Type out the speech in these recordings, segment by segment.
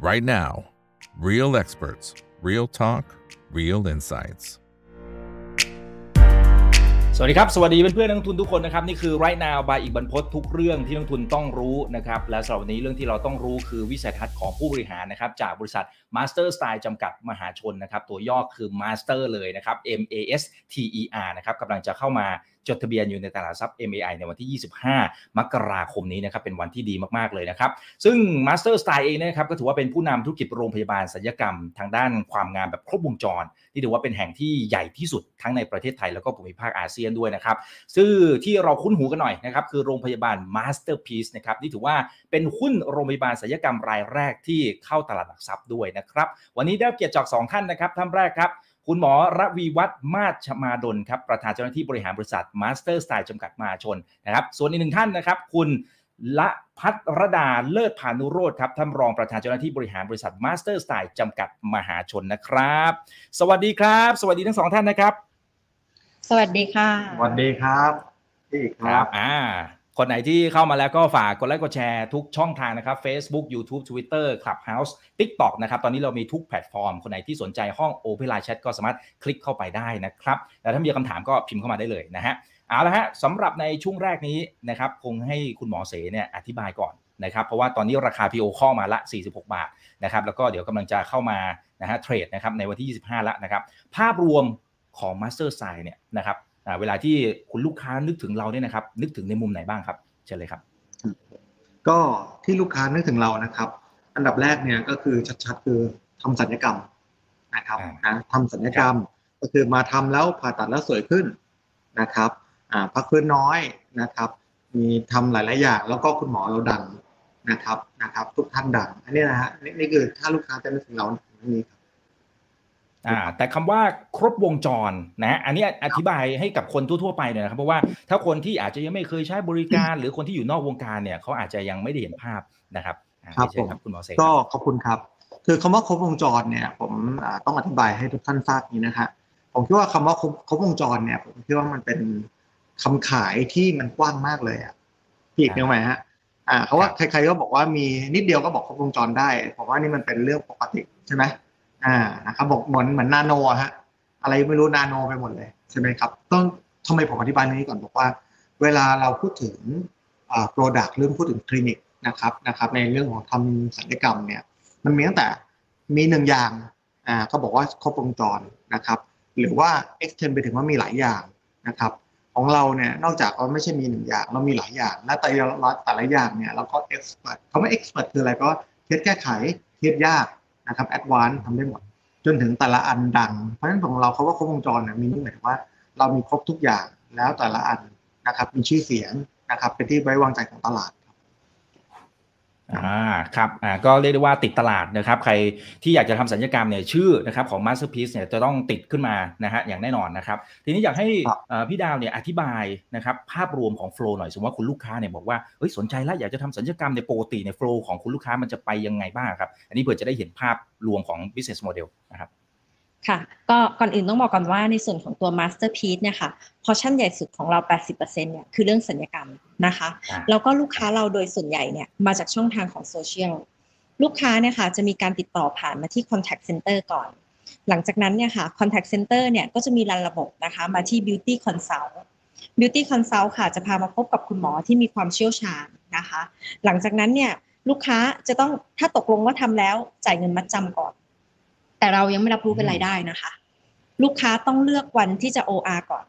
right now. Real experts, real talk, real insights. สวัสดีครับ สวัสดีเพื่อนๆนักลงทุนทุกคนนะครับ นี่คือ right now by อีกบรรพททุกเรื่องที่นักลงทุนต้องรู้นะครับ และสำหรับวันนี้เรื่องที่เราต้องรู้คือวิสัยทัศน์ของผู้บริหารนะครับ จากบริษัท Master Style จำกัดมหาชนนะครับ ตัวย่อคือ Master เลยนะครับ M A S T E R นะครับกำลังจะเข้ามาจดทะเบียนอยู่ในตลาดทรัพย์ MAI ในวันที่ 25 มกราคมนี้นะครับเป็นวันที่ดีมากๆเลยนะครับซึ่ง Master Style เองนะครับก็ถือว่าเป็นผู้นำธุรกิจโรงพยาบาลศัลยกรรม ทางด้านความงามแบบครบวงจร ที่ถือว่าเป็นแห่งที่ใหญ่ที่สุดทั้งในประเทศไทยแล้วก็ภูมิภาคอาเซียนด้วยนะครับซึ่งที่เราคุ้นหูกันหน่อยนะครับคือโรงพยาบาล Masterpiece นะครับนี่ถือว่าเป็นหุ้นโรงพยาบาลศัลยกรรมรายแรกที่เข้าตลาดหลักทรัพย์ด้วยนะครับวันนี้ได้เกียรติจากสองท่านนะครับท่านแรกครับ คุณหมอระวีวัฒน์มาชมาดลครับประธานเจ้าหน้าที่บริหารบริษัท Master Style จำกัดมหาชนนะครับ ส่วนอีกหนึ่งท่านนะครับ คุณละพัฒรดาเลิศพานุโรธครับท่านรองประธานเจ้าหน้าที่บริหารบริษัท Master Style จำกัดมหาชนนะครับ สวัสดีครับ สวัสดีทั้งสองท่านนะครับ สวัสดีค่ะ สวัสดีครับพี่ครับ อ่า คนไหนที่เข้ามาแล้วก็ฝากกดไลค์กดแชร์ทุกช่องทางนะครับ Facebook YouTube Twitter Clubhouse TikTok นะครับตอนนี้เรามีทุกแพลตฟอร์ม คนไหนที่สนใจห้อง Open Line Chat ก็สามารถคลิกเข้าไปได้นะครับแล้วถ้ามีคำถามก็พิมพ์เข้ามาได้เลยนะฮะเอาละฮะสำหรับในช่วงแรกนี้นะครับคงให้คุณหมอเสเนี่ยอธิบายก่อนนะครับเพราะว่าตอนนี้ราคา PO ข้อมาละ 46 บาทนะครับแล้วก็เดี๋ยวกำลังจะเข้ามานะฮะเทรดนะครับในวันที่ 25แล้วนะครับภาพรวมของ Master s i เนี่ยนะครับ เวลาที่คุณลูกค้านึกถึงเราเนี่ยนะครับ นึกถึงในมุมไหนบ้างครับ เชิญเลยครับ ก็ที่ลูกค้านึกถึงเรานะครับ อันดับแรกเนี่ยก็คือชัดๆคือทำสัญญกรรมนะครับอ่านะทำสัญญกรรมก็คือมาทำแล้วผ่าตัดแล้วสวยขึ้นนะครับอ่าพักฟื้นน้อยนะครับ มีทำหลายๆอย่าง แล้วก็คุณหมอเราดังนะครับนะครับ ทุกท่านดังอันนี้นะฮะนี่นี่คือถ้าลูกค้าจะนึกถึงเราอันนี้ครับ อ่าแต่คำว่าครบวงจรนะอันนี้อธิบายให้กับคนทั่วๆไปเนี่ยนะครับเพราะว่าถ้าคนที่อาจจะยังไม่เคยใช้บริการ หรือคนที่อยู่นอกวงการเนี่ยเขาอาจจะยังไม่ได้เห็นภาพนะครับอ่าครับเชิญครับผมคุณหมอเสกก็ขอบคุณครับ คือคำว่าครบวงจรเนี่ย ผมอ่าต้องอธิบายให้ทุกท่านทราบนี้นะฮะผมคิดว่าคำว่าครบครบวงจรเนี่ย ผมคิดว่ามันเป็นคำขายที่มันกว้างมากเลยอะพี่อีกนึกไหมฮะอ่าเขาว่าใครๆก็บอกว่ามีนิดเดียวก็บอกครบวงจรได้ผมว่านี่มันเป็นเรื่องปกติใช่ไหม อ่านะครับบอกเหมือนเหมือนนาโนฮะอะไรไม่รู้นาโนไปหมดเลยใช่ไหมครับต้องทำไมผมอธิบายนี้ก่อนบอกว่า เวลาเราพูดถึงอ่า product เรื่องพูดถึงคลินิกนะครับนะครับ ในเรื่องของทำศัลยกรรมเนี่ยมันมีตั้งแต่มีหนึ่งอย่างอ่าก็บอกว่าครบวงจรนะครับ หรือว่า extend ไปถึงว่ามีหลายอย่างนะครับของเราเนี่ยนอกจากเราไม่ใช่มีหนึ่งอย่างเรามีหลายอย่างและแต่ละแต่ละอย่างเนี่ยเราก็ expert คำว่า expert คืออะไรก็เคสแก้ไขเคสยาก นะครับ advance ทำได้หมด จนถึงแต่ละอันดัง เพราะฉะนั้นของเราเขาว่าครบวงจรเนี่ยมีนี่หมายถึงว่าเรามีครบทุกอย่างแล้วแต่ละอันนะครับมีชื่อเสียงนะครับเป็นที่ไว้วางใจของตลาด อ่าครับอ่าก็เรียกได้ว่าติดตลาดนะครับ ใครที่อยากจะทำสัญญกรรมเนี่ยชื่อนะครับของ Masterpiece เนี่ยจะต้องติดขึ้นมานะฮะอย่างแน่นอนนะครับ ทีนี้อยากให้ครับเอ่อพี่ดาวเนี่ยอธิบายนะครับภาพรวมของโฟล์หน่อย สมมติว่าคุณลูกค้าเนี่ยบอกว่าเฮ้ยสนใจแล้วอยากจะทำสัญญกรรมในปกติในโฟล์ของคุณลูกค้ามันจะไปยังไงบ้างครับ อันนี้เผื่อจะได้เห็นภาพรวมของ business model นะครับ ค่ะก็ก่อนอื่นต้องบอกก่อนว่าในส่วนของตัว Masterpiece เนี่ยค่ะพอชั่นใหญ่สุดของเรา 80%เนี่ยคือเรื่องสัญญกรรมนะคะอ่าแล้วก็ลูกค้าเราโดยส่วนใหญ่เนี่ยมาจากช่องทางของโซเชียลลูกค้าเนี่ยค่ะจะมีการติดต่อผ่านมาที่ contact center ก่อน หลังจากนั้นเนี่ยค่ะ contact center เนี่ยก็จะมีรันระบบนะคะมาที่ beauty consult beauty consult ค่ะจะพามาพบกับคุณหมอที่มีความเชี่ยวชาญนะคะ หลังจากนั้นเนี่ยลูกค้าจะต้องถ้าตกลงว่าทำแล้วจ่ายเงินมัดจำก่อน แต่เรายังไม่รับรู้เป็นรายได้นะคะ ลูกค้าต้องเลือกวันที่จะ OR ก่อน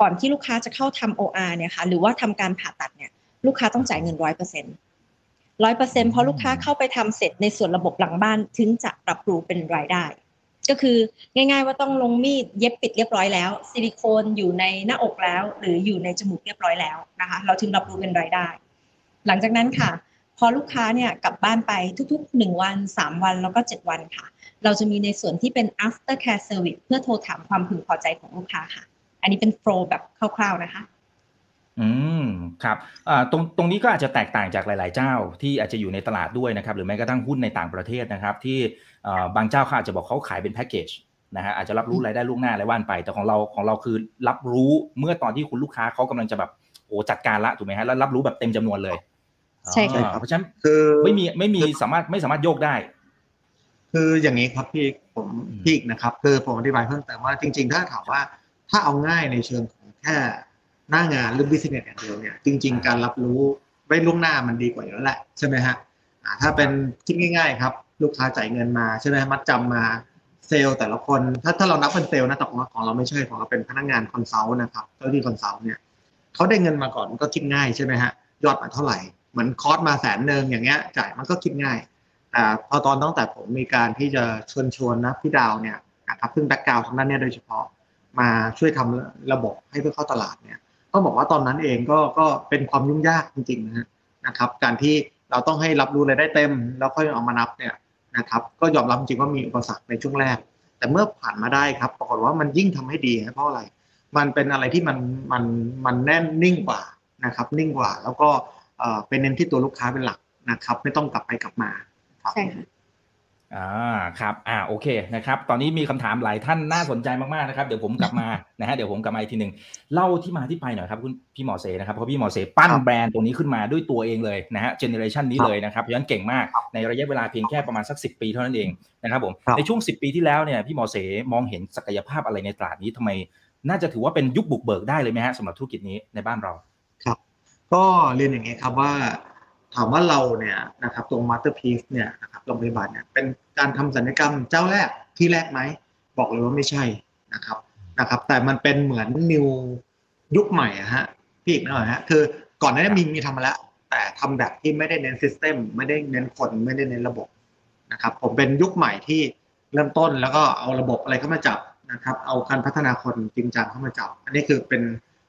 ก่อนที่ลูกค้าจะเข้าทำ OR เนี่ยค่ะหรือว่าทำการผ่าตัดเนี่ย ลูกค้าต้องจ่ายเงินร้อยเปอร์เซ็นต์ร้อยเปอร์เซ็นต์พอลูกค้าเข้าไปทำเสร็จในส่วนระบบหลังบ้านถึงจะรับรู้เป็นรายได้ ก็คือง่าย ๆ ว่าต้องลงมีดเย็บปิดเรียบร้อยแล้ว ซิลิโคนอยู่ในหน้าอกแล้ว หรืออยู่ในจมูกเรียบร้อยแล้วนะคะ เราถึงรับรู้เป็นรายได้ หลังจากนั้นค่ะ พอลูกค้าเนี่ยกลับบ้านไปทุกๆหนึ่งวันสามวันแล้วก็เจ็ดวันค่ะ เราจะมีในส่วนที่เป็น after care service เพื่อโทรถามความพึงพอใจของลูกค้าค่ะ อันนี้เป็นโฟล์แบบคร่าวๆนะคะ อืมครับอ่าตรงตรงนี้ก็อาจจะแตกต่างจากหลาย ๆ เจ้า ที่อาจจะอยู่ในตลาดด้วยนะครับ หรือแม้กระทั่งหุ้นในต่างประเทศนะครับ ที่อ่าบางเจ้าเขาอาจจะบอกเขาขายเป็นแพ็กเกจนะฮะอาจจะรับรู้รายได้ล่วงหน้าอะไรว่านไป แต่ของเราของเราคือรับรู้เมื่อตอนที่คุณลูกค้าเขากำลังจะแบบโอ้จัดการละถูกไหมฮะแล้วรับรู้แบบเต็มจำนวนเลยใช่ค่ะอ่าเพราะฉะนั้นคือไม่มีไม่มีสามารถไม่สามารถโยกได้ คืออย่างนี้ครับพี่ผมอืมพี่อีกนะครับคือผมอธิบายเพิ่มเติมว่าจริง ๆ ถ้าถามว่าถ้าเอาง่ายในเชิงของแค่หน้างานหรือบิสเนสอย่างเดียวเนี่ยจริง ๆ การรับรู้ไว้ล่วงหน้ามันดีกว่าอยู่แล้วแหละใช่ไหมฮะอ่าถ้าเป็นคิดง่าย ๆ ครับ ลูกค้าจ่ายเงินมาใช่ไหมมัดจำมาเซลล์แต่ละคน ถ้าถ้าเรานับเป็นเซลล์นะแต่ของเราของเราไม่ใช่ของเราเป็นพนักงาน consult นะครับเจ้าหน้าที่ consult เนี่ยเขาได้เงินมาก่อนมันก็คิดง่ายใช่ไหมฮะยอดมาเท่าไหร่เหมือนคอร์สมาแสนหนึ่งอย่างเงี้ยจ่ายมันก็คิดง่าย แต่พอตอนตั้งแต่ผมมีการที่จะชวนชวนนะพี่ดาวเนี่ยนะครับซึ่ง background ทางด้านเนี้ยโดยเฉพาะมาช่วยทำระบบให้เพื่อเข้าตลาดเนี่ยต้องบอกว่าตอนนั้นเองก็ก็เป็นความยุ่งยากจริงๆนะนะครับ การที่เราต้องให้รับรู้รายได้เต็ม แล้วค่อยเอามานับเนี่ยนะครับก็ยอมรับจริงว่ามีอุปสรรคในช่วงแรก แต่เมื่อผ่านมาได้ครับปรากฏว่ามันยิ่งทำให้ดีเพราะอะไร มันเป็นอะไรที่มันมันมันแน่นนิ่งกว่านะครับนิ่งกว่า แล้วก็เป็นเน้นที่ตัวลูกค้าเป็นหลักนะครับ ไม่ต้องกลับไปกลับมา ใช่ค่ะอ่าครับอ่าโอเคนะครับ ตอนนี้มีคำถามหลายท่านน่าสนใจมากๆนะครับ เดี๋ยวผมกลับมานะฮะเดี๋ยวผมกลับมาอีกทีหนึ่งเล่าที่มาที่ไปหน่อยครับคุณพี่หมอเสนะครับเพราะพี่หมอเสปั้นครับแบรนด์ตรงนี้ขึ้นมาด้วยตัวเองเลยนะฮะ generation นี้ครับเลยนะครับเพราะฉะนั้นเก่งมากในระยะเวลาเพียงแค่ประมาณสักสิบปีเท่านั้นเองนะครับผมครับในช่วง 10 ปีที่แล้วเนี่ยพี่หมอเสมองเห็นศักยภาพอะไรในตลาดนี้ทำไม น่าจะถือว่าเป็นยุคบุกเบิกได้เลยไหมฮะสำหรับธุรกิจนี้ในบ้านเราก็เรียนอย่างนี้ครับว่า ถามว่าเราเนี่ยนะครับตรงมาสเตอร์พี e เนี่ยนะครับโรงพยาบาลเนี่ยเป็นการทำศัลยกรรมเจ้าแรกที่แรกไหม บอกเลยว่าไม่ใช่นะครับนะครับ แต่มันเป็นเหมือน new ยุคใหม่ฮะพี่อีกหน่อยฮะคือก่อนหน้านี้มีมีทำมาแล้ว แต่ทำแบบที่ไม่ได้เน้น system ไม่ได้เน้นคนไม่ได้เน้นระบบนะครับผมเป็นยุคใหม่ที่เริ่มต้นแล้วก็เอาระบบอะไรเข้ามาจับนะครับ เอาการพัฒนาคนจริงจังเข้ามาจับ อันนี้คือเป็น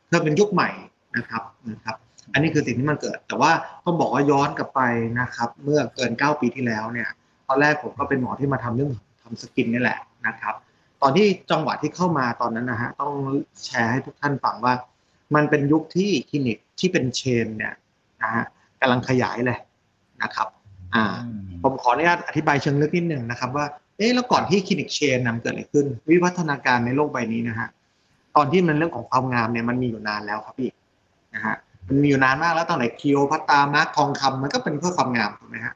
เพื่อเป็นยุคใหม่นะครับนะครับ อันนี้คือสิ่งที่มันเกิด แต่ว่าต้องบอกว่าย้อนกลับไปนะครับ เมื่อเกิน 9 ปีที่แล้วเนี่ยตอนแรกผมก็เป็นหมอที่มาทำเรื่องทำ skin นี่แหละนะครับ ตอนที่จังหวะที่เข้ามาตอนนั้นนะฮะต้องแชร์ให้ทุกท่านฟังว่า มันเป็นยุคที่คลินิกที่เป็น chain เนี่ยนะฮะกำลังขยายเลยนะครับ อ่า ผมขออนุญาตอธิบายเชิงลึกนิดหนึ่งนะครับว่าเอ๊ะแล้วก่อนที่คลินิก chain นำเกิดอะไรขึ้น วิวัฒนาการในโลกใบนี้นะฮะตอนที่มันเรื่องของความงามเนี่ยมันมีอยู่นานแล้วครับพี่นะฮะ มันมีอยู่นานมากแล้วตั้งแต่คลีโอพัตรามาสก์ทองคำมันก็เป็นเพื่อความงามถูกไหมฮะ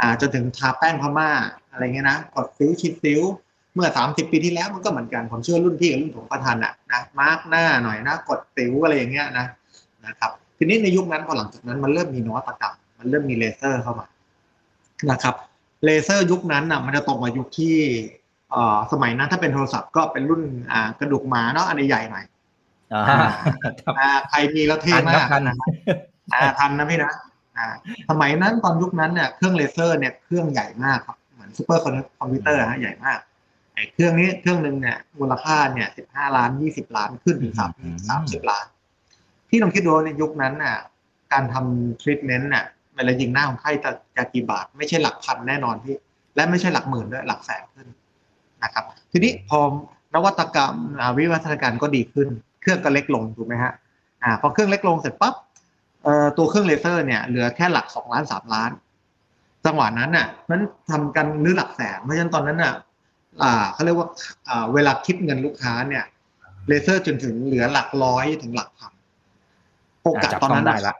อ่าจนถึงทาแป้งพม่าอะไรเงี้ยนะกดซิ้วชิดซิ้ว เมื่อสามสิบปีที่แล้วมันก็เหมือนกันผมเชื่อรุ่นพี่กับรุ่นผมก็ทันอะนะมาสก์หน้าหน่อยนะกดสิวอะไรอย่างเงี้ยนะนะครับทีนี้ในยุคนั้นพอหลังจากนั้นมันเริ่มมีนวัตกรรมมันเริ่มมีเลเซอร์เข้ามานะครับเลเซอร์ยุคนั้นอะมันจะตรงกับยุคที่เอ่อสมัยนั้นถ้าเป็นโทรศัพท์ก็เป็นรุ่นอ่ากระดูกหมาเนาะอันใหญ่หน่อย ใครมีแล้วเท่ทันครัมาบกทันนะอ่าทันนะพี่นะอ่าสมัยนั้นตอนยุคนั้นเนี่ยเครื่องเลเซอร์เนี่ยเครื่องใหญ่มากครับเหมือนซูเปอร์คอมพิวเตอร์ฮะใหญ่มากไอ้เครื่องนี้เครื่องหนึ่งเนี่ยมูลค่าเนี่ยสิบห้าล้านยี่สิบล้านขึ้นถึงสามอืมสามสิบล้าน พี่ลองคิดดูในยุคนั้นน่ะ การทำทรีทเมนต์น่ะเวลายิงหน้าคนไข้จะจะกี่บาท ไม่ใช่หลักพันแน่นอนพี่ และไม่ใช่หลักหมื่นด้วยหลักแสนขึ้นนะครับ ทีนี้พอนวัตกรรมอ่าวิวัฒนาการก็ดีขึ้น เครื่องก็เล็กลงถูกไหมฮะอ่าพอเครื่องเล็กลงเสร็จปั๊บเอ่อตัวเครื่องเลเซอร์เนี่ยเหลือแค่หลักสองล้านสามล้าน จังหวะนั้นน่ะมันทำกันหรือหลักแสนเพราะฉะนั้นตอนนั้นน่ะอ่าเขาเรียกว่าอ่าเวลาคิดเงินลูกค้าเนี่ยเลเซอร์จนถึงเหลือหลักร้อยถึงหลักพันโอกาสจับตอนต้องนั้นได้น่ะละ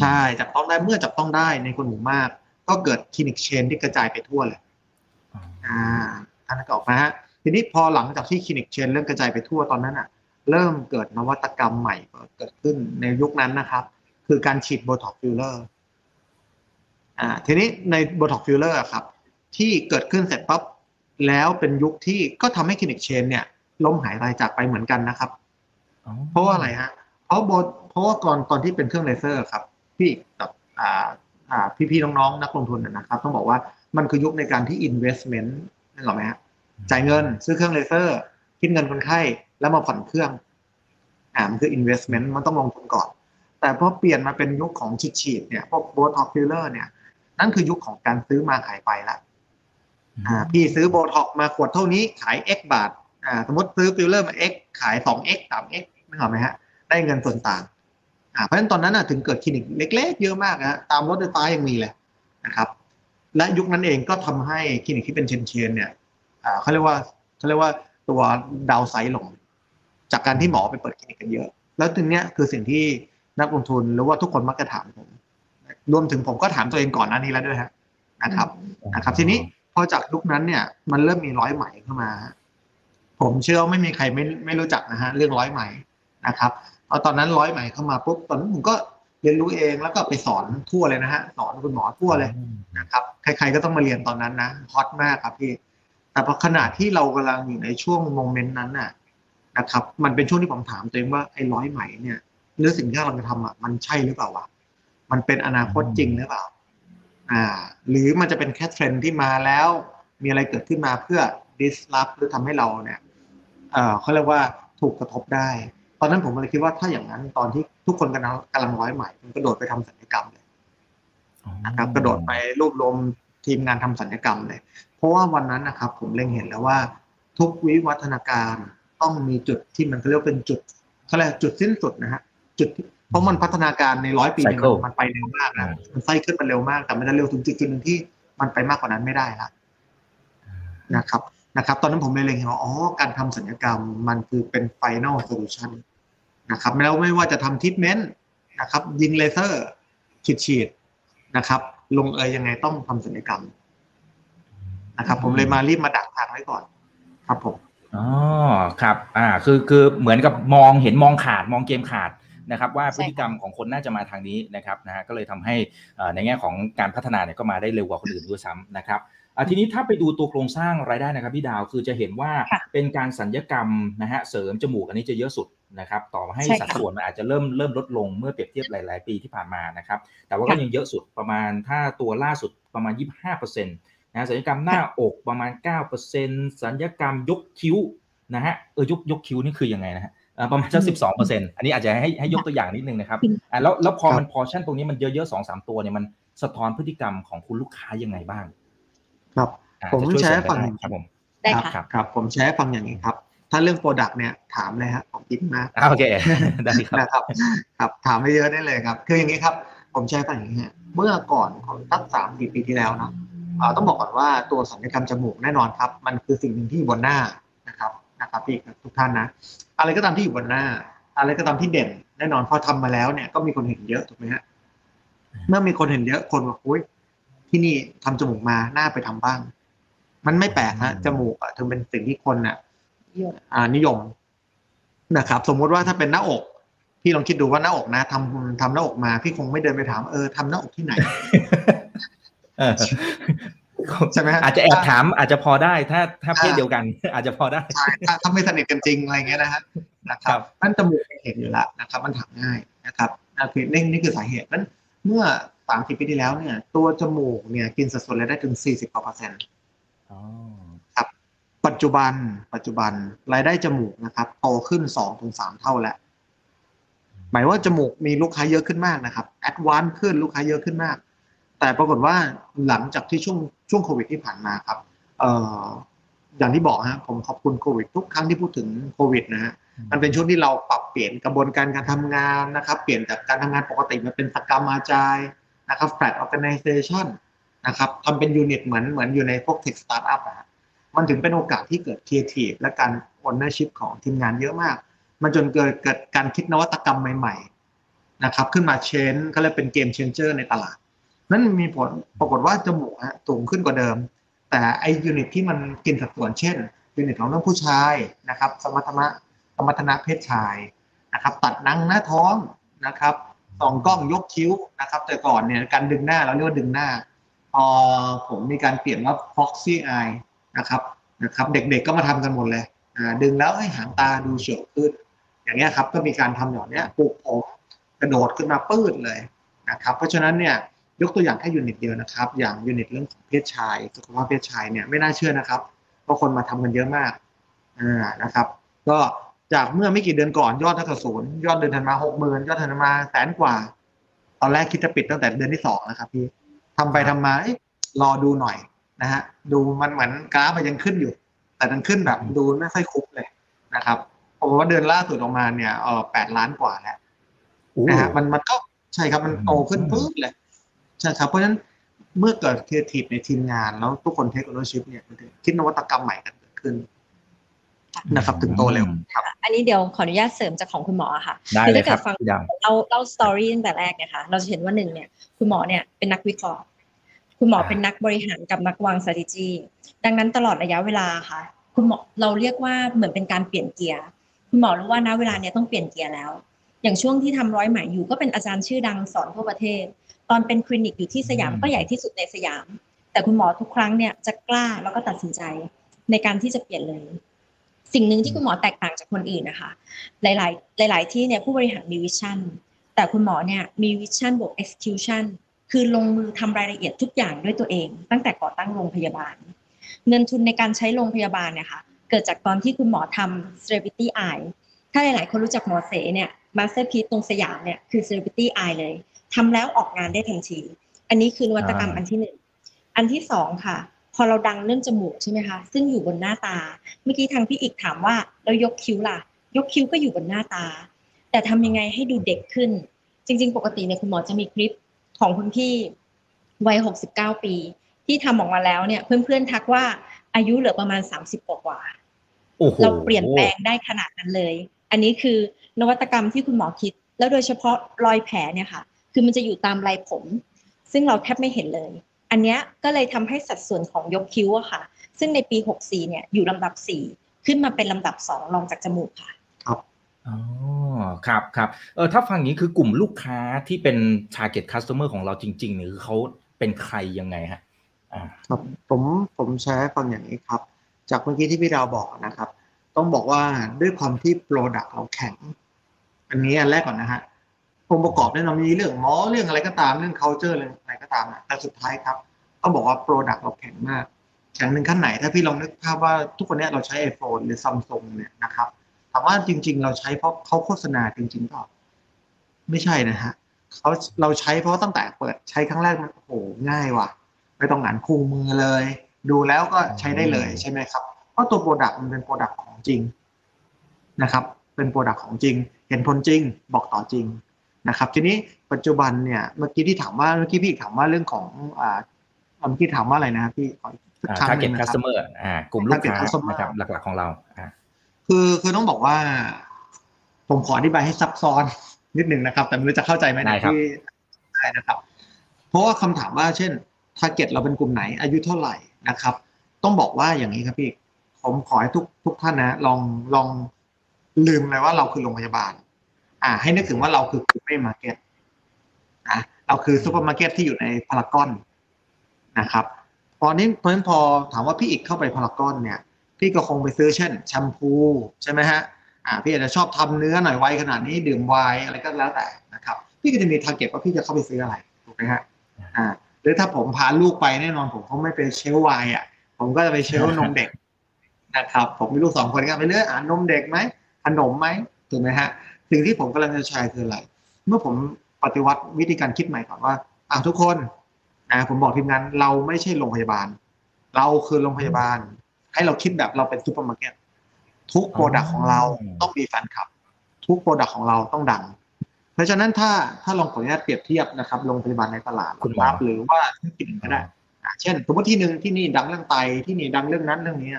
ใช่จับต้องได้เมื่อจับต้องได้ในคนหมู่มาก ก็เกิดคลินิกเชนที่กระจายไปทั่วเลยอ่าท่านก็ออกมาฮะทีนี้พอหลังจากที่คลินิกเชนเริ่มกระจายไปทั่วตอนนั้นอะ เริ่มเกิดนวัตกรรมใหม่เกิดขึ้นในยุคนั้นนะครับ คือการฉีดโบท็อกฟิลเลอร์อ่าทีนี้ในโบท็อกฟิลเลอร์ครับ ที่เกิดขึ้นเสร็จปั๊บแล้วเป็นยุคที่ก็ทำให้คลินิก chain เนี่ยล้มหายรายจากไปเหมือนกันนะครับเพราะว่าอะไรฮะเพราะโบเพราะว่าก่อนตอนที่เป็นเครื่องเลเซอร์ครับ พี่กับอ่าอ่าพี่ๆน้องๆนักลงทุนนะนะครับ ต้องบอกว่ามันคือยุคในการที่ investment นึกออไหมฮะจ่ายเงินซื้อเครื่องเลเซอร์ คิดเงินคนไข้ แล้วมาผ่อนเครื่องอ่ามันคือ investment มันต้องลงทุนก่อน แต่พอเปลี่ยนมาเป็นยุคของฉีดๆเนี่ยพวก Botox filler เนี่ย นั่นคือยุคของการซื้อมาขายไปละอ่าพี่ซื้อโบท็อกมาขวดเท่านี้ขาย x บาทอ่าสมมติซื้อฟิลเลอร์มา x ขาย 2x 3x นึกออกไหมฮะ ได้เงินส่วนต่างอ่าเพราะฉะนั้นตอนนั้นน่ะถึงเกิดคลินิกเล็กๆ เยอะมากนะฮะตามรถไฟฟ้ายังมีเลยนะครับ และยุคนั้นเองก็ทำให้คลินิกที่เป็น chain chain ๆเนี่ยอ่าเขาเรียกว่าเขาเรียกว่าตัวดาวไซด์ลง จากการที่หมอไปเปิดคลินิกกันเยอะ แล้วตรงเนี้ยคือสิ่งที่นักลงทุนหรือว่าทุกคนมักจะถามผมรวมถึงผมก็ถามตัวเองก่อนหน้านี้แล้วด้วยฮะนะครับนะครับ ทีนี้พอจากยุคนั้นเนี่ยมันเริ่มมีร้อยไหมเข้ามา ผมเชื่อไม่มีใครไม่ไม่รู้จักนะฮะเรื่องร้อยไหม่นะครับพอตอนนั้นร้อยไหม่เข้ามาปุ๊บตอนนั้นผมก็เรียนรู้เองแล้วก็ไปสอนทั่วเลยนะฮะสอนคุณหมอทั่วเลยนะครับใครๆก็ต้องมาเรียนตอนนั้นนะฮอตมากครับพี่แต่พอขณะที่เรากำลังอยู่ในช่วงโมเมนต์นั้นน่ะ นะครับ มันเป็นช่วงที่ผมถามตัวเองว่าไอ้ร้อยไหมเนี่ยหรือสิ่งที่เราจะทำอะมันใช่หรือเปล่าวะมันเป็นอนาคตจริงหรือเปล่า อ่า หรือมันจะเป็นแค่เทรนด์ที่มาแล้ว มีอะไรเกิดขึ้นมาเพื่อ disrupt หรือทำให้เราเนี่ย เอ่อเขาเรียกว่าถูกกระทบได้ ตอนนั้นผมเลยคิดว่าถ้าอย่างนั้นตอนที่ทุกคนกำลังกำลังร้อยไหมมันกระโดดไปทำศัลยกรรมเลยนะครับกระโดดไปรวบรวมทีมงานทำสัญญกรรมเลย เพราะว่าวันนั้นนะครับ ผมเล็งเห็นแล้วว่า ทุกวิวัฒนาการ ต้องมีจุดที่มันเรียกว่าเป็นจุดเขาเรียกจุดสิ้นสุดนะฮะจุดที่เพราะมันพัฒนาการในร้อยปีเนี่ย Cycle มันไปเร็วมากนะมันไส้ขึ้นมันเร็วมาก แต่มันจะเร็วถึงจุดจุดหนึ่งที่มันไปมากกว่านั้นไม่ได้ละนะครับนะครับ ตอนนั้นผมเลยเล็งเห็นว่าอ๋อการทำสัญญกรรมมันคือเป็น final solution นะครับแล้วไม่ว่าจะทำทิทเมนต์นะครับยิงเลเซอร์ฉีดฉีดๆนะครับ ลงเอยยังไงต้องทำศัลยกรรมนะครับ ผมเลยมารีบมาดักทางไว้ก่อน ครับผม อ๋อครับ อ่า คือคือเหมือนกับมองเห็นมองขาดมองเกมขาดนะครับว่าพฤติกรรมของคนน่าจะมาทางนี้นะครับนะฮะก็เลยทำให้เอ่อในแง่ของการพัฒนาเนี่ยก็มาได้เร็วกว่าคนอื่นด้วยซ้ำนะครับอะทีนี้ถ้าไปดูตัวโครงสร้างรายได้นะครับพี่ดาวคือจะเห็นว่าค่ะเป็นการสัญญกรรมนะฮะเสริมจมูกอันนี้จะเยอะสุดนะครับต่อให้ใช่ค่ะสัดส่วนมันอาจจะเริ่มเริ่มลดลงเมื่อเปรียบเทียบหลาย ๆ ปีที่ผ่านมานะครับแต่ว่าก็ค่ะยังเยอะสุดประมาณถ้าตัวล่าสุดประมาณ 25% นะสัญญกรรมหน้าอกประมาณ9%สัญญกรรมยกคิ้วนะฮะเออยกยกคิ้วนี่คือยังไงนะฮะเอ่อประมาณสักสิบสองเปอร์เซ็นต์อันนี้อาจจะให้ให้ยกตัวอย่างนิดนึงนะครับอ่าแล้วแล้วพอครับมันพอชั่นตรงนี้มันเยอะๆสองสามตัวเนี่ยมันสะท้อนพฤติกรรมของคุณลูกค้ายังไงบ้าง ครับอ่าผมจะช่วยใช้เสริมฝั่งได้ครับผมได้ครับค่ะครับครับ ผมใช้ฟังอย่างนี้ครับ ถ้าเรื่องโปรดักต์เนี่ยถามเลยฮะผมคิดมากอ่าโอเคได้ครับนะครับ ครับถามไม่เยอะได้เลยครับ คืออย่างนี้ครับ ผมใช้ฟังอย่างนี้ฮะเมื่อก่อนของตั้งสามสี่ปีที่แล้วเนาะอ่า ต้องบอกก่อนว่าตัวสัญญกรรมจมูกแน่นอนครับ มันคือสิ่งหนึ่งที่อยู่บนหน้านะครับนะครับพี่ทุกท่านนะ อะไรก็ตามที่อยู่บนหน้า อะไรก็ตามที่เด่น แน่นอนพอทำมาแล้วเนี่ยก็มีคนเห็นเยอะถูกไหมฮะเมื่อมีคนเห็นเยอะคนบอกอุ้ยที่นี่ทำจมูกมาหน้าไปทำบ้าง มันไม่แปลกฮะจมูกอะถึงเป็นสิ่งที่คนอะอ่านิยมนะครับ สมมุติว่าถ้าเป็นหน้าอกพี่ลองคิดดูว่าหน้าอกนะทำทำหน้าอกมา พี่คงไม่เดินไปถามเออทำหน้าอกที่ไหนเออ ใช่ไหมฮะอาจจะแอบถามอาจจะพอได้ถ้าถ้าเพศเดียวกัน อาจจะพอได้ใช่ถ้าถ้าไม่สนิทกันจริงอะไรเงี้ยนะฮะนะคครัรับบนั่นจมูกเห็นอยู่แล้วนะครับมันถามง่ายนะครับนั่นคือนี่นี่คือสาเหตุนั้นเมื่อสามสิบปีที่แล้วเนี่ย ตัวจมูกเนี่ยกินสัดส่วนรายได้ถึงสี่สิบกว่าเปอร์เซ็นต์อ๋อปัจจุบัน ปัจจุบันรายได้จมูกนะครับโตขึ้นสองถึงสามเท่าแล้วหมายว่าจมูกมีลูกค้าเยอะขึ้นมากนะครับ advance ขึ้นลูกค้าเยอะขึ้นมาก แต่ปรากฏว่าหลังจากที่ช่วงช่วงโควิดที่ผ่านมาครับเอ่ออย่างที่บอกฮะผมขอบคุณโควิดทุกครั้งที่พูดถึงโควิดนะฮะมันเป็นช่วงที่เราปรับเปลี่ยนกระบวนการการทำงานนะครับ เปลี่ยนจากการทำงานปกติมาเป็นสกรรมอาจายนะครับ flat organization นะครับทำเป็นยูนิตเหมือนเหมือนอยู่ในพวก tech startup อะฮะมันถึงเป็นโอกาสที่เกิด creative และการ ownership ของทีมงานเยอะมาก มันจนเกิดเกิดการคิดนวัตกรรมใหม่ ๆ นะครับ ขึ้นมาเชนก็เลยเป็นเกมเชนเจอร์ในตลาด นั่นมีผลปรากฏว่าจมูกฮะสูงขึ้นกว่าเดิม แต่ไอยูนิตที่มันกินสัดส่วนเช่นยูนิตของเรื่องผู้ชายนะครับ สมรรถนะสมรรถนะเพศชายนะครับ ตัดหนังหน้าท้องนะครับส่องกล้องยกคิ้วนะครับ แต่ก่อนเนี่ยการดึงหน้าเราเรียกว่าดึงหน้าพอผมมีการเปลี่ยนว่า foxy eye นะครับนะครับ เด็กๆก็มาทำกันหมดเลยดึงแล้วให้หางตาดูเฉียวขึ้น อย่างเงี้ยครับก็มีการทำอย่างเนี้ยปลูกผมกระโดดขึ้นมาปื้ดเลยนะครับ เพราะฉะนั้นเนี่ย ยกตัวอย่างแค่ unit เดียวนะครับ อย่าง unit เรื่องเพศชายสุขภาพเพศชายเนี่ยไม่น่าเชื่อนะครับเพราะคนมาทำกันเยอะมากอ่านะครับ ก็จากเมื่อไม่กี่เดือนก่อนยอดเท่ากับศูนย์ยอดเดือนธันวาหกหมื่นยอดธันวาแสนกว่า ตอนแรกคิดจะปิดตั้งแต่เดือนที่สองนะครับพี่ทำไปทำมาอรอดูหน่อยนะฮะ ดูมันเหมือนกราฟมันยังขึ้นอยู่ แต่มันขึ้นแบบดูไม่ค่อยคุ้มเลยนะครับผมว่าเดือนล่าสุดออกมาเนี่ยเออแปดล้านกว่าแล้วนะฮะมันมันก็ใช่ครับมันโตขึ้นปุ๊บเลย ใช่ครับ เพราะฉะนั้นเมื่อเกิดครีเอทีฟในทีมงานแล้วทุกคนเทคโนโลยีเนี่ยมันถึงคิดนวัตกรรมใหม่กันเกิดขึ้นนะครับถึงโตเร็วครับ อันนี้เดี๋ยวขออนุญาตเสริมจากของคุณหมอค่ะได้เลยครับคือถ้าคเกิดฟังพี่ดาวเราเล่า story ตั้งแต่แรกเนี่ยค่ะเราจะเห็นว่าหนึ่งเนี่ย คุณหมอเนี่ยเป็นนักวิเคราะห์ คุณหมออ่าเป็นนักบริหารกับนักวาง strategy ดังนั้นตลอดระยะเวลาค่ะ คุณหมอเราเรียกว่าเหมือนเป็นการเปลี่ยนเกียร์ คุณหมอรู้ว่าณเวลาเนี้ยต้องเปลี่ยนเกียร์แล้ว อย่างช่วงที่ทำร้อยไหมอยู่ก็เป็นอาจารย์ชื่อดังสอนทั่วประเทศ ตอนเป็นคลินิกอยู่ที่สยามอืมก็ใหญ่ที่สุดในสยาม แต่คุณหมอทุกครั้งเนี่ยจะกล้าแล้วก็ตัดสินใจในการที่จะเปลี่ยนเลย สิ่งหนึ่งที่คุณหมอแตกต่างจากคนอื่นนะคะ หลาย ๆ หลาย ๆ ที่เนี่ยผู้บริหารมีวิชั่นแต่คุณหมอเนี่ยมีวิชั่นบวก execution คือลงมือทำรายละเอียดทุกอย่างด้วยตัวเอง ตั้งแต่ก่อตั้งโรงพยาบาล เงินทุนในการใช้โรงพยาบาลเนี่ยค่ะเกิดจากตอนที่คุณหมอทำ celebrity eye ถ้าหลาย ๆ คนรู้จักหมอเสเนี่ย masterpiece ตรงสยามเนี่ยคือ celebrity eye เลย ทำแล้วออกงานได้ทันที อันนี้คือนวัตกรรมอ่าอันที่หนึ่งอันที่สองค่ะ พอเราดังเรื่องจมูกใช่ไหมคะ ซึ่งอยู่บนหน้าตา เมื่อกี้ทางพี่อีกถามว่าแล้วยกคิ้วล่ะ ยกคิ้วก็อยู่บนหน้าตา แต่ทำยังไงให้ดูเด็กขึ้น จริง ๆ ปกติเนี่ยคุณหมอจะมีคลิปของคุณพี่วัยหกสิบเก้าปี ที่ทำออกมาแล้วเนี่ยเพื่อนๆทักว่าอายุเหลือประมาณสามสิบกว่าๆโอ้โหเราเปลี่ยนแปลงได้ขนาดนั้นเลย อันนี้คือนวัตกรรมที่คุณหมอคิด แล้วโดยเฉพาะรอยแผลเนี่ยค่ะ คือมันจะอยู่ตามลายผม ซึ่งเราแทบไม่เห็นเลย อันเนี้ยก็เลยทำให้สัดส่วนของยกคิ้วอะค่ะ ซึ่งในปี 64 เนี่ยอยู่ลำดับ 4 ขึ้นมาเป็นลำดับ 2 รองจากจมูกค่ะอ๋อครับครับเออถ้าฟังอย่างนี้คือกลุ่มลูกค้าที่เป็น target customer ของเราจริงๆเนี่ยคือเขาเป็นใครยังไงฮะอ่าครับผมผมแชร์ให้ฟังอย่างนี้ครับ จากเมื่อกี้ที่พี่ดาวบอกนะครับ ต้องบอกว่าด้วยความที่ product เราแข็ง อันนี้อันแรกก่อนนะฮะ องค์ประกอบแน่นอนมีเรื่องหมอเรื่องอะไรก็ตามเรื่อง culture เรื่องอะไรก็ตามนะแต่สุดท้ายครับต้องบอกว่า product เราแข็งมากแข็งหนึ่งขั้นไหน ถ้าพี่ลองนึกภาพว่าทุกคนเนี้ยเราใช้ iPhone หรือ Samsung เนี่ยนะครับถามว่าจริง ๆ เราใช้เพราะเขาโฆษณาจริงๆก็ไม่ใช่นะฮะเขาเราใช้เพราะตั้งแต่เปิดใช้ครั้งแรกมันโอ้โหง่ายว่ะไม่ต้องอ่านคู่มือเลย ดูแล้วก็ใช้ได้เลยใช่ไหมครับเพราะตัว product มันเป็น product ของจริงนะครับ เป็น product ของจริง เห็นผลจริง บอกต่อจริง นะครับ ทีนี้ปัจจุบันเนี่ยเมื่อกี้ที่ถามว่าเมื่อกี้พี่ถามว่าเรื่องของอ่าเมื่อกี้ถามว่าอะไรนะพี่ขอสักครั้งหนึ่งนะครับ อ่า target customer อ่ากลุ่มลูก target ค้า customer นะครับหลักๆของเราอ่าคือคือต้องบอกว่า ผมขออธิบายให้ซับซ้อนนิดหนึ่งนะครับ แต่ไม่รู้จะเข้าใจไหมได้ครับที่ได้นะครับ เพราะว่าคำถามว่าเช่น target เราเป็นกลุ่มไหน อายุเท่าไหร่นะครับ ต้องบอกว่าอย่างนี้ครับพี่ผมขอให้ทุกทุกท่านนะ ลองลองลืมเลยว่าเราคือโรงพยาบาล อ่าให้นึกถึงว่าเราคือซูเปอร์มาร์เก็ตนะเราคือซูเปอร์มาร์เก็ตที่อยู่ในพารากอนนะครับพอนี้เพราะฉะนั้นพอถามว่าพี่เอกเข้าไปพารากอนเนี่ย พี่ก็คงไปซื้อเช่นแชมพูใช่ไหมฮะอ่าพี่อาจจะชอบทำเนื้อหน่อยไวขนาดนี้ดื่มไวน์อะไรก็แล้วแต่นะครับ พี่ก็จะมี target ว่าพี่จะเข้าไปซื้ออะไรถูกไหมฮะอ่าหรือถ้าผมพาลูกไปแน่นอนผมคงไม่ไป shelf ไวน์อะผมก็จะไป shelf นมเด็กนะครับ ผมมีลูกสองคนก็ไปเลือกอ่านนมเด็กไหมขนมไหมถูกไหมฮะ สิ่งที่ผมกำลังจะแชร์คืออะไร เมื่อผมปฏิวัติวิธีการคิดใหม่ก่อนว่าอ่าทุกคนนะผมบอกทีมงานเราไม่ใช่โรงพยาบาล เราคือโรงพยาบาล ให้เราคิดแบบเราเป็นซูเปอร์มาร์เก็ตทุก product ของเราต้องมีแฟนคลับ ทุก product ของเราต้องดัง เพราะฉะนั้นถ้าถ้าลองขออนุญาตเปรียบเทียบนะครับโรงพยาบาลในตลาดคุณหมอรับหรือว่าธุรกิจอื่นก็ได้อะเช่นสมมติที่หนึ่งที่นี่ดังเรื่องไตที่นี่ดังเรื่องนั้นเรื่องนี้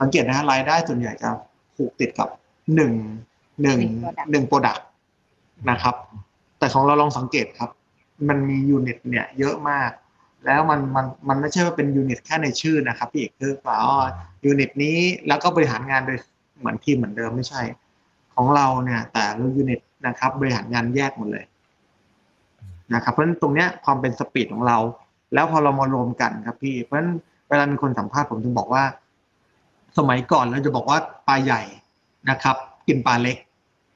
สังเกตนะฮะรายได้ส่วนใหญ่จะผูกติดกับหนึ่ง หนึ่ง product หนึ่ง product นะครับ แต่ของเราลองสังเกตครับ มันมี unit เนี่ยเยอะมาก แล้วมันมันมันไม่ใช่ว่าเป็น unit แค่ในชื่อนะครับพี่เอกคือเปล่าอ๋อ unit นี้แล้วก็บริหารงานโดยเหมือนทีมเหมือนเดิมไม่ใช่ ของเราเนี่ย แต่ละ unit นะครับ บริหารงานแยกหมดเลยนะครับ เพราะฉะนั้นตรงเนี้ยความเป็น speed ของเรา แล้วพอเรามารวมกันครับพี่เพราะฉะนั้นเวลามีคนสัมภาษณ์ผมถึงบอกว่า สมัยก่อนเราจะบอกว่าปลาใหญ่นะครับ กินปลาเล็ก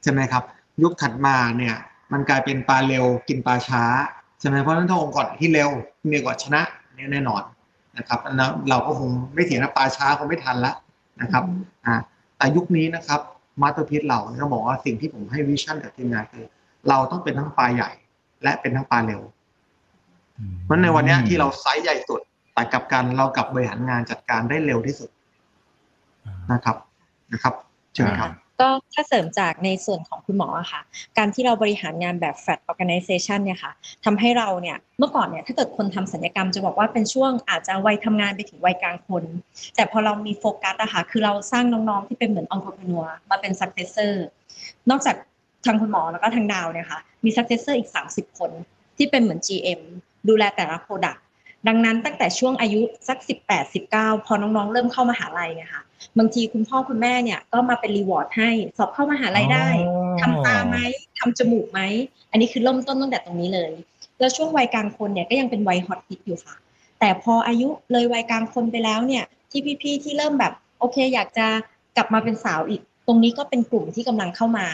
ใช่ไหมครับ ยุคถัดมาเนี่ยมันกลายเป็นปลาเร็วกินปลาช้าใช่ไหมเพราะฉะนั้นถ้าองค์กรที่เร็วมีกว่าชนะเนี่ยแน่นอนนะครับอันนั้นเราก็คงไม่เถียงนะปลาช้าคงไม่ทันละนะครับอ่าแต่ยุคนี้นะครับ Masterpiece เราเนี่ยต้องบอกว่าสิ่งที่ผมให้ vision กับทีมงานคือ เราต้องเป็นทั้งปลาใหญ่ และเป็นทั้งปลาเร็วเพราะในวันเนี้ยที่เราไซส์ใหญ่สุดแต่กลับกันเรากลับบริหารงานจัดการได้เร็วที่สุดนะครับนะครับเชิญครับ ก็ถ้าเสริมจากในส่วนของคุณหมออะค่ะ การที่เราบริหารงานแบบ flat organization เนี่ยค่ะทำให้เราเนี่ยเมื่อก่อนเนี่ยถ้าเกิดคนทำศัลยกรรมจะบอกว่าเป็นช่วงอาจจะวัยทำงานไปถึงวัยกลางคน แต่พอเรามีโฟกัสอะค่ะคือเราสร้างน้องๆที่เป็นเหมือน entrepreneur มาเป็น successor นอกจากทางคุณหมอแล้วก็ทางดาวเนี่ยค่ะมี successor อีก 30 คนที่เป็นเหมือน GM ดูแลแต่ละ product ดังนั้นตั้งแต่ช่วงอายุสัก 18 19 พอน้องๆ เริ่มเข้ามาหาลัยเนี่ยค่ะบางทีคุณพ่อคุณแม่เนี่ยก็มาเป็นรีวอร์ดให้สอบเข้ามาหาลัยได้อ๋อทำตาไหมทำจมูกไหม อันนี้คือเริ่มต้นตั้งแต่ตรงนี้เลย แล้วช่วงวัยกลางคนเนี่ยก็ยังเป็นวัยฮอตฮิตอยู่ค่ะ แต่พออายุเลยวัยกลางคนไปแล้วเนี่ยที่พี่ๆที่เริ่มแบบโอเค อยากจะกลับมาเป็นสาวอีก ตรงนี้ก็เป็นกลุ่มที่กำลังเข้ามา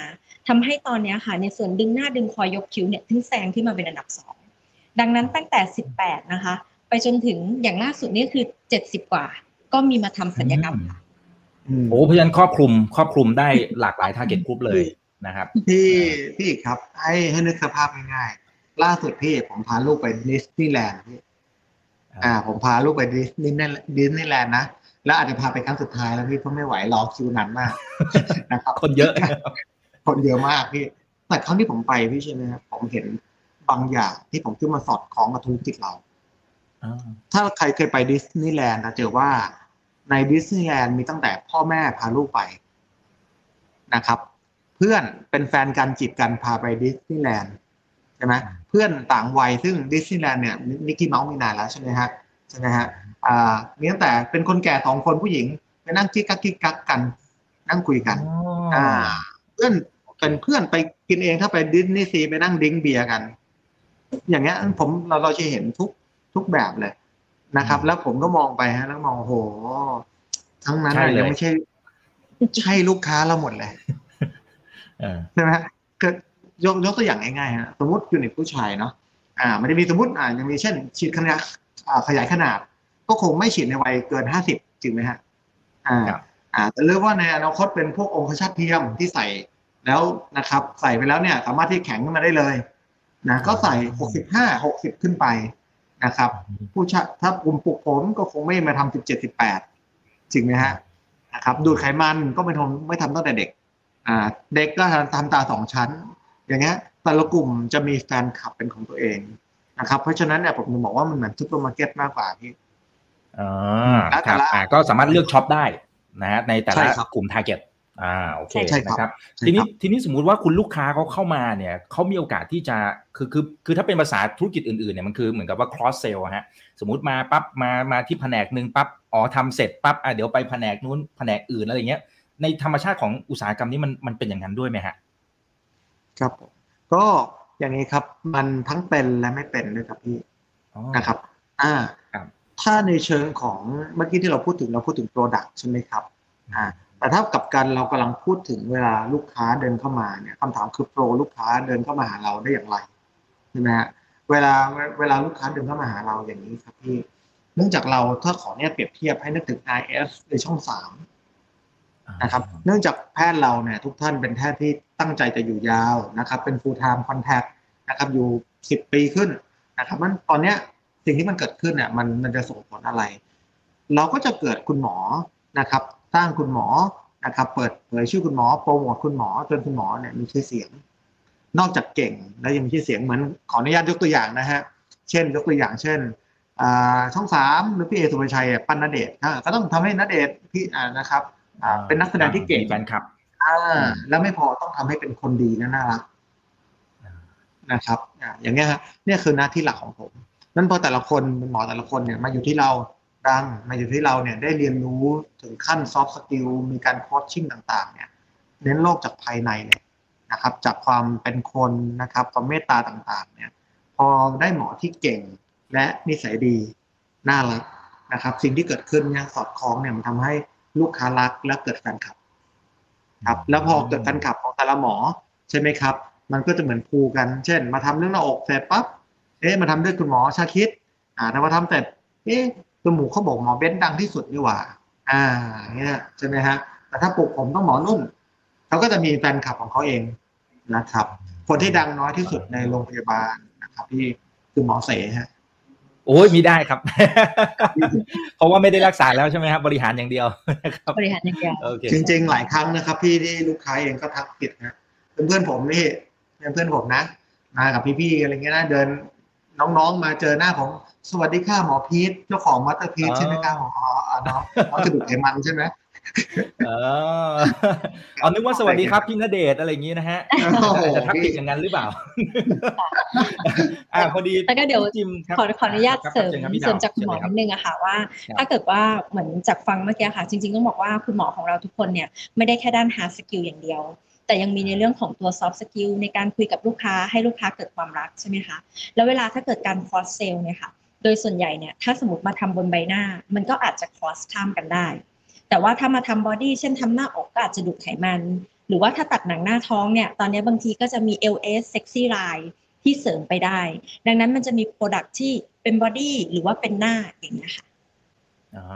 ทำให้ตอนเนี้ยค่ะในส่วนดึงหน้าดึงคอยยกคิ้วเนี่ยถึงแซงขึ้นมาเป็นอันดับสองดังนั้นตั้งแต่ 18 นะคะ ไปจนถึงอย่างล่าสุดนี่คือ70กว่า ก็มีมาทำศัลยกรรมค่ะอืมโอ้เพราะฉะนั้นครอบคลุมครอบคลุมได้หลากหลาย target กลุ่มเลยนะครับพี่พี่อีกครับให้ให้นึกสภาพง่ายๆล่าสุดพี่ผมพาลูกไปดิสนีย์แลนด์พี่อ่า ผมพาลูกไปดิสนีย์ดิสนีย์แลนด์นะแล้วอาจจะพาไปครั้งสุดท้ายแล้วพี่เพราะไม่ไหวรอคิวนานมากนะครับคนเยอะ คนเยอะมากพี่แต่ครั้งที่ผมไปพี่ใช่ไหมครับผมเห็นบางอย่างที่ผมคิดว่ามาสอดคล้องกับธุรกิจเราอ่า ถ้าใครเคยไปดิสนีย์แลนด์จะเจอว่าในดิสนีย์แลนด์มีตั้งแต่พ่อแม่พาลูกไปนะครับ เพื่อนเป็นแฟนกันจีบกันพาไปดิสนีย์แลนด์ใช่ไหมเพื่อนต่างวัยซึ่งดิสนีย์แลนด์เนี่ยมิกกี้เมาส์มีนานแล้วใช่ไหมฮะใช่ไหมฮะอ่ามีตั้งแต่เป็นคนแก่สองคนผู้หญิงไปนั่งกิ๊กกักกิ๊กกักกัน นั่งคุยกันอ่า เพื่อนเป็นเพื่อนไปกินเองถ้าไปดิสนีย์ซีไปนั่ง drink เบียร์กัน อย่างเงี้ยผมเราเราจะเห็นทุก ทุกแบบเลยนะครับ แล้วผมก็มองไปฮะแล้วมองโอ้โหทั้งนั้นใช่น่ะเลยยังไม่ใช่ ใช่ลูกค้าเราหมดเลยเออใช่ไหมฮะเกิดยกยกตัวอย่างง่ายๆฮะสมมติยูนิตผู้ชายเนาะอ่ามันจะมีสมมติอ่ายังมีเช่น ฉีดขนาดอ่าขยายขนาด ก็คงไม่ฉีดในวัยเกินห้าสิบจริงไหมฮะอ่าครับอ่า แต่เรื่องว่าในอนาคตเป็นพวกองคชาตเทียมที่ใส่แล้วนะครับ ใส่ไปแล้วเนี่ย สามารถที่แข็งขึ้นมาได้เลยนะก็ใส่หกสิบห้าหกสิบขึ้นไป นะครับ ผู้ชายถ้ากลุ่มปลุกผมก็คงไม่มาทำสิบเจ็ดสิบแปดจริงไหมฮะนะครับ ดูดไขมันก็ไม่ทำไม่ทำตั้งแต่เด็ก อ่า เด็กก็ทำตาสองชั้น อย่างเงี้ยแต่ละกลุ่มจะมีแฟนคลับเป็นของตัวเองนะครับ เพราะฉะนั้นเนี่ยผมจะบอกว่ามันเหมือนซุปเปอร์มาร์เก็ตมากกว่าพี่อ่าแล้วคแต่รับละอ่าก็สามารถเลือกช็อปได้นะฮะในแต่ใช่ละครับกลุ่ม target อ่าโอเคใช่ครับนะครับใช่ทีนี้ครับทีนี้สมมุติว่าคุณลูกค้าเขาเข้ามาเนี่ยเขามีโอกาสที่จะคือคือคือถ้าเป็นภาษาธุรกิจอื่นๆเนี่ยมันคือเหมือนกับว่า cross sell อะฮะสมมติมาปั๊บมามาที่แผนกหนึ่งปั๊บอ๋อทำเสร็จปั๊บอะเดี๋ยวไปแผนกนู้นแผนกอื่นอะไรอย่างเงี้ยในธรรมชาติของอุตสาหกรรมนี้มันมันเป็นอย่างนั้นด้วยไหมฮะครับผมก็อย่างนี้ครับมันทั้งเป็นและไม่เป็นด้วยครับพี่อ๋อนะครับ อ่าครับถ้าในเชิงของเมื่อกี้ที่เราพูดถึงเราพูดถึง Product ใช่ไหมครับอ่า แต่ถ้ากับกันเรากำลังพูดถึงเวลาลูกค้าเดินเข้ามาเนี่ยคำถามคือโปรลูกค้าเดินเข้ามาหาเราได้อย่างไรใช่ไหมฮะเวลาเวลาลูกค้าเดินเข้ามาหาเราอย่างนี้ครับพี่เนื่องจากเราถ้าขอเนี่ยเปรียบเทียบให้นึกถึง IS ในช่องสามนะครับ เนื่องจากแพทย์เราเนี่ยทุกท่านเป็นแพทย์ที่ตั้งใจจะอยู่ยาวนะครับ เป็น full time contact นะครับอยู่สิบปีขึ้นนะครับมันตอนเนี้ยสิ่งที่มันเกิดขึ้นเนี่ยมันมันจะส่งผลอะไร เราก็จะเกิดคุณหมอนะครับ สร้างคุณหมอนะครับเปิดเผยชื่อคุณหมอโปรโมทคุณหมอจนคุณหมอเนี่ยมีชื่อเสียง นอกจากเก่งแล้วยังมีชื่อเสียงเหมือนขออนุญาตยกตัวอย่างนะฮะเช่น ยกตัวอย่างเช่นอ่าช่องสามหรือพี่เอศุภชัยอะปั้นณเดชน์อะก็ต้องทำให้ณเดชน์พี่อ่านะครับอ่าเป็นนักแสดงที่เก่งมีแฟนคลับอ่าแล้วไม่พอต้องทำให้เป็นคนดีและน่ารักนะครับอ่าอย่างเงี้ยฮะเนี่ยคือหน้าที่หลักของผมนั่นพอแต่ละคนหมอแต่ละคนเนี่ยมาอยู่ที่เรา ดังมาอยู่ที่เราเนี่ยได้เรียนรู้ถึงขั้น soft skill มีการ coachingต่างๆ เนี่ยเน้นโลกจากภายในเนี่ยนะครับ จากความเป็นคนนะครับความเมตตาต่างๆ เนี่ย พอได้หมอที่เก่งและนิสัยดีน่ารักนะครับ สิ่งที่เกิดขึ้นเนี่ยสอดคล้องเนี่ยมันทำให้ลูกค้ารักและเกิดแฟนคลับ ครับ แล้วพอเกิดแฟนคลับของแต่ละหมอใช่ไหมครับ มันก็จะเหมือนพูกัน เช่น มาทำเรื่องหน้าอกเสร็จปั๊บเอ๊ะมาทำด้วยคุณหมอชาคิดอ่าถ้ามาทำเสร็จเอ๊ะ จมูกเขาบอกหมอเบ้นดังที่สุดนี่หว่า อ่าอย่างเงี้ยใช่ไหมฮะ แต่ถ้าปลูกผมต้องหมอนุ่นเขาก็จะมีแฟนคลับของเขาเองนะครับ คนที่ดังน้อยที่สุดในโรงพยาบาลนะครับที่คือหมอเสฮะโอ้ยมีได้ครับ เพราะว่าไม่ได้รักษาแล้วใช่ไหมครับบริหารอย่างเดียวนะครับบริหารอย่างเดียวโอเคจริงๆหลายครั้งนะครับ พี่ที่ลูกค้าเองก็ทักผิดนะเพื่อนๆผมนี่เพื่อนๆผมนะมากับพี่ๆอะไรเงี้ยนะเดินน้องๆมาเจอหน้าผม สวัสดีค่ะหมอพีทเจ้าของ Masterpiece ใช่ไหมคะหมออ๋อน้องน้องกระดูกไขมันใช่ไหมเออเอานึกว่าสวัสดีครับพี่ณเดชน์อะไรอย่างนี้นะฮะโอ้โหจะทักผิดอย่างนั้นหรือเปล่า อ่าพอดีแล้วก็เดี๋ยวพี่จิมครับขอขออนุญาตครับเสริมชิญครับพี่เสริมดวจากคุณหมอเชิญนิดเลยนึงอะค่ะว่าครับถ้าเกิดว่าเหมือนจากฟังเมื่อกี้ค่ะ จริงๆต้องบอกว่าคุณหมอของเราทุกคนเนี่ยไม่ได้แค่ด้าน hard skill อย่างเดียวแต่ยังมีในเรื่องของตัว soft skill ในการคุยกับลูกค้าให้ลูกค้าเกิดความรักใช่ไหมคะ แล้วเวลาถ้าเกิดการ cross sell เนี่ยค่ะ โดยส่วนใหญ่เนี่ยถ้าสมมติมาทำบนใบหน้า มันก็อาจจะ cross ข้ามกันได้ แต่ว่าถ้ามาทำ body เช่นทำหน้าอกก็อาจจะดูดไขมัน หรือว่าถ้าตัดหนังหน้าท้องเนี่ยตอนนี้บางทีก็จะมี LS sexy line ที่เสริมไปได้ ดังนั้นมันจะมี product ที่เป็น body หรือว่าเป็นหน้าอย่างเงี้ยค่ะอ๋อ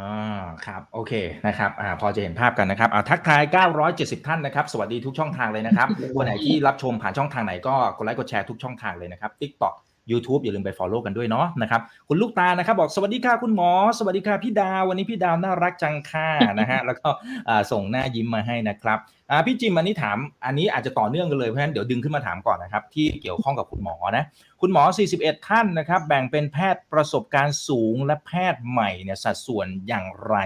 ครับโอเคนะครับอ่าพอจะเห็นภาพกันนะครับอ่าทักทาย 970 ท่านนะครับ สวัสดีทุกช่องทางเลยนะครับวันไหนที่รับชมผ่านช่องทางไหนก็กดไลค์กดแชร์ทุกช่องทางเลยนะครับ TikTok YouTube อย่าลืมไป Follow กันด้วยเนาะนะครับคุณลูกตานะครับบอกสวัสดีค่ะคุณหมอ สวัสดีค่ะพี่ดาว วันนี้พี่ดาวน่ารักจังค่ะนะฮะแล้วก็อ่าส่งหน้ายิ้มมาให้นะครับอ่าพี่จิมอันนี้ถามอันนี้อาจจะต่อเนื่องกันเลยเพราะฉะนั้นเดี๋ยวดึงขึ้นมาถามก่อนนะครับที่เกี่ยวข้องกับคุณหมอนะคุณหมอ 41 ท่านนะครับแบ่งเป็นแพทย์ประสบการณ์สูงและแพทย์ใหม่เนี่ยสัดส่วนอย่างไร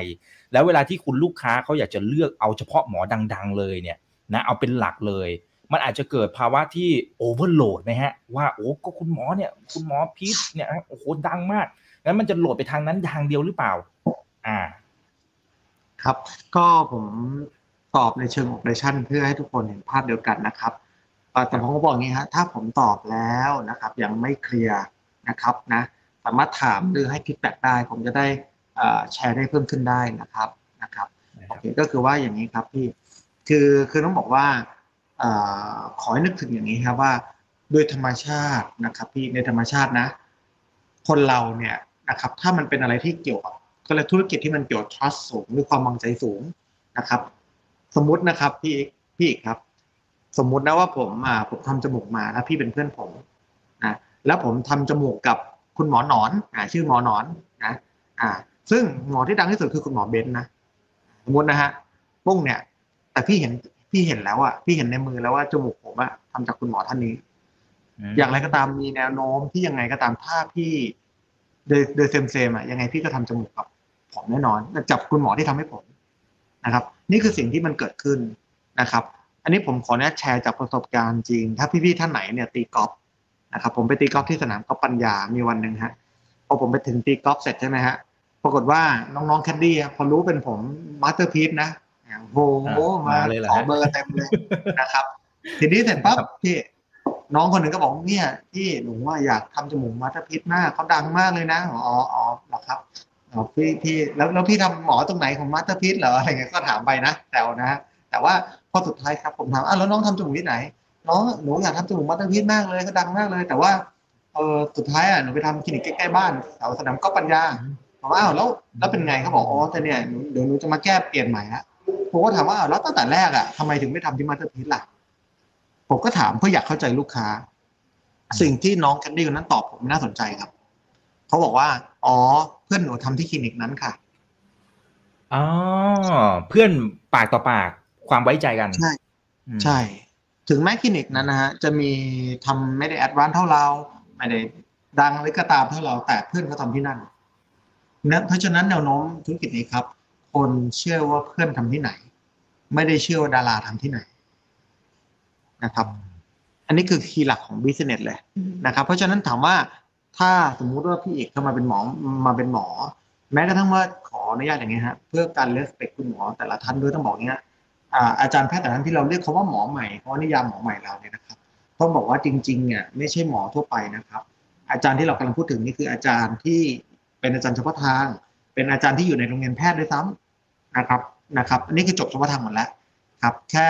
แล้วเวลาที่คุณลูกค้าเขาอยากจะเลือกเอาเฉพาะหมอดัง ๆ เลยเนี่ยนะเอาเป็นหลักเลย มันอาจจะเกิดภาวะที่ overload ไหมฮะว่าโอ้ก็คุณหมอเนี่ย คุณหมอพีทเนี่ยโอ้โหดังมากงั้นมันจะ load ไปทางนั้นทางเดียวหรือเปล่า อ่า ครับ ก็ผมตอบในเชิง operation เพื่อให้ทุกคนเห็นภาพเดียวกันนะครับเอ่อแต่ผมก็บอกอย่างนี้ฮะถ้าผมตอบแล้วนะครับ ยังไม่เคลียร์นะครับนะ สามารถถามหรือให้ feedback ได้ ผมจะได้เอ่อแชร์ได้เพิ่มขึ้นได้นะครับนะครับโอเคก็คือว่าอย่างนี้ครับพี่คือคือต้องบอกว่าเอขอให้นึกถึงอย่างนี้ครับว่า โดยธรรมชาตินะครับพี่ในธรรมชาตินะ คนเราเนี่ยนะครับ ถ้ามันเป็นอะไรที่เกี่ยวกับก็เลยธุรกิจที่มันเกี่ยว trust สูงหรือความวางใจสูงนะครับ สมมุตินะครับพี่พี่ครับ สมมุตินะว่าผมอ่าผมทำจมูกมาแล้วพี่เป็นเพื่อนผมนะแล้วผมทำจมูกกับคุณหมอหนอนอ่าชื่อหมอหนอนนะอ่า ซึ่งหมอที่ดังที่สุดคือคุณหมอเบนนะสมมตินะฮะปุ้งเนี่ย แต่พี่เห็น พี่เห็นแล้วอะพี่เห็นในมือแล้วว่าจมูกผมอะทำจากคุณหมอท่านนี้ อย่างไรก็ตามมีแนวโน้มที่ยังไงก็ตามถ้าพี่โดยโดยเซมเซมอะยังไงพี่ก็ทำจมูกกับผมแน่นอนจับคุณหมอที่ทำให้ผมนะครับ นี่คือสิ่งที่มันเกิดขึ้นนะครับ อันนี้ผมขออนุญาตแชร์จากประสบการณ์จริง ถ้าพี่ๆท่านไหนเนี่ยตีกอล์ฟนะครับ ผมไปตีกอล์ฟที่สนามกอล์ฟปัญญามีวันหนึ่งฮะพอผมไปถึงตีกอล์ฟเสร็จใช่ไหมฮะปรากฏว่าน้องๆแคดดี้อะพอรู้เป็นผมมาสเตอร์พี e นะ โอ้โหอะมามาเลยเหรอขอฮะเบอร์เต็มเลยนะครับ ทีนี้เสร็จปั๊บพี่น้องคนหนึ่งก็บอกเนี่ยพี่หนูว่าอยากทำจมูก Masterpiece มากเขาดังมากเลยนะอ๋ออ๋อเหรอครับอ๋อพี่พี่แล้วแล้วพี่ทำหมอตรงไหนของ Masterpiece เหรออะไรเงี้ยก็ถามไปนะแต่นะฮะแต่ว่าพอสุดท้ายครับผมถามอะแล้วน้องทำจมูกที่ไหนน้องหนูอยากทำจมูก Masterpiece มากเลยเขาดังมากเลย แต่ว่าเออสุดท้ายอะหนูไปทำคลินิกใกล้ๆบ้านแถวสนามกอล์ฟปัญญาบอกว่าอ้าวแล้วแล้วเป็นไงเขาบอกอ๋อแต่เนี่ยหนูเดี๋ยวหนูจะมาแก้เปลี่ยนใหม่ละ ผมก็ถามว่าอ้าวแล้วตั้งแต่แรกอะทำไมถึงไม่ทำที่ Masterpiece ล่ะ ผมก็ถามเพื่ออยากเข้าใจลูกค้า สิ่งที่น้องแคดดี้คนนั้นตอบผมน่าสนใจครับเขาบอกว่า อ๋อ เพื่อนหนูทำที่คลินิกนั้นค่ะอ๋อเพื่อนปากต่อปากความไว้ใจกัน ใช่อืมใช่ ถึงแม้คลินิกนั้นนะฮะ จะมีทำไม่ได้ advance เท่าเราไม่ได้ดังเลยก็ตามเท่าเราแต่เพื่อนเขาทำที่นั่นนะเพราะฉะนั้นแนวโน้มธุรกิจนี้ครับ คนเชื่อว่าเพื่อนทำที่ไหน ไม่ได้เชื่อว่าดาราทำที่ไหนนะครับ อันนี้คือ key หลักของ business เลยนะครับ เพราะฉะนั้นถามว่าถ้าสมมุติว่าพี่เอกเข้ามาเป็นหมอมาเป็นหมอ แม้กระทั่งว่าขออนุญาตอย่างเงี้ยฮะเพื่อการเลสเปคคุณหมอแต่ละท่านด้วยต้องบอกเงี้ยอาอาจารย์แพทย์แต่ละท่านที่เราเรียกเขาว่าหมอใหม่เพราะนิยามหมอใหม่เราเนี่ยนะครับต้องบอกว่าจริงๆเนี่ยไม่ใช่หมอทั่วไปนะครับ อาจารย์ที่เรากำลังพูดถึงนี่คืออาจารย์ที่เป็นอาจารย์เฉพาะทาง เป็นอาจารย์ที่อยู่ในโรงเรียนแพทย์ด้วยซ้ำ นะครับนะครับ อันนี้คือจบเฉพาะทางหมดแล้วครับแค่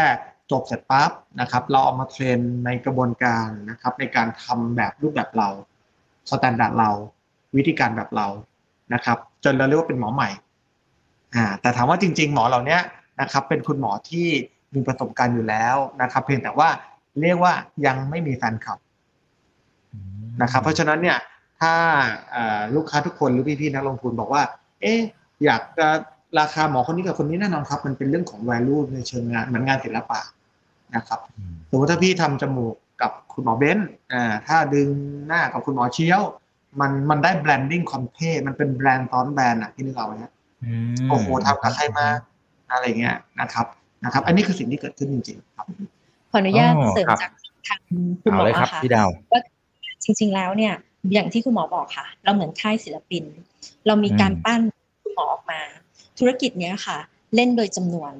จบเสร็จปั๊บนะครับ เราเอามาเทรนในกระบวนการนะครับ ในการทำแบบรูปแบบเรา standard เรา วิธีการแบบเรานะครับ จนเราเรียกว่าเป็นหมอใหม่อ่าแต่ถามว่าจริง ๆ หมอเหล่านี้นะครับ เป็นคุณหมอที่มีประสบการณ์อยู่แล้วนะครับ เพียงแต่ว่าเรียกว่ายังไม่มีแฟนคลับนะครับ เพราะฉะนั้นเนี่ยถ้าลูกค้าทุกคนหรือพี่ๆนักลงทุนบอกว่า เอ๊ะอยากจะ ราคาหมอคนนี้กับคนนี้แน่นอนครับ มันเป็นเรื่องของ value ในเชิงงานเหมือนงานศิลปะนะครับสมมติถ้าพี่ทำจมูกกับคุณหมอเบนซ์อ่าถ้าดึงหน้ากับคุณหมอเชียว มันมันได้ branding ความเท่มันเป็นแบรนด์ซ้อนแบรนด์อะที่นึกเอาไหมฮะมโอ้โหทำกับใครมาอะไรเงี้ยนะครับนะครับ อันนี้คือสิ่งที่เกิดขึ้นจริงๆครับขออนุญาตอ๋อเสริมครับจากทางคุณหมเอาอเลยครับอะค่ะพี่ดาวว่าจริง ๆแล้วเนี่ย อย่างที่คุณหมอบอกค่ะ เราเหมือนค่ายศิลปิน เรามีการอืมปั้นคุณหมอออกมา ธุรกิจเนี้ยค่ะ เล่นโดยจำนวน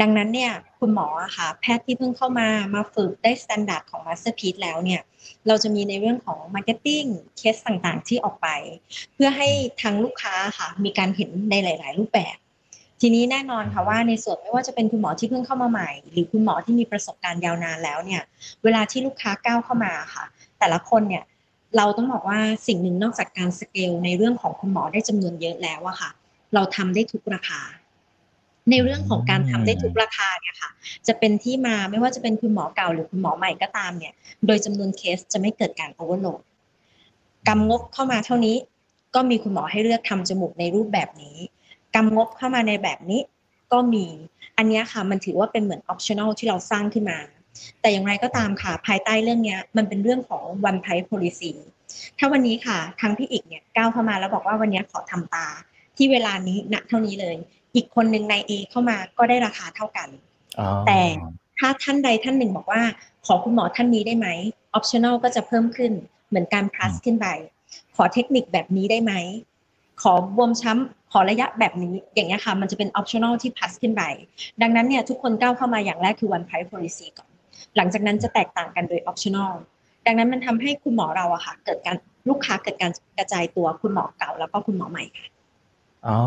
ดังนั้นเนี่ยคุณหมออะค่ะ แพทย์ที่เพิ่งเข้ามามาฝึกได้ standard ของ Masterpiece แล้วเนี่ย เราจะมีในเรื่องของ Marketing เคสต่างๆ ที่ออกไป เพื่อให้ทางลูกค้าค่ะ มีการเห็นในหลาย ๆ รูปแบบ ทีนี้แน่นอนค่ะว่าในส่วนไม่ว่าจะเป็นคุณหมอที่เพิ่งเข้ามาใหม่ หรือคุณหมอที่มีประสบการณ์ยาวนานแล้วเนี่ย เวลาที่ลูกค้าก้าวเข้ามาค่ะ แต่ละคนเนี่ยเราต้องบอกว่าสิ่งหนึ่งนอกจากการสเกลในเรื่องของคุณหมอได้จำนวนเยอะแล้วอะค่ะ เราทำได้ทุกราคา ในเรื่องของการทำได้ทุกราคาเนี่ยค่ะ จะเป็นที่มาไม่ว่าจะเป็นคุณหมอเก่าหรือคุณหมอใหม่ก็ตามเนี่ย โดยจำนวนเคสจะไม่เกิดการ overload กำงบเข้ามาเท่านี้ก็มีคุณหมอให้เลือกทำจมูกในรูปแบบนี้กำงบเข้ามาในแบบนี้ก็มี อันเนี้ยค่ะมันถือว่าเป็นเหมือน optional ที่เราสร้างขึ้นมา แต่อย่างไรก็ตามค่ะ ภายใต้เรื่องเนี้ยมันเป็นเรื่องของ one price policy ถ้าวันนี้ค่ะทางพี่อีกเนี่ยก้าวเข้ามาแล้วบอกว่าวันเนี้ยขอทำตา ที่เวลานี้ณเท่านี้เลย อีกคนหนึ่งใน A เข้ามาก็ได้ราคาเท่ากันอ๋อแต่ถ้าท่านใดท่านหนึ่งบอกว่า ขอคุณหมอท่านนี้ได้ไหม optional ก็จะเพิ่มขึ้นเหมือนการ plus ขึ้นไป ขอเทคนิคแบบนี้ได้ไหม ขอบวมช้ำ ขอระยะแบบนี้ อย่างเงี้ยค่ะ มันจะเป็น optional ที่ plus ขึ้นไป ดังนั้นเนี่ยทุกคนก้าวเข้ามาอย่างแรกคือ one price policy ก่อน หลังจากนั้นจะแตกต่างกันโดย optional ดังนั้นมันทำให้คุณหมอเราอะค่ะ เกิดการลูกค้าเกิดการกระจายตัวคุณหมอเก่าแล้วก็คุณหมอใหม่ค่ะ อ๋อ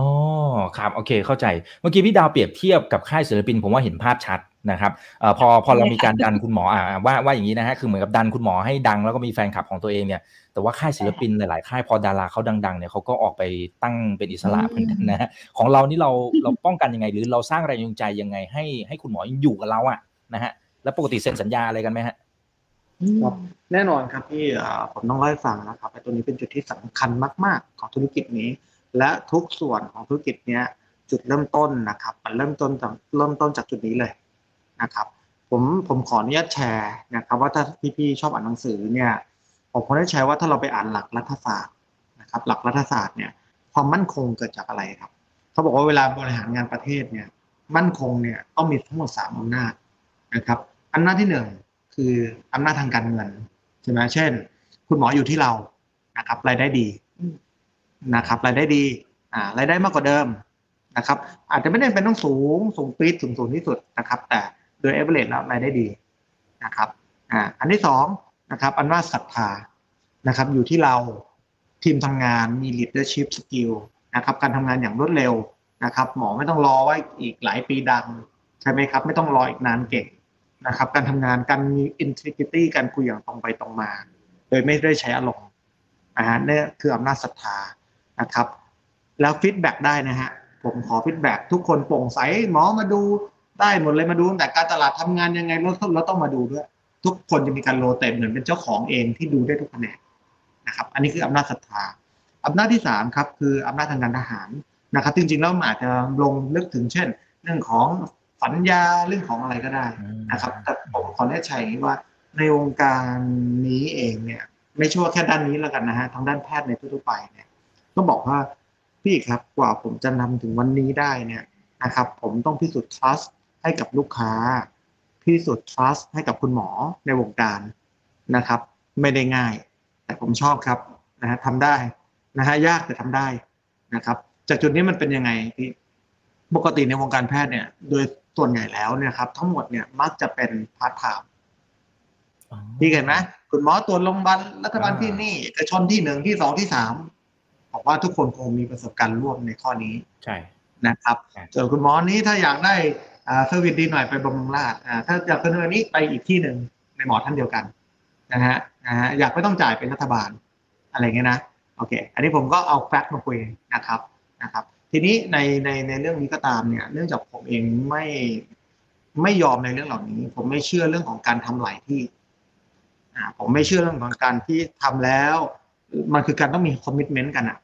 ครับโอเคเข้าใจ เมื่อกี้พี่ดาวเปรียบเทียบกับค่ายศิลปิน ผมว่าเห็นภาพชัดนะครับเอ่อพอพอเรามีการดันคุณหมออ่าว่าว่าอย่างนี้นะฮะคือเหมือนกับดันคุณหมอให้ดังแล้วก็มีแฟนคลับของตัวเองเนี่ยแต่ว่าค่ายศิลปินหลาย ๆ ค่ายพอดาราเขาดัง ๆ เนี่ยเขาก็ออกไปตั้งเป็นอิสระเหมือนกันนะฮะของเรานี่เราเราป้องกันยังไง หรือเราสร้างแรงจูงใจยังไง ให้ให้คุณหมอยังอยู่กับเราอะนะฮะแล้วปกติเซ็นสัญญาอะไรกันไหมฮะครับแน่นอนครับพี่เอ่อผมต้องเล่าให้ฟังนะครับไอ้ตัวนี้เป็นจุดที่สำคัญมาก ๆ ของธุรกิจนี้ และทุกส่วนของธุรกิจเนี้ยจุดเริ่มต้นนะครับ มันเริ่มต้นจากเริ่มต้นจากจุดนี้เลยนะครับผมผมขออนุญาตแชร์นะครับว่าถ้าพี่ๆชอบอ่านหนังสือเนี่ยผมขออนุญาตแชร์ว่าถ้าเราไปอ่านหลักรัฐศาสตร์นะครับ หลักรัฐศาสตร์เนี่ยความมั่นคงเกิดจากอะไรครับเขาบอกว่าเวลาบริหารงานประเทศเนี่ยมั่นคงเนี่ยต้องมีทั้งหมดสามอำนาจนะครับอำนาจที่หนึ่งคืออำนาจทางการเงินใช่ไหมเช่น คุณหมออยู่ที่เรานะครับรายได้ดี นะครับรายได้ดีอ่ารายได้มากกว่าเดิมนะครับ อาจจะไม่ได้เป็นต้องสูงสูงปีดสูงสูงที่สุดนะครับ แต่โดยเอเวอเรแล้วรายได้ดีนะครับอ่าอันที่สองนะครับอำนาจศรัทธานะครับ อยู่ที่เราทีมทำงานมี leadership skill นะครับ การทำงานอย่างรวดเร็วนะครับ หมอไม่ต้องรอไว้อีกหลายปีดังใช่ไหมครับ ไม่ต้องรออีกนานเก่งนะครับ การทำงานการมี integrity การคุยอย่างตรงไปตรงมา โดยไม่ได้ใช้อารมณ์นะฮะนี่คืออำนาจศรัทธา นะครับ แล้วฟีดแบ็กได้นะฮะผมขอ feedback ทุกคนโปร่งใสหมอมาดูได้หมดเลยมาดูตั้งแต่การตลาดทำงานยังไงเราต้องเราต้องมาดูด้วย ทุกคนจะมีการ rotate เหมือนเป็นเจ้าของเองที่ดูได้ทุกแผนกนะครับ อันนี้คืออำนาจศรัทธาอำนาจที่สามครับคืออำนาจทางการทหารนะครับ จริงๆแล้วมันอาจจะลงลึกถึงเช่น เรื่องของสัญญาเรื่องของอะไรก็ได้นะครับ แต่ผมขอแนะชัยว่าในวงการนี้เองเนี่ย ไม่ใช่ว่าแค่ด้านนี้แล้วกันนะฮะทั้งด้านแพทย์ในทั่วๆไปเนี่ย ก็บอกว่าพี่ครับกว่าผมจะนำถึงวันนี้ได้เนี่ยนะครับ ผมต้องพิสูจน์ trust ให้กับลูกค้า พิสูจน์ trust ให้กับคุณหมอในวงการนะครับ ไม่ได้ง่าย แต่ผมชอบครับนะฮะทำได้นะฮะยากแต่ทำได้นะครับ จากจุดนี้มันเป็นยังไงพี่ปกติในวงการแพทย์เนี่ย โดยส่วนใหญ่แล้วเนี่ยครับ ทั้งหมดเนี่ยมักจะเป็นพาร์ทไทม์พี่เห็นไหมคุณหมอตรวจโรงพยาบาลรัฐบาลที่นี่เอกชนที่หนึ่งที่สองที่สาม บอกว่าทุกคนคงมีประสบการณ์ร่วมในข้อนี้ใช่นะครับใช่ส่วนคุณหมอนี้ถ้าอยากได้อ่า service ดีหน่อยไปบำรุงราษฎร์อ่าถ้าอยากเสนอนี้ไปอีกที่หนึ่งในหมอท่านเดียวกันนะฮะนะฮะอยากไม่ต้องจ่ายเป็นรัฐบาลอะไรเงี้ยนะโอเค อันนี้ผมก็เอา fact มาคุยนะครับนะครับ ทีนี้ในในในเรื่องนี้ก็ตามเนี่ย เนื่องจากผมเองไม่ไม่ยอมในเรื่องเหล่านี้ ผมไม่เชื่อเรื่องของการทำหลายที่อ่าผมไม่เชื่อเรื่องของการที่ทำแล้ว มันคือการต้องมีคอมมิชเมนต์กันอะ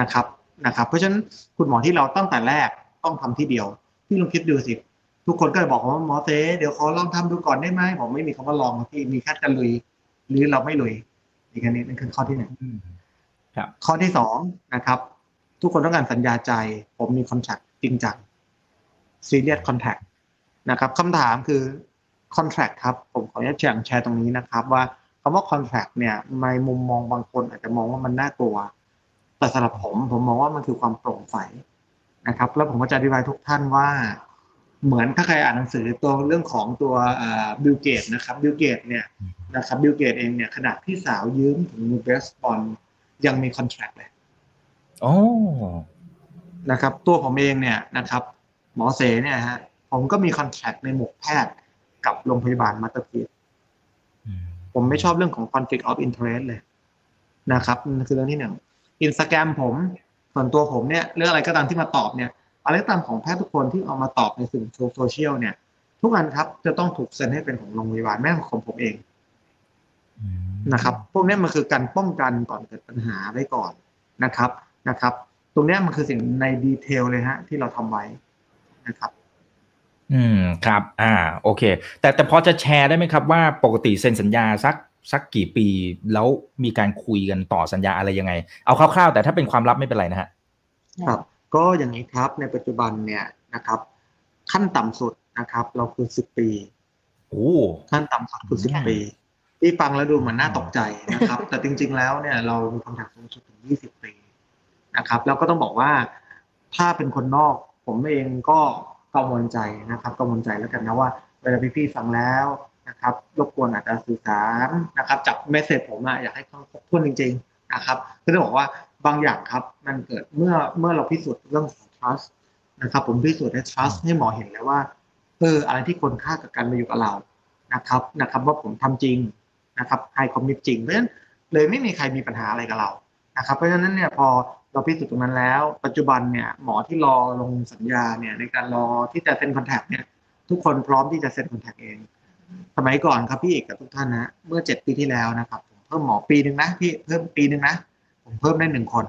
นะครับนะครับ เพราะฉะนั้นคุณหมอที่เราตั้งแต่แรกต้องทำที่เดียวพี่ลองคิดดูสิทุกคนก็เลยบอกว่าหมอเต้เดี๋ยวขอลองทำดูก่อนได้ไหมผมไม่มีคำว่าลองครับพี่มีแค่จะลุย หรือเราไม่ลุยอีกอันนี้นั่นคือข้อที่หนึ่งอืมครับข้อที่สองนะครับ ทุกคนต้องการสัญญาใจ ผมมี contract จริงจัง serious contract นะครับคำถามคือ contract ครับ ผมขออนุญาตแชร์แชร์ตรงนี้นะครับ ว่าคำว่า contract เนี่ยในมุมมองบางคนอาจจะมองว่ามันน่ากลัว แต่สำหรับผมผมมองว่ามันคือความโปร่งใสนะครับ แล้วผมก็จะอธิบายทุกท่านว่า เหมือนถ้าใครอ่านหนังสือตัวเรื่องของตัวบิลเกตส์นะครับบิลเกตส์เนี่ยนะครับบิลเกตส์เองเนี่ยขนาดพี่สาวยืมถุงมือเบสบอลยังมี contract เลยโอ้นะครับ ตัวผมเองเนี่ยนะครับ หมอเสเนี่ยฮะผมก็มี contract ในหมวกแพทย์กับโรงพยาบาล Masterpiece ผมไม่ชอบเรื่องของ conflict of interest เลยนะครับนั่นคือเรื่องที่หนึ่ง อินสตาแกรมผม ส่วนตัวผมเนี่ยเรื่องอะไรก็ตามที่มาตอบเนี่ยอะไรก็ตามของแพทย์ทุกคนที่เอามาตอบในสื่อโซเชียลเนี่ย ทุกอันครับจะต้องถูกเซ็นให้เป็นของโรงพยาบาลแม่ของผมเองนะครับ พวกนี้มันคือการป้องกันก่อนเกิดปัญหาไว้ก่อนนะครับนะครับ ตรงนี้มันคือสิ่งในดีเทลเลยฮะ ที่เราทำไว้นะครับ อืมครับ อ่า โอเค แต่แต่พอจะแชร์ได้ไหมครับว่าปกติเซ็นสัญญาสัก สักกี่ปีแล้วมีการคุยกันต่อสัญญาอะไรยังไง เอาคร่าวๆ แต่ถ้าเป็นความลับไม่เป็นไรนะฮะครับก็อย่างนี้ครับในปัจจุบันเนี่ยนะครับ ขั้นต่ำสุดนะครับ เราคือสิบปีโอ้ขั้นต่ำสุดคือสิบปี ที่ฟังแล้วดูเหมือนน่าตกใจนะครับ แต่จริง ๆ แล้วเนี่ยเรามีคอนแทคสูงสุดถึงยี่สิบปีนะครับแล้วก็ต้องบอกว่าถ้าเป็นคนนอก ผมเองก็กังวลใจนะครับกังวลใจแล้วกันนะว่าเวลาพี่ๆฟังแล้ว นะครับรบกวนอาจจะสื่อสารนะครับจากเมสเซจผมอะอยากให้ครบถ้วนจริง ๆ นะครับก็ต้องบอกว่าบางอย่างครับมันเกิดเมื่อเมื่อเราพิสูจน์เรื่องของ trust นะครับ ผมพิสูจน์ให้ trust ให้หมอเห็นแล้วว่าเอออะไรที่คนค่ากับการมาอยู่กับเรานะครับนะครับ ว่าผมทำจริงนะครับให้คอมมิตจริงเพราะฉะนั้นเลยไม่มีใครมีปัญหาอะไรกับเรานะครับ เพราะฉะนั้นเนี่ยพอเราพิสูจน์ตรงนั้นแล้ว ปัจจุบันเนี่ยหมอที่รอลงสัญญาเนี่ยในการรอที่จะเซ็นคอนแทคเนี่ยทุกคนพร้อมที่จะเซ็นคอนแทคเอง สมัยก่อนครับพี่เอกกับทุกท่านนะเมื่อเจ็ดปีที่แล้วนะครับผมเพิ่มหมอปีหนึ่งนะพี่เพิ่มปีหนึ่งนะผมเพิ่มได้หนึ่งคน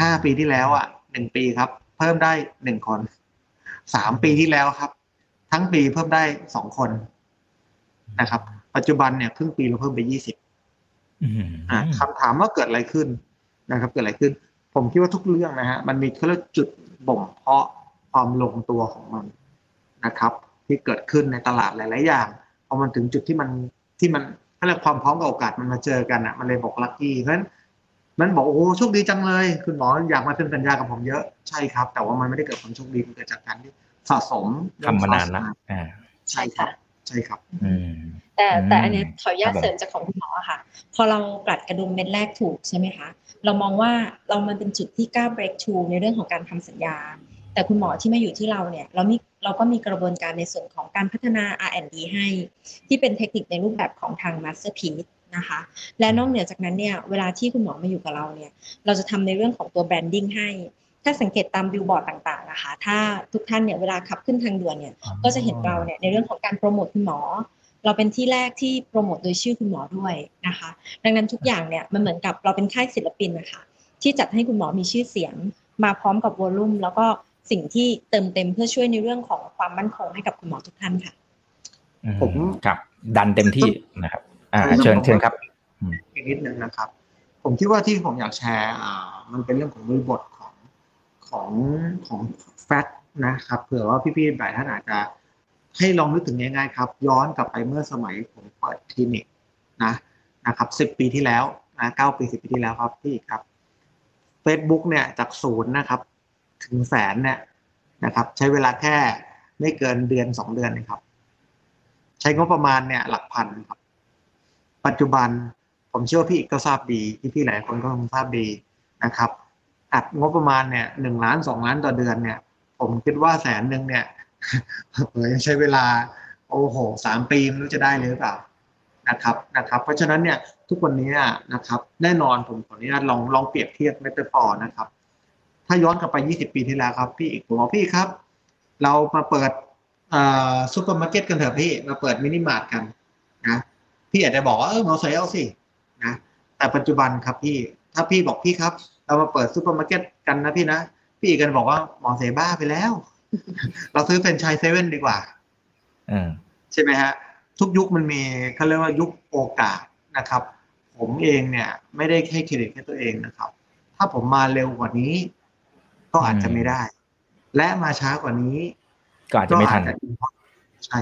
ห้าปีที่แล้วอะหนึ่งปีครับ เพิ่มได้หนึ่งคนสามปีที่แล้วครับ ทั้งปีเพิ่มได้สองคนนะครับ ปัจจุบันเนี่ยครึ่งปีเราเพิ่มไปยี่สิบอ่าคำถามว่าเกิดอะไรขึ้นนะครับ เกิดอะไรขึ้น ผมคิดว่าทุกเรื่องนะฮะมันมีเขาเรียกจุดบ่มเพาะความลงตัวของมันนะครับ ที่เกิดขึ้นในตลาดหลาย ๆ อย่างพอมันถึงจุดที่มันที่มันเขาเรียกความพร้อมกับโอกาสมันมาเจอกันอะมันเลยบอกลัคกี้เพราะฉะนั้นมันบอกโอ้โชคดีจังเลย คุณหมออยากมาเซ็นสัญญากับผมเยอะใช่ครับ แต่ว่ามันไม่ได้เกิดความโชคดีมันเกิดจากการที่สะสมทำมานานนะอ่าใช่ครับใช่ครับอืมแต่แต่อันเนี้ยขออนุญาตเสริมจากของคุณหมอค่ะ พอเรากลัดกระดุมเม็ดแรกถูกใช่ไหมคะ เรามองว่าเรามันเป็นจุดที่กล้า break through ในเรื่องของการทำสัญญา แต่คุณหมอที่มาอยู่ที่เราเนี่ย เรามี เราก็มีกระบวนการในส่วนของการพัฒนา R&D ให้ ที่เป็นเทคนิคในรูปแบบของทาง Masterpiece นะคะและนอกเหนือจากนั้นเนี่ยเวลาที่คุณหมอมาอยู่กับเราเนี่ยเราจะทำในเรื่องของตัว branding ให้ ถ้าสังเกตตามบิลบอร์ดต่างๆนะคะถ้าทุกท่านเนี่ยเวลาขับขึ้นทางด่วนเนี่ยก็จะเห็นเราเนี่ยในเรื่องของการโปรโมทคุณหมอ เราเป็นที่แรกที่โปรโมทโดยชื่อคุณหมอด้วยนะคะดังนั้นทุกอย่างเนี่ยมันเหมือนกับเราเป็นค่ายศิลปินนะคะที่จัดให้คุณหมอมีชื่อเสียงมาพร้อมกับวอลลุ่มแล้วก็ สิ่งที่เติมเต็มเพื่อช่วยในเรื่องของความมั่นคงให้กับคุณหมอทุกท่านค่ะ ผมครับ ดันเต็มที่นะครับ อ่าเชิญเชิญครับอีกนิดนึงนะครับ ผมคิดว่าที่ผมอยากแชร์อ่ามันเป็นเรื่องของบริบทของของของแฟกต์นะครับเผื่อว่าพี่ๆหลายท่านอาจจะให้ลองนึกถึงง่ายๆครับ ย้อนกลับไปเมื่อสมัยผมเปิดคลินิกนะนะครับสิบปีที่แล้วนะเก้าปีสิบปีที่แล้วครับพี่ครับ Facebook เนี่ยจากศูนย์นะครับ ถึงแสนเนี่ยนะครับ ใช้เวลาแค่ไม่เกินเดือนสองเดือนนะครับ ใช้งบประมาณเนี่ย หลักพันครับ ปัจจุบันผมเชื่อว่าพี่ก็ทราบดีพี่พี่หลายคนก็คงทราบดีนะครับ อัดงบประมาณเนี่ยหนึ่งล้านสองล้านต่อเดือนเนี่ย ผมคิดว่าแสนหนึ่งเนี่ยเผยใช้เวลา โอ้โหสามปีไม่รู้จะได้เลยหรือเปล่านะครับนะครับ เพราะฉะนั้นเนี่ยทุกวันนี้นะครับ แน่นอนผมขออนุญาตลองลองเปรียบเทียบ metaphor นะครับ ถ้าย้อนกลับไป 20 ปีที่แล้วครับพี่เอกผมบอกพี่ครับ เรามาเปิดซูเปอร์มาร์เก็ตกันเถอะพี่มาเปิดมินิมาร์ทกันนะพี่อาจจะบอกว่าเออมาใส่เอาสินะแต่ปัจจุบันครับพี่ถ้าพี่บอกพี่ครับ เรามาเปิดซูเปอร์มาร์เก็ตกันนะพี่นะพี่เอกก็บอกว่าหมอเสบ้าไปแล้ว เราซื้อแฟรนไชส์เซเว่นดีกว่าใช่ไหมฮะ ทุกยุคมันมีเขาเรียกว่ายุคโอกาสนะครับ ผมเองเนี่ย ไม่ได้ให้เครดิตแค่ตัวเองนะครับ ถ้าผมมาเร็วกว่านี้ ก็อาจจะไม่ได้ และมาช้ากว่านี้ ก็อาจจะไม่ทันก็อาจจะใช่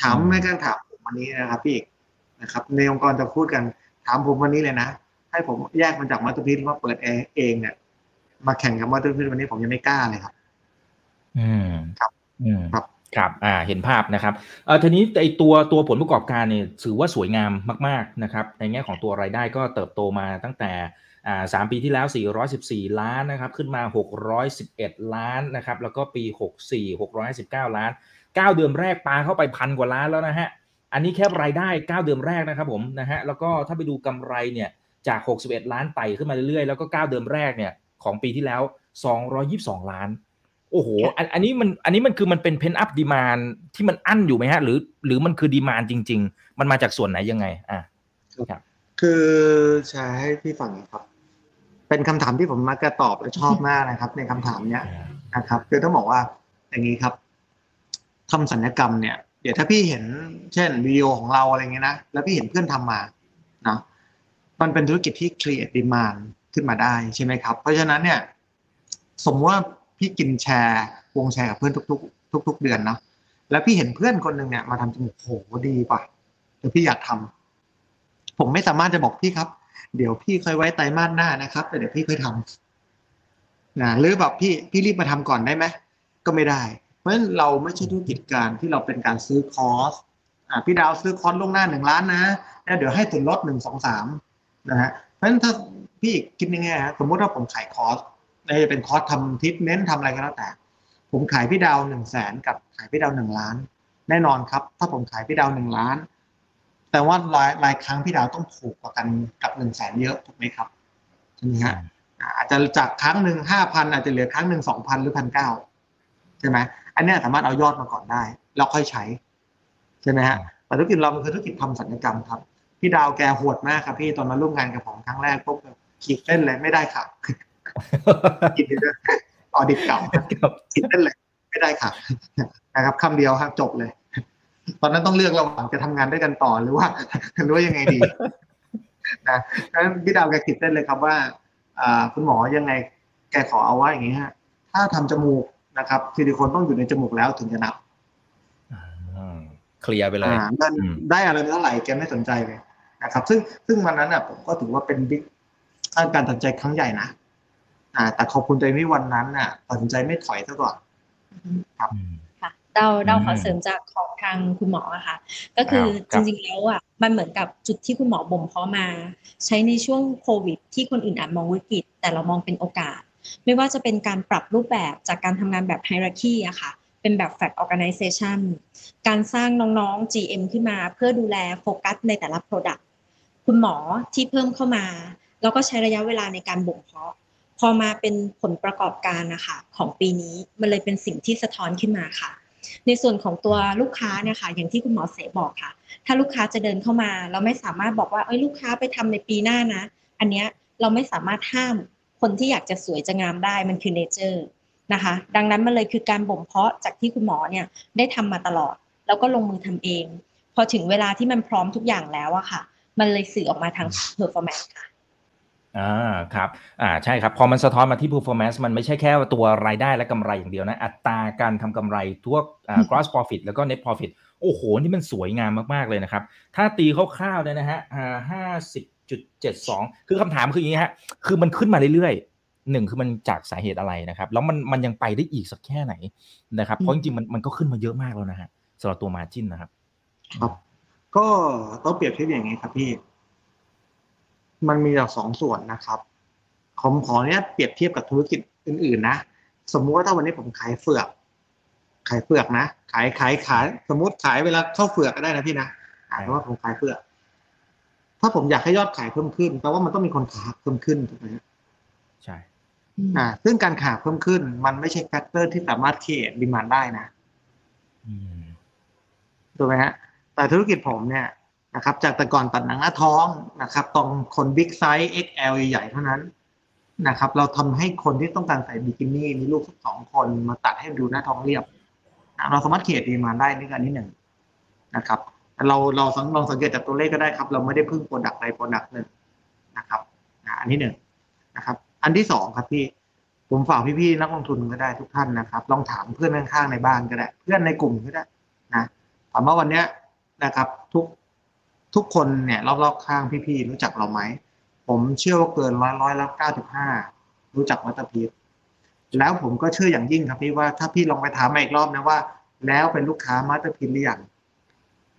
ถามอืมแม่กันถามผมวันนี้นะครับพี่เอกนะครับ ในองค์กรจะพูดกันถามผมวันนี้เลยนะให้ผมแยกมันจาก Masterpiece มาเปิดเองเองเนี่ยมาแข่งกับมาสเตอร์พีวันนี้ผมยังไม่กล้าเลยครับ อืมครับอืมครับครับ อ่า เห็นภาพนะครับ เอ่อทีนี้ไอตัวตัวผลประกอบการเนี่ยถือว่าสวยงามมาก ๆ นะครับ ในแง่ของตัวรายได้ก็เติบโตมาตั้งแต่อ่า สามปีที่แล้ว 414 ล้านนะครับ ขึ้นมา 611 ล้านนะครับ แล้วก็ปี 64 659 ล้าน 9 เดือนแรกปาเข้าไปพันกว่าล้านแล้วนะฮะ อันนี้แค่รายได้ 9 เดือนแรกนะครับผมนะฮะ แล้วก็ถ้าไปดูกำไรเนี่ย จาก 61 ล้านไต่ขึ้นมาเรื่อยๆ แล้วก็ 9 เดือนแรกเนี่ย ของปีที่แล้ว 222 ล้าน โอ้โห อันอันนี้มัน อันนี้มันคือมันเป็นเพนอัพดีมานที่มันอั้นอยู่ไหมฮะ หรือ หรือมันคือดีมานจริง ๆ มันมาจากส่วนไหนยังไง อะคือแชร์ให้พี่ฟังครับ เป็นคำถามที่ผมมักจะตอบและชอบมากนะครับ ในคำถามเนี้ยนะครับ คือต้องบอกว่าอย่างนี้ครับทำสัญญกรรมเนี่ยเดี๋ยวถ้าพี่เห็น เช่นวิดีโอของเราอะไรเงี้ยนะแล้วพี่เห็นเพื่อนทำมาเนาะมันเป็นธุรกิจที่ create demand ขึ้นมาได้ใช่ไหมครับ เพราะฉะนั้นเนี่ย สมมติว่าพี่กินแชร์วงแชร์กับเพื่อนทุก ๆ ทุก ๆ เดือนเนาะแล้วพี่เห็นเพื่อนคนหนึ่งเนี่ยมาทำจมูกโหดีป่ะเดี๋ยวพี่อยากทำผมไม่สามารถจะบอกพี่ครับ เดี๋ยวพี่ค่อยไว้ไตรมาสหน้านะครับแต่เดี๋ยวพี่ค่อยทำนะหรือแบบพี่พี่รีบมาทำก่อนได้ไหมก็ไม่ได้ เพราะฉะนั้นเราไม่ใช่ธุรกิจการที่เราเป็นการซื้อคอร์สอ่าพี่ดาวซื้อคอร์สล่วงหน้าหนึ่งล้านนะแล้วเดี๋ยวให้ส่วนลดหนึ่งสองสามนะฮะเพราะฉะนั้นถ้าพี่คิดยังไงฮะสมมติว่าผมขายคอร์สไม่ว่าจะเป็นคอร์สทำทิปเน้นทำอะไรก็แล้วแต่ ผมขายพี่ดาวหนึ่งแสนกับขายพี่ดาวหนึ่งล้าน แน่นอนครับ ถ้าผมขายพี่ดาวหนึ่งล้าน แต่ว่ารายรายครั้งพี่ดาวต้องถูกกว่ากันกับหนึ่งแสนเยอะถูกไหมครับใช่ไหมฮะอ่าอาจจะจากครั้งหนึ่งห้าพันอาจจะเหลือครั้งหนึ่งสองพันหรือพันเก้าใช่ไหมอันเนี้ยสามารถเอายอดมาก่อนได้แล้วค่อยใช้ใช่ไหมฮะแต่ธุรกิจเรามันคือธุรกิจทำสัญญกรรมครับพี่ดาวแกโหดมากครับพี่ตอนมาร่วมงานกับผมครั้งแรกปุ๊บขีดเส้นเลยไม่ได้ค่ะขีดเลยออดิตเก่าคิดเล่นเลยไม่ได้ค่ะนะครับคำเดียวครับจบเลย ตอนนั้นต้องเลือกระหว่างจะทำงานด้วยกันต่อหรือว่าหรือว่ายังไงดีนะดังนั้นพี่ดาวแกคิดเล่นเลยครับว่าอ่าคุณหมอยังไงแกขอเอาว่าอย่างนี้ฮะ ถ้าทำจมูกนะครับซิลิโคนต้องอยู่ในจมูกแล้วถึงจะนับอืมเคลียร์ไปเลยอ่าเงินอืมได้อะไรเท่าไหร่แกไม่สนใจเลยนะครับ ซึ่งซึ่งวันนั้นอะผมก็ถือว่าเป็นบิ๊กการตัดสินใจครั้งใหญ่นะอ่า แต่ขอบคุณตัวเองที่วันนั้นน่ะตัดสินใจไม่ถอยซะก่อนอืมค่ะ เราเราขออืมเสริมจากของทางคุณหมออะค่ะ ก็คือครัจบริงๆแล้วอะมันเหมือนกับจุดที่คุณหมอบ่มเพาะมา ใช้ในช่วงโควิด ที่คนอื่นอาจมองวิกฤต แต่เรามองเป็นโอกาส ไม่ว่าจะเป็นการปรับรูปแบบจากการทำงานแบบไฮรักีอะค่ะเป็นแบบ flat organization การสร้างน้องๆ GM ขึ้นมาเพื่อดูแลโฟกัสในแต่ละ Product คุณหมอที่เพิ่มเข้ามา แล้วก็ใช้ระยะเวลาในการบ่มเพาะ พอมาเป็นผลประกอบการนะคะของปีนี้ มันเลยเป็นสิ่งที่สะท้อนขึ้นมาค่ะ ในส่วนของตัวลูกค้าเนี่ยค่ะอย่างที่คุณหมอเสบอกค่ะ ถ้าลูกค้าจะเดินเข้ามา เราไม่สามารถบอกว่าเอ้ยลูกค้าไปทำในปีหน้านะ อันเนี้ยเราไม่สามารถห้ามคนที่อยากจะสวยจะงามได้มันคือเนเจอร์นะคะดังนั้นมันเลยคือการบ่มเพาะจากที่คุณหมอเนี่ยได้ทำมาตลอด แล้วก็ลงมือทำเอง พอถึงเวลาที่มันพร้อมทุกอย่างแล้วอะค่ะ มันเลยสื่อออกมาทาง performance ค่ะ อ่าครับอ่าใช่ครับ พอมันสะท้อนมาที่ performance มันไม่ใช่แค่ตัวรายได้และกำไรอย่างเดียวนะ อัตราการทำกำไรทั่วอ่า gross profit แล้วก็ net profit โอ้โห นี่มันสวยงามมาก ๆ เลยนะครับ ถ้าตีคร่าวๆเนี่ยนะฮะอ่าห้าสิบจุดเจ็ดสองคือคำถามคืออย่างนี้ฮะ คือมันขึ้นมาเรื่อยๆหนึ่งคือมันจากสาเหตุอะไรนะครับ แล้วมันมันยังไปได้อีกสักแค่ไหนนะครับ เพราะจริงๆมันมันก็ขึ้นมาเยอะมากแล้วนะฮะสำหรับตัว margin นะครับ ครับ ก็ต้องเปรียบเทียบอย่างนี้ครับพี่ มันมีจากสองส่วนนะครับผมขออนุญาตเปรียบเทียบกับธุรกิจอื่นๆนะ สมมุติว่าถ้าวันนี้ผมขายเฟือก ขายเฟือกนะ ขายขายขาย สมมติขายเวลาเข้าเฟือกก็ได้นะพี่นะอ่าเพราะว่าผมขายเฟือก ถ้าผมอยากให้ยอดขายเพิ่มขึ้นแปลว่ามันต้องมีคนขายเพิ่มขึ้นถูกไหมฮะใช่อ่าซึ่งการขายเพิ่มขึ้น มันไม่ใช่ factor ที่สามารถเค e ดีมานได้นะอืมถูกไหมฮะแต่ธุรกิจผมเนี่ย นะครับ จากแต่ก่อนตัดหนังหน้าท้องนะครับตรงคน big size XL ใหญ่ๆเท่านั้นนะครับ เราทำให้คนที่ต้องการใส่บิกินี่มีลูกสักสองคนมาตัดให้ดูหน้าท้องเรียบนะเราสามารถ create demand ได้นี่ก็อันที่หนึ่งนะครับ เราเราสังลองสังเกตจากตัวเลขก็ได้ครับ เราไม่ได้พึ่ง product ใด product หนึ่งนะครับนะอันที่หนึ่งนะครับ อันที่สองครับพี่ผผมฝากพี่ๆนักลงทุนก็ได้ทุกท่านนะครับ ลองถามเพื่อนข้างๆในบ้านก็ได้ เพื่อนในกลุ่มก็ได้นะถามว่าวันเนี้ยนะครับ ทุก ทุกคนเนี่ยรอบๆข้างพี่ๆรู้จักเราไหม ผมเชื่อว่าเกินร้อยร้อยละเก้าสิบห้ารู้จัก Masterpiece แล้วผมก็เชื่ออย่างยิ่งครับพี่ว่าถ้าพี่ลองไปถามมาอีกรอบนะว่า แล้วเป็นลูกค้า Masterpiece หรือยัง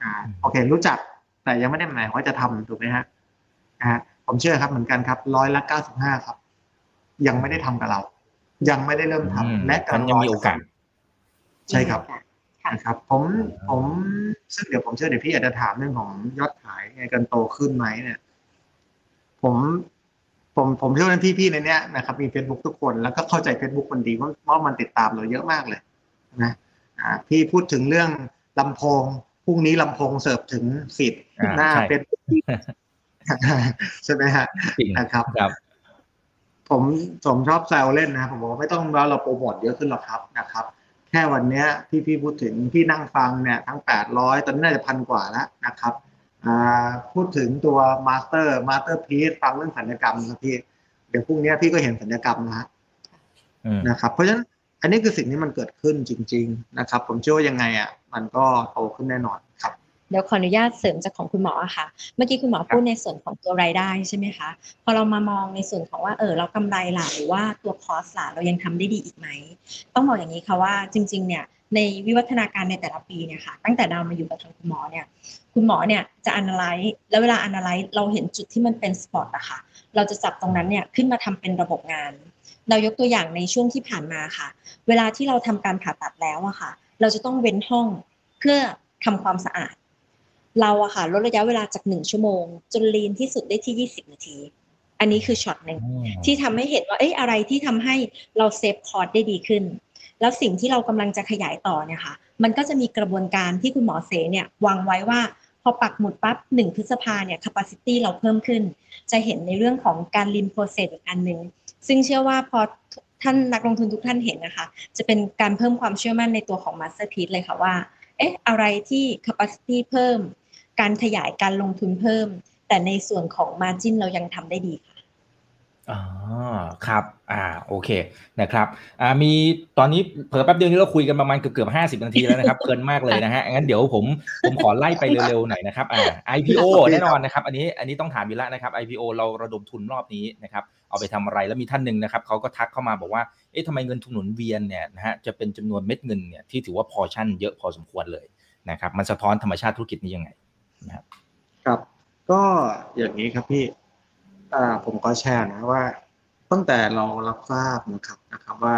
อ่าโอเค รู้จักแต่ยังไม่ได้หมายว่าจะทำถูกไหมฮะอ่าผมเชื่อครับเหมือนกันครับร้อยละเก้าสิบห้าครับ ยังไม่ได้ทำกับเรา ยังไม่ได้เริ่มทำอืมและมันยังมีโอกาส ใช่ครับค่ะ นะครับผมผมซึ่งเดี๋ยวผมเชื่อเดี๋ยวพี่อาจจะถามเรื่องของยอดขายไงกันโตขึ้นไหมเนี่ย ผมผมผมเชื่อว่าพี่ๆในเนี้ยนะครับมี Facebook ทุกคนแล้วก็เข้าใจ Facebook มันดีเพราะว่ามันติดตามเราเยอะมากเลยนะอ่าพี่พูดถึงเรื่องลำโพงพรุ่งนี้ลำโพงเสิร์ฟถึงฟีดอ่าหน้าใช่เป็นใช่ไหมฮะจริงนะครับครับ ผมผมชอบแซวเล่นนะผมบอกว่าไม่ต้องว่าเราโปรโมทเยอะขึ้นหรอกครับนะครับ แค่วันเนี้ยที่พี่พูดถึงพี่นั่งฟังเนี่ยทั้งแปดร้อยตอนนี้น่าจะพันกว่าแล้วนะครับอ่าพูดถึงตัวมาสเตอร์มาสเตอร์พีซฟังเรื่องสัญญกรรมนะพี่เดี๋ยวพรุ่งนี้พี่ก็เห็นสัญญกรรมนะฮะอืมนะครับ เพราะฉะนั้นอันนี้คือสิ่งที่มันเกิดขึ้นจริง ๆ นะครับ ผมเชื่อว่ายังไงอะมันก็โตขึ้นแน่นอนครับเดี๋ยวขออนุญาตเสริมจากของคุณหมอค่ะ เมื่อกี้คุณหมอพูดในส่วนของตัวรายได้ใช่ไหมคะพอเรามามองในส่วนของว่าเออเรากำไรล่ะหรือว่าตัวคอสล่ะเรายังทำได้ดีอีกไหมต้องบอกอย่างนี้ค่ะว่าจริง ๆ เนี่ยในวิวัฒนาการในแต่ละปีเนี่ยค่ะตั้งแต่เรามาอยู่กับทางคุณหมอเนี่ยคุณหมอเนี่ยจะ analyze แล้วเวลา analyze เราเห็นจุดที่มันเป็นสปอตอะค่ะเราจะจับตรงนั้นเนี่ยขึ้นมาทำเป็นระบบงาน เรายกตัวอย่างในช่วงที่ผ่านมาค่ะ เวลาที่เราทำการผ่าตัดแล้วอะค่ะ เราจะต้องเว้นห้องเพื่อทำความสะอาด เราอะค่ะลดระยะเวลาจากหนึ่งชั่วโมง จนลีนที่สุดได้ที่20นาที อันนี้คือช็อตหนึ่งที่ทำให้เห็นว่าเอ๊ะอะไรที่ทำให้เราเซฟคอร์สได้ดีขึ้น แล้วสิ่งที่เรากำลังจะขยายต่อเนี่ยค่ะมันก็จะมีกระบวนการที่คุณหมอเสเนี่ยวางไว้ว่าพอปักหมุดปั๊บหนึ่งพฤษภาเนี่ย capacity เราเพิ่มขึ้น จะเห็นในเรื่องของการลินโปรเซสอีกอันหนึ่งซึ่งเชื่อว่าพอท่านนักลงทุนทุกท่านเห็นนะคะ จะเป็นการเพิ่มความเชื่อมั่นในตัวของ Masterpiece เลยค่ะว่า เอ๊ะ อะไรที่ capacity เพิ่ม การขยายการลงทุนเพิ่ม แต่ในส่วนของ margin เรายังทำได้ดีค่ะอ๋อครับอ่าโอเคนะครับอ่ามีตอนนี้เผลอแป๊บเดียวนี้เราคุยกันประมาณเกือบเกือบห้าสิบนาทีแล้วนะครับเพลินมากเลยนะฮะงั้นเดี๋ยวผมผมขอไล่ไปเร็วๆหน่อยนะครับอ่า IPO แน่นอนนะครับอันนี้อันนี้ต้องถามอยู่แล้วนะครับ IPO เราระดมทุนรอบนี้นะครับเอาไปทำอะไรแล้วมีท่านหนึ่งนะครับเขาก็ทักเข้ามาบอกว่าเอ๊ะทำไมเงินทุนหมุนเวียนเนี่ยนะฮะจะเป็นจำนวนเม็ดเงินเนี่ยที่ถือว่าพอชั่นเยอะพอสมควรเลยนะครับมันสะท้อนธรรมชาติธุรกิจนี้ยังไง นะครับครับ ก็อย่างนี้ครับพี่อ่าผมก็แชร์นะว่า ตั้งแต่เรารับทราบนะครับนะครับว่า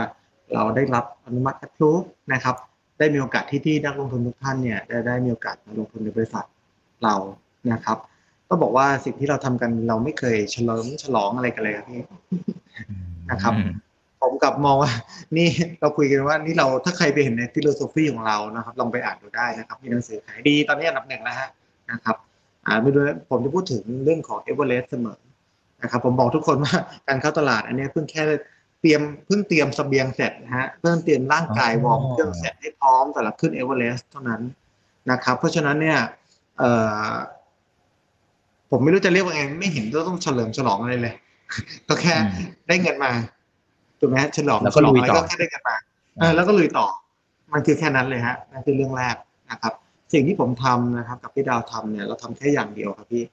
เราได้รับอนุมัติทุกนะครับ ได้มีโอกาสที่ที่นักลงทุนทุกท่านเนี่ยได้ได้มีโอกาสมาลงทุนในบริษัทเรานะครับต้องบอกว่าสิ่งที่เราทำกันเราไม่เคยเฉลิมฉลองอะไรกันเลยครับพี่นะครับอืมผมกลับมองว่า นี่เราคุยกันว่านี่เราถ้าใครไปเห็นใน philosophy ของเรานะครับ ลองไปอ่านดูได้นะครับ มีหนังสือขายดีตอนนี้อันดับหนึ่งแล้วฮะ นะครับอ่าไม่รู้นะผมจะพูดถึงเรื่องของเอเวอเรสต์เสมอนะครับผมบอกทุกคนว่าการเข้าตลาดอันเนี้ยเพิ่งแค่เตรียมเพิ่งเตรียมเสบียงเสร็จนะฮะเพิ่งเตรียมร่างกายวอร์มเครื่องเสร็จให้พร้อมสำหรับขึ้นเอเวอเรสต์เท่านั้นนะครับเพราะฉะนั้นเนี่ยเอ่อผมไม่รู้จะเรียกว่าไงไม่เห็นจะต้องเฉลิมฉลองอะไรเลย ก็แค่อืมได้เงินมาถูกไหมฮะฉลองแล้วก็ฉลองลุยอะไรต่อก็แค่ได้เงินมาเออแล้วก็ลุยต่อ มันคือแค่นั้นเลยฮะนั่นคือเรื่องแรกนะครับ สิ่งที่ผมทำนะครับ กับพี่ดาวทำเนี่ยเราทำแค่อย่างเดียวครับพี่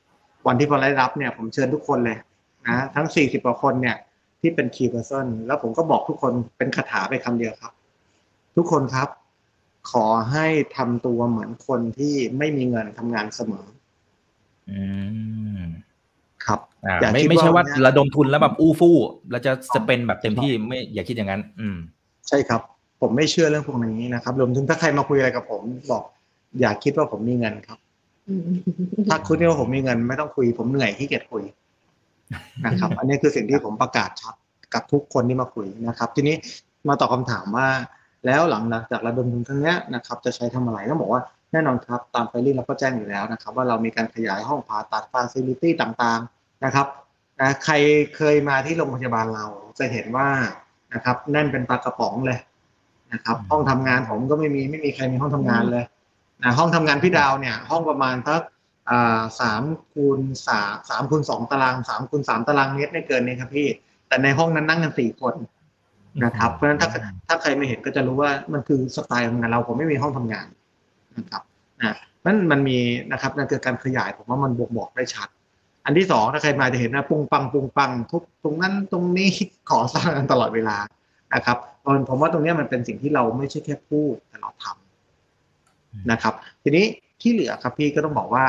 วันที่พอได้รับเนี่ยผมเชิญทุกคนเลยนะทั้งสี่สิบกว่าคนเนี่ยที่เป็น key person แล้วผมก็บอกทุกคนเป็นคาถาไปคำเดียวครับ ทุกคนครับ ขอให้ทำตัวเหมือนคนที่ไม่มีเงินทำงานเสมออืมครับอ่าอย่าไม่คิดไม่ใช่ว่าว่าเนี่ยระดมทุนแล้วแบบอู้ฟู่แล้วจะจะเป็นแบบเต็มที่ไม่อย่าคิดอย่างนั้น อืม ใช่ครับ ผมไม่เชื่อเรื่องพวกนี้นะครับรวมถึงถ้าใครมาคุยอะไรกับผมบอก อย่าคิดว่าผมมีเงินครับ ถ้าคุณคิดว่าผมมีเงิน ไม่ต้องคุย ผมเหนื่อยที่เกียจคุยนะครับ อันนี้คือสิ่งที่ผมประกาศชัดกับทุกคนที่มาคุยนะครับ ทีนี้มาตอบคำถามว่า แล้วหลังจากระดมทุนครั้งเนี้ยนะครับ จะใช้ทำอะไรต้องบอกว่าแน่นอนครับ ตามไฟลิ่งเราก็แจ้งอยู่แล้วนะครับ ว่าเรามีการขยายห้องผ่าตัดฟาซิลิตี้ต่างๆนะครับนะใครเคยมาที่โรงพยาบาลเราจะเห็นว่านะครับแน่นเป็นปลากระป๋องเลยนะครับ ห้องทำงานผมก็ไม่มีไม่มีใครมีห้องทำงานเลย นะห้องทำงานพี่ดาวเนี่ยห้องประมาณสักอ่าสามคูณสามสามคูณสองตารางสามคูณสามตารางเมตรไม่เกินนี้ครับพี่ แต่ในห้องนั้นนั่งกันสี่คนนะครับ เพราะฉะนั้นถ้าถ้าใครไม่เห็นก็จะรู้ว่ามันคือสไตล์ของงานเราผมไม่มีห้องทำงานนะครับนะมันมันมีนะครับนั่นคือการขยายผมว่ามันบอกบอกได้ชัด อันที่สองถ้าใครมาจะเห็นนะปุงปังปุงปังทุกตรงนั้นตรงนี้ขอสร้างกันตลอดเวลานะครับผมว่าตรงนี้มันเป็นสิ่งที่เราไม่ใช่แค่พูดแต่เราทำ นะครับ ทีนี้ที่เหลือครับพี่ก็ต้องบอกว่า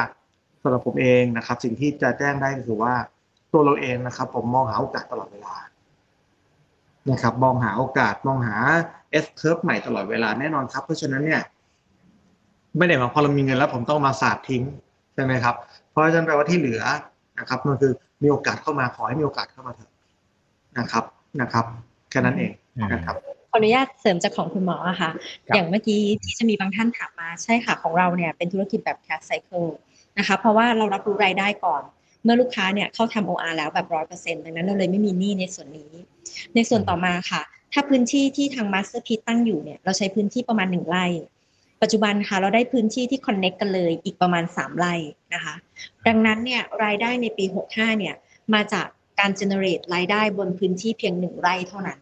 สำหรับผมเองนะครับ สิ่งที่จะแจ้งได้ก็คือว่าตัวเราเองนะครับ ผมมองหาโอกาสตลอดเวลานะครับ มองหาโอกาสมองหา S curve ใหม่ตลอดเวลาแน่นอนครับ เพราะฉะนั้นเนี่ย ไม่ได้หมายพอเรามีเงินแล้ว ผมต้องมาสาดทิ้งใช่ไหมครับ เพราะฉะนั้นแปลว่าที่เหลือนะครับมันคือมีโอกาสเข้ามาขอให้มีโอกาสเข้ามาเถอะนะครับนะครับแค่นั้นเองนะครับ ออนุญาตเสริมจากของคุณหมออะค่ะ อย่างเมื่อกี้ที่จะมีบางท่านถามมาใช่ค่ะของเราเนี่ยเป็นธุรกิจแบบ cash cycle นะคะ เพราะว่าเรารับรู้รายได้ก่อน เมื่อลูกค้าเนี่ยเข้าทำ OR แล้วแบบร้อยเปอร์เซ็นต์ดังนั้นเราเลยไม่มีหนี้ในส่วนนี้ ในส่วนต่อมาค่ะ ถ้าพื้นที่ที่ทาง Master p ตั้งอยู่เนี่ยเราใช้พื้นที่ประมาณหนึ่งไร่ปัจจุบันค่ะเราได้พื้นที่ที่คอนเน็กกันเลยอีกประมาณสามไร่นะคะ ดังนั้นเนี่ยรายได้ในปีหกห้าเนี่ยมาจากการ generate รายได้บนพื้นที่เพียงหนึ่งไร่เท่านั้น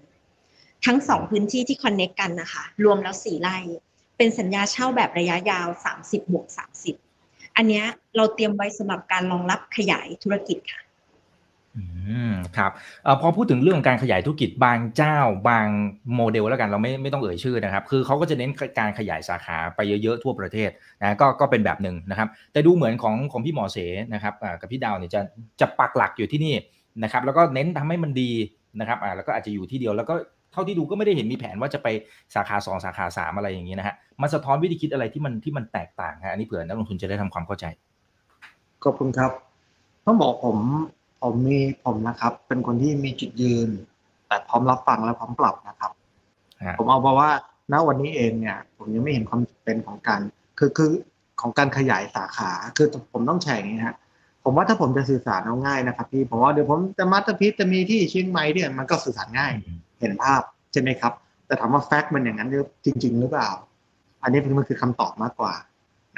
ทั้งสองพื้นที่ที่คอนเน็กกันนะคะ รวมแล้วสี่ไร่ เป็นสัญญาเช่าแบบระยะยาว 30บวก30 อันนี้เราเตรียมไว้สำหรับการรองรับขยายธุรกิจค่ะอืมครับอพอพูดถึงเรื่องการขยายธุรกิจบางเจ้าบางโมเดลแล้วกันเราไม่ไม่ต้องเอ่ยชื่อนะครับ คือเขาก็จะเน้นการขยายสาขาไปเยอะๆทั่วประเทศนะก็ก็เป็นแบบหนึ่งนะครับ แต่ดูเหมือนของของพี่หมอเสนะครับกับพี่ดาวเนี่ยจะจะปักหลักอยู่ที่นี่นะครับ แล้วก็เน้นทำให้มันดีนะครับอ่าแล้วก็อาจจะอยู่ที่เดียวแล้วก็ เท่าที่ดูก็ไม่ได้เห็นมีแผนว่าจะไปสาขาสองสาขาสามอะไรอย่างนี้นะฮะมันสะท้อนวิธีคิดอะไรที่มันที่มันแตกต่างฮะอันนี้เผื่อนักลงทุนจะได้ทำความเข้าใจขอบคุณครับต้องบอกผมผมมีผมนะครับ เป็นคนที่มีจุดยืน แต่พร้อมรับฟังและพร้อมปรับนะครับ ผมเอาบอกว่าณวันนี้เองเนี่ย ผมยังไม่เห็นความจำเป็นของการคือคือของการขยายสาขาคือผมต้องแชร์อย่างนี้ฮะผมว่าถ้าผมจะสื่อสารเอาง่ายนะครับพี่ผมว่าเดี๋ยวผมจะ Masterpiece จะมีที่เชียงใหม่เนี่ยมันก็สื่อสารง่าย เห็นภาพใช่ไหมครับ แต่ถามว่า fact มันอย่างนั้นจริง ๆ หรือเปล่า อันนี้มันคือคำตอบมากกว่า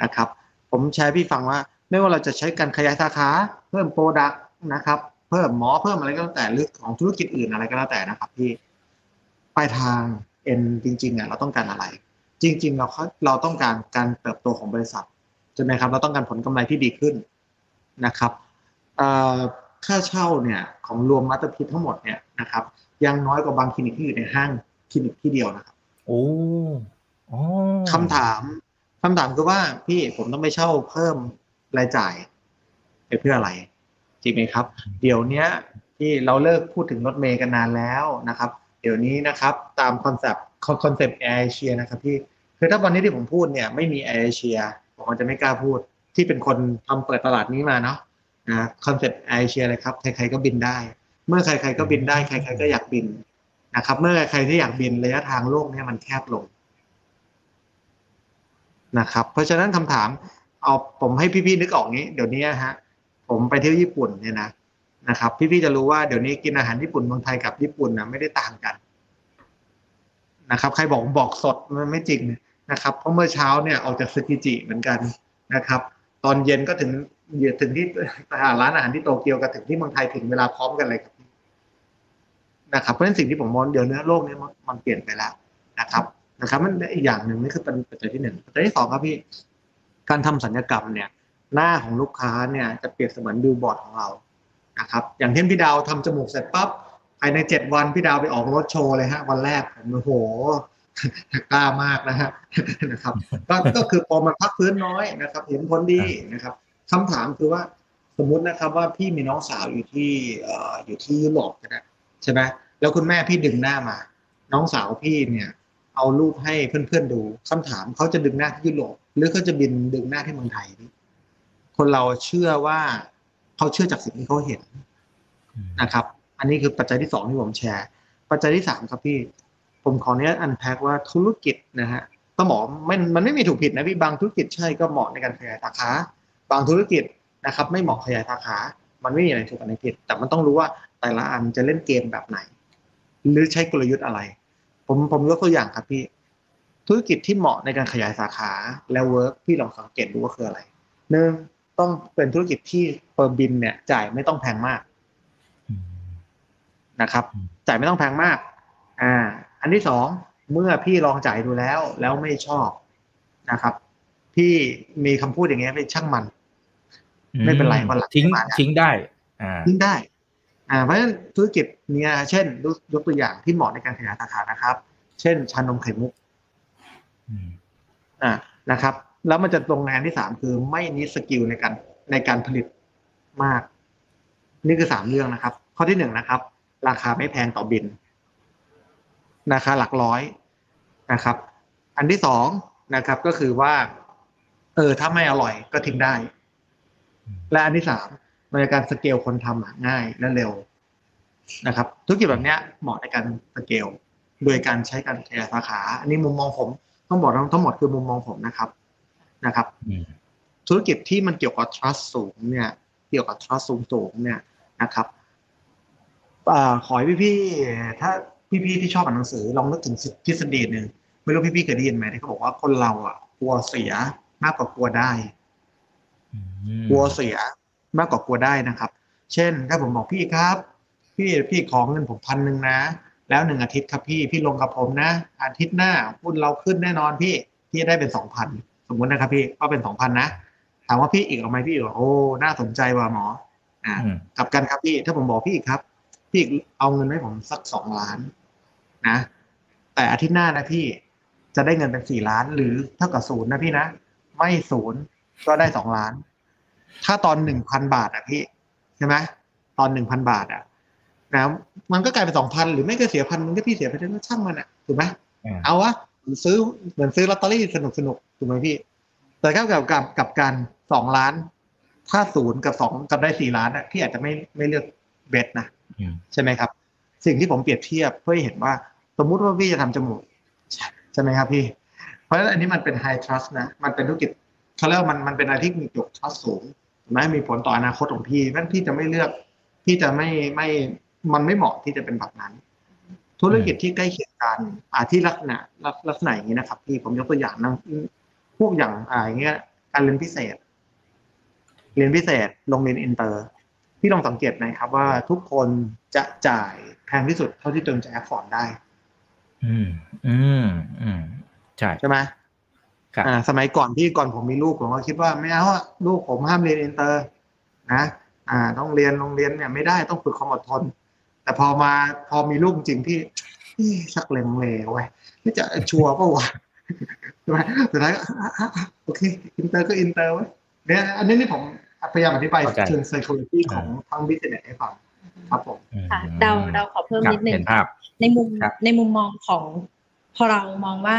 นะครับ ผมแชร์พี่ฟังว่า ไม่ว่าเราจะใช้การขยายสาขาเพิ่ม product นะครับ เพิ่มหมอเพิ่มอะไรก็แล้วแต่หรือของธุรกิจอื่นอะไรก็แล้วแต่นะครับพี่ปลายทาง end จริงๆอะเราต้องการอะไร จริง ๆ เราเราต้องการการเติบโตของบริษัทใช่ไหมครับ เราต้องการผลกำไรที่ดีขึ้นนะครับค่าเช่าเนี่ยของรวม Masterpiece ทั้งหมดเนี่ยนะครับ ยังน้อยกว่าบางคลินิกที่อยู่ในห้างคลินิกที่เดียวนะครับโอ้คำถามคำถามคือว่าพี่ผมต้องไปเช่าเพิ่มรายจ่ายไปเพื่ออะไร จริงไหมครับ เดี๋ยวนี้ที่เราเลิกพูดถึงรถเมล์กันนานแล้วนะครับ เดี๋ยวนี้นะครับ ตาม concept concept AirAsia นะครับพี่คือถ้าวันนี้ที่ผมพูดเนี่ยไม่มีแอร์เอเชียผมจะไม่กล้าพูดที่เป็นคนทำเปิดตลาดนี้มาเนาะนะ concept AirAsia เลยครับใครๆก็บินได้ เมื่อใครๆก็บินได้ใครๆก็อยากบินนะครับ เมื่อใครที่อยากบินระยะทางโลกนี้มันแคบลงนะครับ เพราะฉะนั้นคำถาม เอาผมให้พี่ๆนึกออกงี้เดี๋ยวนี้ฮะผมไปเที่ยวญี่ปุ่นเนี่ยนะนะครับ พี่ๆจะรู้ว่าเดี๋ยวนี้กินอาหารญี่ปุ่นเมืองไทยกับญี่ปุ่นนะไม่ได้ต่างกันนะครับ ใครบอกบอกสดมันไม่จริงนะครับ เพราะเมื่อเช้าเนี่ยออกจากสกิจิเหมือนกันนะครับ ตอนเย็นก็ถึงถึงที่ร้านอาหารที่โตเกียวกับถึงที่เมืองไทยถึงเวลาพร้อมกันเลยครับ นะครับเพราะฉะนั้นสิ่งที่ผมมองเดี๋ยวเนื้อโลกนี้มันเปลี่ยนไปแล้วนะครับนะครับมันอีกอย่างหนึ่งนี่คือเป็นปัจจัยที่หนึ่งปัจจัยที่สองครับพี่การทำสัญญกรรมเนี่ย หน้าของลูกค้าเนี่ยจะเปรียบเสมือนบิลบอร์ดของเรานะครับอย่างเช่นพี่ดาวทำจมูกเสร็จปั๊บภายในเจ็ดวันพี่ดาวไปออกรถโชว์เลยฮะวันแรกผมโอ้โหกล้ามากนะฮะนะครับก็ก็คือพอมันพักพื้นน้อยนะครับ เห็นผลดีนะครับคำถามคือว่าสมมุตินะครับว่าพี่มีน้องสาวอยู่ที่อออยู่ที่ยุโรปก็ได้ใช่ไหม แล้วคุณแม่พี่ดึงหน้ามา น้องสาวพี่เนี่ย เอารูปให้เพื่อนๆดูคำถามเขาจะดึงหน้าที่ยุโรปหรือเขาจะบินดึงหน้าที่เมืองไทยนี่คนเราเชื่อว่าเขาเชื่อจากสิ่งที่เขาเห็นนะครับ อันนี้คือปัจจัยที่สองที่ผมแชร์ ปัจจัยที่สามครับพี่ ผมขอเนี้ยอันแพ็กว่าธุรกิจนะฮะต้องบอมันมันไม่มีถูกผิดนะพี่บางธุรกิจใช่ก็เหมาะในการขยายสาขาบางธุรกิจนะครับ ไม่เหมาะขยายสาขา มันไม่มีอะไรถูกอันไหนผิดแต่มันต้องรู้ว่าแต่ละอันจะเล่นเกมแบบไหน หรือใช้กลยุทธ์อะไร ผมผมยกตัวอย่างครับพี่ ธุรกิจที่เหมาะในการขยายสาขาแล้ว work พี่ลองสังเกตดูว่าคืออะไรหนึ่งต้องเป็นธุรกิจที่เปิดบิลเนี่ย จ่ายไม่ต้องแพงมากนะครับ จ่ายไม่ต้องแพงมาก อ่า อันที่สองเมื่อพี่ลองจ่ายดูแล้ว แล้วไม่ชอบนะครับ พี่มีคำพูดอย่างเงี้ยไปช่างมัน ไม่เป็นไรวันหลังทิ้งมาแล้วทิ้งได้ อ่าทิ้งได้อ่า เพราะฉะนั้นธุรกิจเนี่ยเช่นยกตัวอย่างที่เหมาะในการขยายสาขานะครับ เช่นชานมไข่มุกอืมอ่านะครับ แล้วมันจะตรงงานที่สามคือไม่นิดสกิลในการในการผลิตมาก นี่คือสามเรื่องนะครับ ข้อที่หนึ่งนะครับ ราคาไม่แพงต่อบินราคาหลักร้อยนะครับ อันที่สองนะครับก็คือว่า เออถ้าไม่อร่อยก็ทิ้งได้ และอันที่สาม มันเป็นการสเกลคนทำอะง่ายและเร็วนะครับ ธุรกิจแบบเนี้ยเหมาะในการสเกลโดยการใช้การขยายสาขา อันนี้มุมมองผมต้องบอกทั้งทั้งหมดคือมุมมองผมนะครับนะครับอืมธุรกิจที่มันเกี่ยวกับ trust สูงเนี่ย เกี่ยวกับ trust สูงสูงๆเนี่ยนะครับอ่าขอให้พี่ๆถ้าพี่ๆที่ชอบอ่านหนังสือลองนึกถึงทฤษฎีหนึ่งไม่รู้พี่ๆเคยได้ยินไหมที่เขาบอกว่าคนเราอะกลัวเสียมากกว่ากลัวได้อืมกลัวเสีย มากกว่ากลัวได้นะครับ เช่นถ้าผมบอกพี่ครับ พี่พี่ขอเงินผมพันหนึ่งนะ แล้วหนึ่งอาทิตย์ครับพี่พี่ลงกับผมนะ อาทิตย์หน้าหุ้นเราขึ้นแน่นอนพี่พี่ได้เป็นสองพันสมมุตินะครับพี่ก็เป็นสองพันนะถามว่าพี่อีกเอาไหมพี่อีกบอกโอ้น่าสนใจว่ะหมออ่าอืมกลับกันครับพี่ ถ้าผมบอกพี่อีกครับ พี่อีกเอาเงินให้ผมสักสองล้านนะแต่อาทิตย์หน้านะพี่จะได้เงินเป็นสี่ล้าน หรือเท่ากับศูนย์นะพี่นะ ไม่ศูนย์ก็ได้สองล้าน ถ้าตอนหนึ่งพันบาทอะพี่ใช่ไหมตอนหนึ่งพันบาทอะนะมันก็กลายเป็นสองพันหรือไม่ก็เสียพันมันก็พี่เสียไปได้ก็ช่างมันอะถูกไหมอ่าเอาวะซื้อเหมือนซื้อลอตเตอรี่สนุกสนุกๆถูกไหมพี่ แต่กับกับกับกับการสองล้าน ถ้าศูนย์กับสองกับได้สี่ล้านอะพี่อาจจะไม่ไม่เลือกเบสนะอืมใช่ไหมครับ สิ่งที่ผมเปรียบเทียบเพื่อให้เห็นว่า สมมุติว่าพี่จะทำจมูกใช่ไหมครับพี่ เพราะฉะนั้นอันนี้มันเป็น high trust นะ มันเป็นธุรกิจเขาเรียกว่ามันมันเป็นอะไรที่มีเกี่ยวกับ trust สูง ถูกไหมมีผลต่ออนาคตของพี่นั่นพี่จะไม่เลือกพี่จะไม่ไม่มันไม่เหมาะที่จะเป็นแบบนั้น ธุรกิจที่ใกล้เคียงกันอ่าที่ลักษณะลักลักษณะอย่างนี้นะครับ พี่ผมยกตัวอย่างนะพวกอย่างอ่าอย่างเงี้ยการเรียนพิเศษ เรียนพิเศษโรงเรียนอินเตอร์พี่ลองสังเกตไหมครับ ว่าทุกคนจะจ่ายแพงที่สุดเท่าที่ตัวเองจะ afford ได้ อืม อืมอืมใช่ใช่ไหมครับ อ่า สมัยก่อนที่ก่อนผมมีลูกผมก็คิดว่าไม่เอาอะลูกผมห้ามเรียนอินเตอร์ นะ อ่า ต้องเรียนโรงเรียนเนี่ยไม่ได้ต้องฝึกความอดทน แต่พอมาพอมีลูกจริงที่เอ๊ะชักลังเลเว้ยนี่จะชัวร์ปะวะใช่ไหมสุดท้ายก็อะอะอะโอเค อินเตอร์ก็อินเตอร์เว้ยเนี่ยอันนี้นี่ผมพยายามอธิบายเข้าใจเชิง psychology ของทั้ง business ให้ฟังครับผมอืมค่ะเราเราขอเพิ่มครับนิดนึงเห็นภาพในมุมครับในมุมมองของ พอเรามองว่า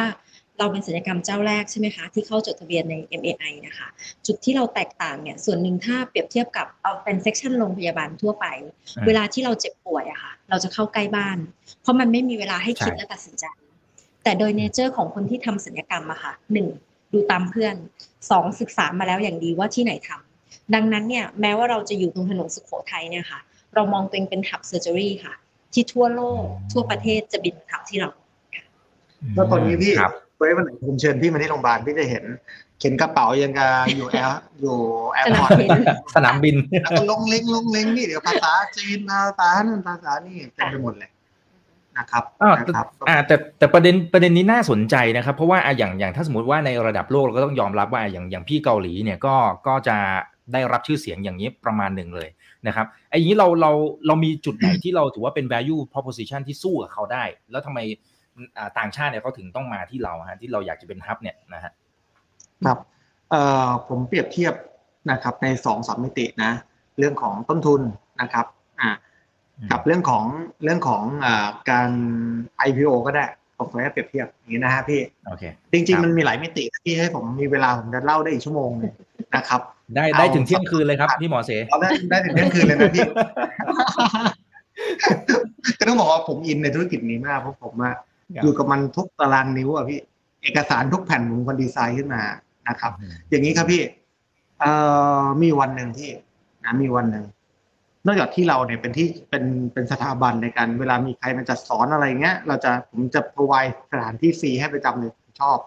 เราเป็นศัลยกรรมเจ้าแรกใช่ไหมคะที่เข้าจดทะเบียนใน MAI นะคะ จุดที่เราแตกต่างเนี่ยส่วนหนึ่งถ้าเปรียบเทียบกับเอาเป็น section โรงพยาบาลทั่วไปอืมเวลาที่เราเจ็บป่วยอะค่ะ เราจะเข้าใกล้บ้าน เพราะมันไม่มีเวลาให้คิดใช่และตัดสินใจ แต่โดย nature ของคนที่ทำศัลยกรรมอะค่ะหนึ่งดูตามเพื่อนสองศึกษามาแล้วอย่างดีว่าที่ไหนทำดังนั้นเนี่ยแม้ว่าเราจะอยู่ตรงถนนสุโขทัยเนี่ยค่ะ เรามองตัวเองเป็น hub surgery ค่ะ ที่ทั่วโลกทั่วประเทศจะบินมาทำที่เราแล้วตอนนี้พี่ครับ ไว้วันไหนผมเชิญพี่มาที่โรงพยาบาลพี่จะเห็น เข็นกระเป๋ายังกับอยู่แอร์อยู่ airport สนามบินสนามบินแล้วก็ล้งเล้งล้งเล้งนี่เดี๋ยวภาษาจีนภาษานั่นภาษานี่เต็มไปหมดเลยนะครับอ่านะครับอ่าแต่แต่ประเด็นประเด็นนี้น่าสนใจนะครับ เพราะว่าอะอย่างอย่างถ้าสมมติว่าในระดับโลกเราก็ต้องยอมรับว่าอย่างอย่างที่เกาหลีเนี่ยก็ก็จะได้รับชื่อเสียงอย่างนี้ประมาณหนึ่งเลยนะครับไอ้อย่างนี้เราเราเรามีจุดไหนที่เราถือว่าเป็น value proposition ที่สู้กับเขาได้ แล้วทำไมอ่า ต่างชาติเนี่ยเขาถึงต้องมาที่เราฮะที่เราอยากจะเป็นฮับเนี่ยนะฮะครับเอ่อผมเปรียบเทียบนะครับในสองสามมิตินะ เรื่องของต้นทุนนะครับอ่ากับเรื่องของเรื่องของอาการ IPO ก็ได้ผมขออนุญาตเปรียบเทียบอย่างนี้นะฮะพี่โอเคจครัริงบๆมันมีหลายมิติที่ให้ผมมีเวลาผมจะเล่าได้อีกชั่วโมงหนึงนะครับ ได้ได้ถึงเที่ยงคืนเลยครับพี่หมอเสเราได้ได้ถึงเที่ยงคืนเลยนะพี่ก็ต้องบอกว่าผมอินในธุรกิจนี้มากเพราะผมอะครับ อยู่กับมันทุกตารางนิ้วอะพี่ เอกสารทุกแผ่นผมคนดีไซน์ขึ้นมานะครับ อย่างนี้ครับพี่เอ่อมีวันหนึ่งที่นะมีวันหนึ่งนอกจากที่เราเนี่ยเป็นที่เป็นเป็นสถาบันในการเวลามีใครมาจัดสอนอะไรเงี้ย เราจะผมจะพรอไวสถานที่ฟรีให้ประจำเลยผมชอบ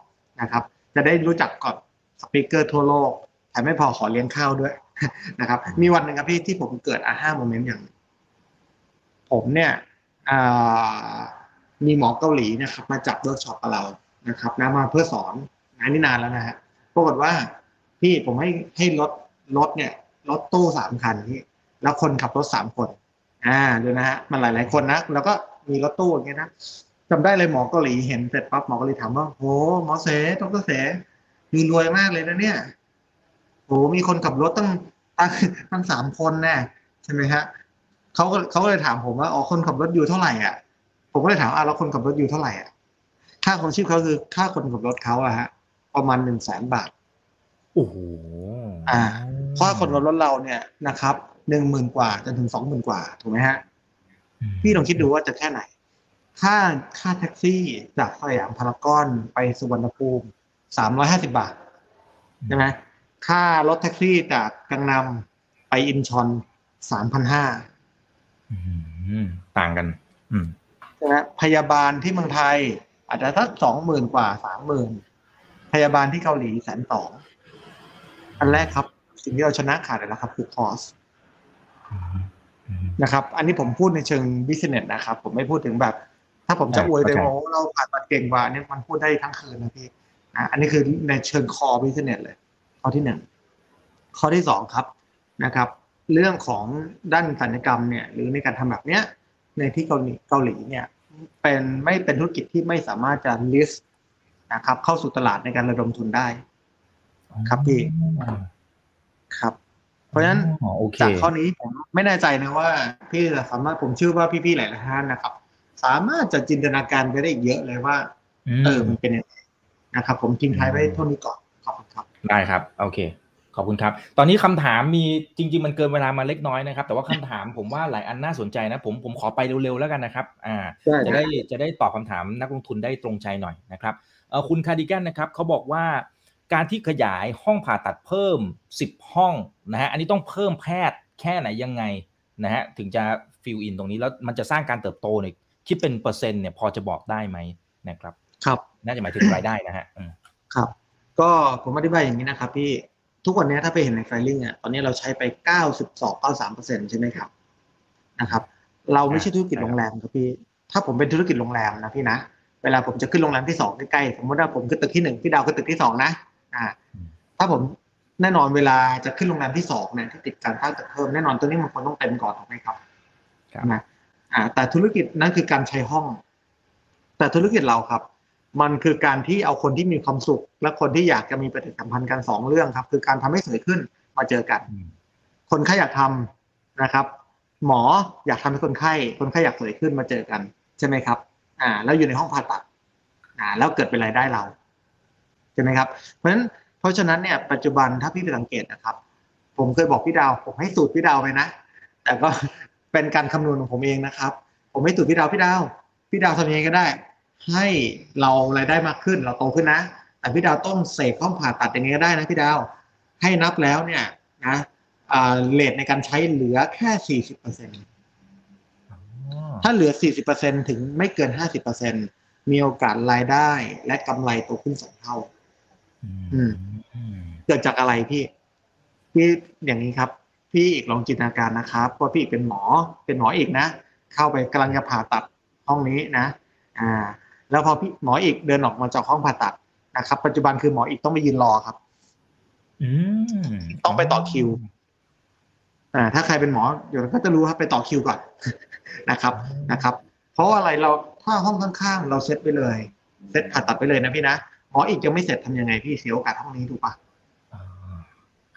นะครับ จะได้รู้จักกับสปีกเกอร์ทั่วโลกแต่ไม่พอขอเลี้ยงข้าวด้วยนะครับ มีวันหนึ่งครับพี่ที่ผมเกิด aha moment อย่างหนึ่งผมเนี่ยอ่า มีหมอเกาหลีนะครับ มาจับเวิร์กช็อปกับเรานะครับนะมาเพื่อสอนงานนี้นานแล้วนะฮะปรากฏว่าพี่ผมให้ให้รถรถเนี่ยรถตู้สามคันพี่แล้วคนขับรถสามคน อ่าดูนะฮะมันหลายๆคนนะแล้วก็มีรถตู้อย่างเงี้ยนะจำได้เลยหมอเกาหลีเห็นเสร็จปั๊บหมอเกาหลีถามว่าโหหมอเสดรเสมีรวยมากเลยนะเนี่ยโหมีคนขับรถตั้งตั้งตั้งสามคนแน่ใช่ไหมฮะเขาก็เขาก็เลยถามผมว่าอ๋อคนขับรถอยู่เท่าไหร่อะ ผมก็เลยถามอะแล้วคนขับรถอยู่เท่าไหร่อะค่าของชีพเขาคือค่าคนขับรถเขาอะฮะ ประมาณหนึ่งแสนบาทโอ้โหอ่าเพราะว่าคนขับรถเราเนี่ยนะครับหนึ่งหมื่นกว่าจนถึงสองหมื่นกว่าถูกไหมฮะพี่ลองคิดดูว่าจะแค่ไหน ค่าค่าแท็กซี่จากสยามพารากอนไปสุวรรณภูมิสามร้อยห้าสิบาทใช่ไหมค่ารถแท็กซี่จากกังนำไปอินชอนสามพันห้าอืมต่างกันอืม ใช่ไหมพยาบาลที่เมืองไทย อาจจะสักสองหมื่นกว่าสามหมื่นพยาบาลที่เกาหลีแสนสองอันแรกครับ สิ่งที่เราชนะขาดเลยแล้วครับ คือคอสนะครับ อันนี้ผมพูดในเชิง business นะครับ ผมไม่พูดถึงแบบ ถ้าผมจะอ่าอวยไปเข้าใจว่าเราผ่านมาเก่งกว่าอันนี้มันพูดได้ทั้งคืนนะพี่นะอันนี้คือในเชิง core business เลย ข้อที่หนึ่งข้อที่สองครับนะครับ เรื่องของด้านศัลยกรรมเนี่ย หรือในการทำแบบเนี้ย ในที่เกาหลีเกาหลีเนี่ยเป็นไม่เป็นธุรกิจที่ไม่สามารถจะ list นะครับ เข้าสู่ตลาดในการระดมทุนได้ ครับพี่ครับ เพราะฉะนั้นอ๋อโอเคจากข้อนี้ผมไม่แน่ใจนะว่า พี่จะสามารถผมเชื่อว่าพี่ๆหลายๆท่านนะครับ สามารถจะจินตนาการไปได้อีกเยอะเลยว่า เออมันเป็นยังไงนะครับ ผมทิ้งท้ายไว้เท่านี้ก่อนขอบคุณครับ ได้ครับ โอเค ขอบคุณครับ ตอนนี้คำถามมีจริง ๆ มันเกินเวลามาเล็กน้อยนะครับ แต่ว่าคำถามผมว่าหลายอันน่าสนใจนะ ผมผมขอไปเร็วๆแล้วกันนะครับ อ่า จะได้จะได้ตอบคำถามนักลงทุนได้ตรงใจหน่อยนะครับเออคุณคาร์ดิแกนนะครับเขาบอกว่าการที่ขยายห้องผ่าตัดเพิ่ม 10 ห้องนะฮะอันนี้ต้องเพิ่มแพทย์แค่ไหนยังไงนะฮะถึงจะ fill in ตรงนี้แล้วมันจะสร้างการเติบโตเนี่ยคิดเป็นเปอร์เซ็นต์เนี่ยพอจะบอกได้ไหมนะครับ ครับ น่าจะหมายถึงรายได้นะฮะอืมครับ ก็ผมอธิบายอย่างนี้นะครับพี่ ทุกวันนี้ถ้าไปเห็นใน filing อะตอนนี้เราใช้ไป 92 93เปอร์เซ็นต์ใช่ไหมครับนะครับ เราไม่ใช่ธุรกิจโรงแรมครับพี่ ถ้าผมเป็นธุรกิจโรงแรมนะพี่นะ เวลาผมจะขึ้นโรงแรมที่สองใกล้ๆสมมติว่าผมขึ้นตึกที่หนึ่งพี่ดาวขึ้นตึกที่สองนะอ่า ถ้าผมแน่นอนเวลาจะขึ้นโรงแรมที่สองเนี่ยที่ติดการสร้างตึกเพิ่มแน่นอนตัวนี้มันควรต้องเต็มก่อนถูกไหมครับครับนะอ่า แต่ธุรกิจนั่นคือการใช้ห้อง แต่ธุรกิจเราครับ มันคือการที่เอาคนที่มีความสุข และคนที่อยากจะมีปฏิสัมพันธ์กันสองเรื่องครับ คือการทำให้สวยขึ้นมาเจอกันอืมคนไข้อยากทำนะครับ หมออยากทำให้คนไข้ คนไข้อยากสวยขึ้นมาเจอกันใช่ไหมครับ อ่า แล้วอยู่ในห้องผ่าตัด อ่า แล้วเกิดเป็นรายได้เราใช่ไหมครับ เพราะฉะนั้นเพราะฉะนั้นเนี่ยปัจจุบันถ้าพี่ไปสังเกตนะครับ ผมเคยบอกพี่ดาว ผมให้สูตรพี่ดาวไปนะ แต่ก็เป็นการคำนวณของผมเองนะครับ ผมให้สูตรพี่ดาวพี่ดาว พี่ดาวทำยังไงก็ได้ ให้เรารายได้มากขึ้นเราโตขึ้นนะ แต่พี่ดาวต้องเสกห้องผ่าตัดยังไงก็ได้นะพี่ดาว ให้นับแล้วเนี่ยนะอ่าเลทในการใช้เหลือแค่สี่สิบเปอร์เซ็นถ้าเหลือสี่สิบเปอร์เซ็นถึงไม่เกินห้าสิบเปอร์เซ็นมีโอกาสรายได้และกำไรโตขึ้นสองเท่าอืมเกิดจากอะไรพี่ พี่อย่างนี้ครับ พี่อีกลองจินตนาการนะครับว่าพี่อีกเป็นหมอเป็นหมออีกนะ เข้าไปกำลังจะผ่าตัดห้องนี้นะ อ่า แล้วพอพี่หมออีกเดินออกมาจากห้องผ่าตัดนะครับ ปัจจุบันคือหมออีกต้องไปยืนรอครับอืมต้องไปต่อคิว อ่า ถ้าใครเป็นหมอเดี๋ยวก็จะรู้ครับไปต่อคิวก่อนนะครับนะครับ เพราะว่าอะไรเราถ้าห้องข้างๆ เราเซตไปเลยเซตผ่าตัดไปเลยนะพี่นะหมออีกยังไม่เสร็จทำยังไงพี่เสียโอกาสห้องนี้ถูกปะอ่า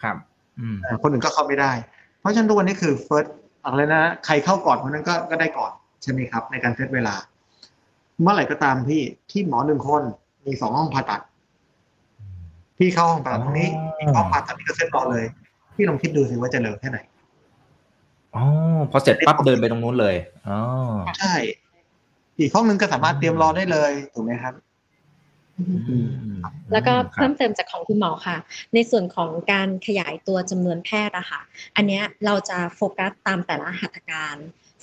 ครับอืมเอ่อคนอื่นก็เข้าไม่ได้ เพราะฉะนั้นทุกวันนี้คือ first อะไรนะ ใครเข้าก่อนคนนั้นก็ก็ได้ก่อนใช่ไหมครับ ในการเซตเวลา เมื่อไหร่ก็ตามที่ที่หมอหนึ่งคนมีสองห้องผ่าตัด พี่เข้าห้องผ่าตัดตรงนี้อ๋ออีอีกห้องผ่าตัดนี่ก็เซตรอเลย พี่ลองคิดดูสิว่าจะเร็วแค่ไหนอ๋อพอเสร็จปั๊บเดินไปตรงนู้นเลยอ๋อใช่ อีกห้องหนึงก็สามารถเตรียมรอได้เลยถูกไหมครับอืมแล้วก็ครับเพิ่มเติมจากของคุณหมอค่ะ ในส่วนของการขยายตัวจำนวนแพทย์อะค่ะ อันเนี้ยเราจะโฟกัสตามแต่ละหัตถการ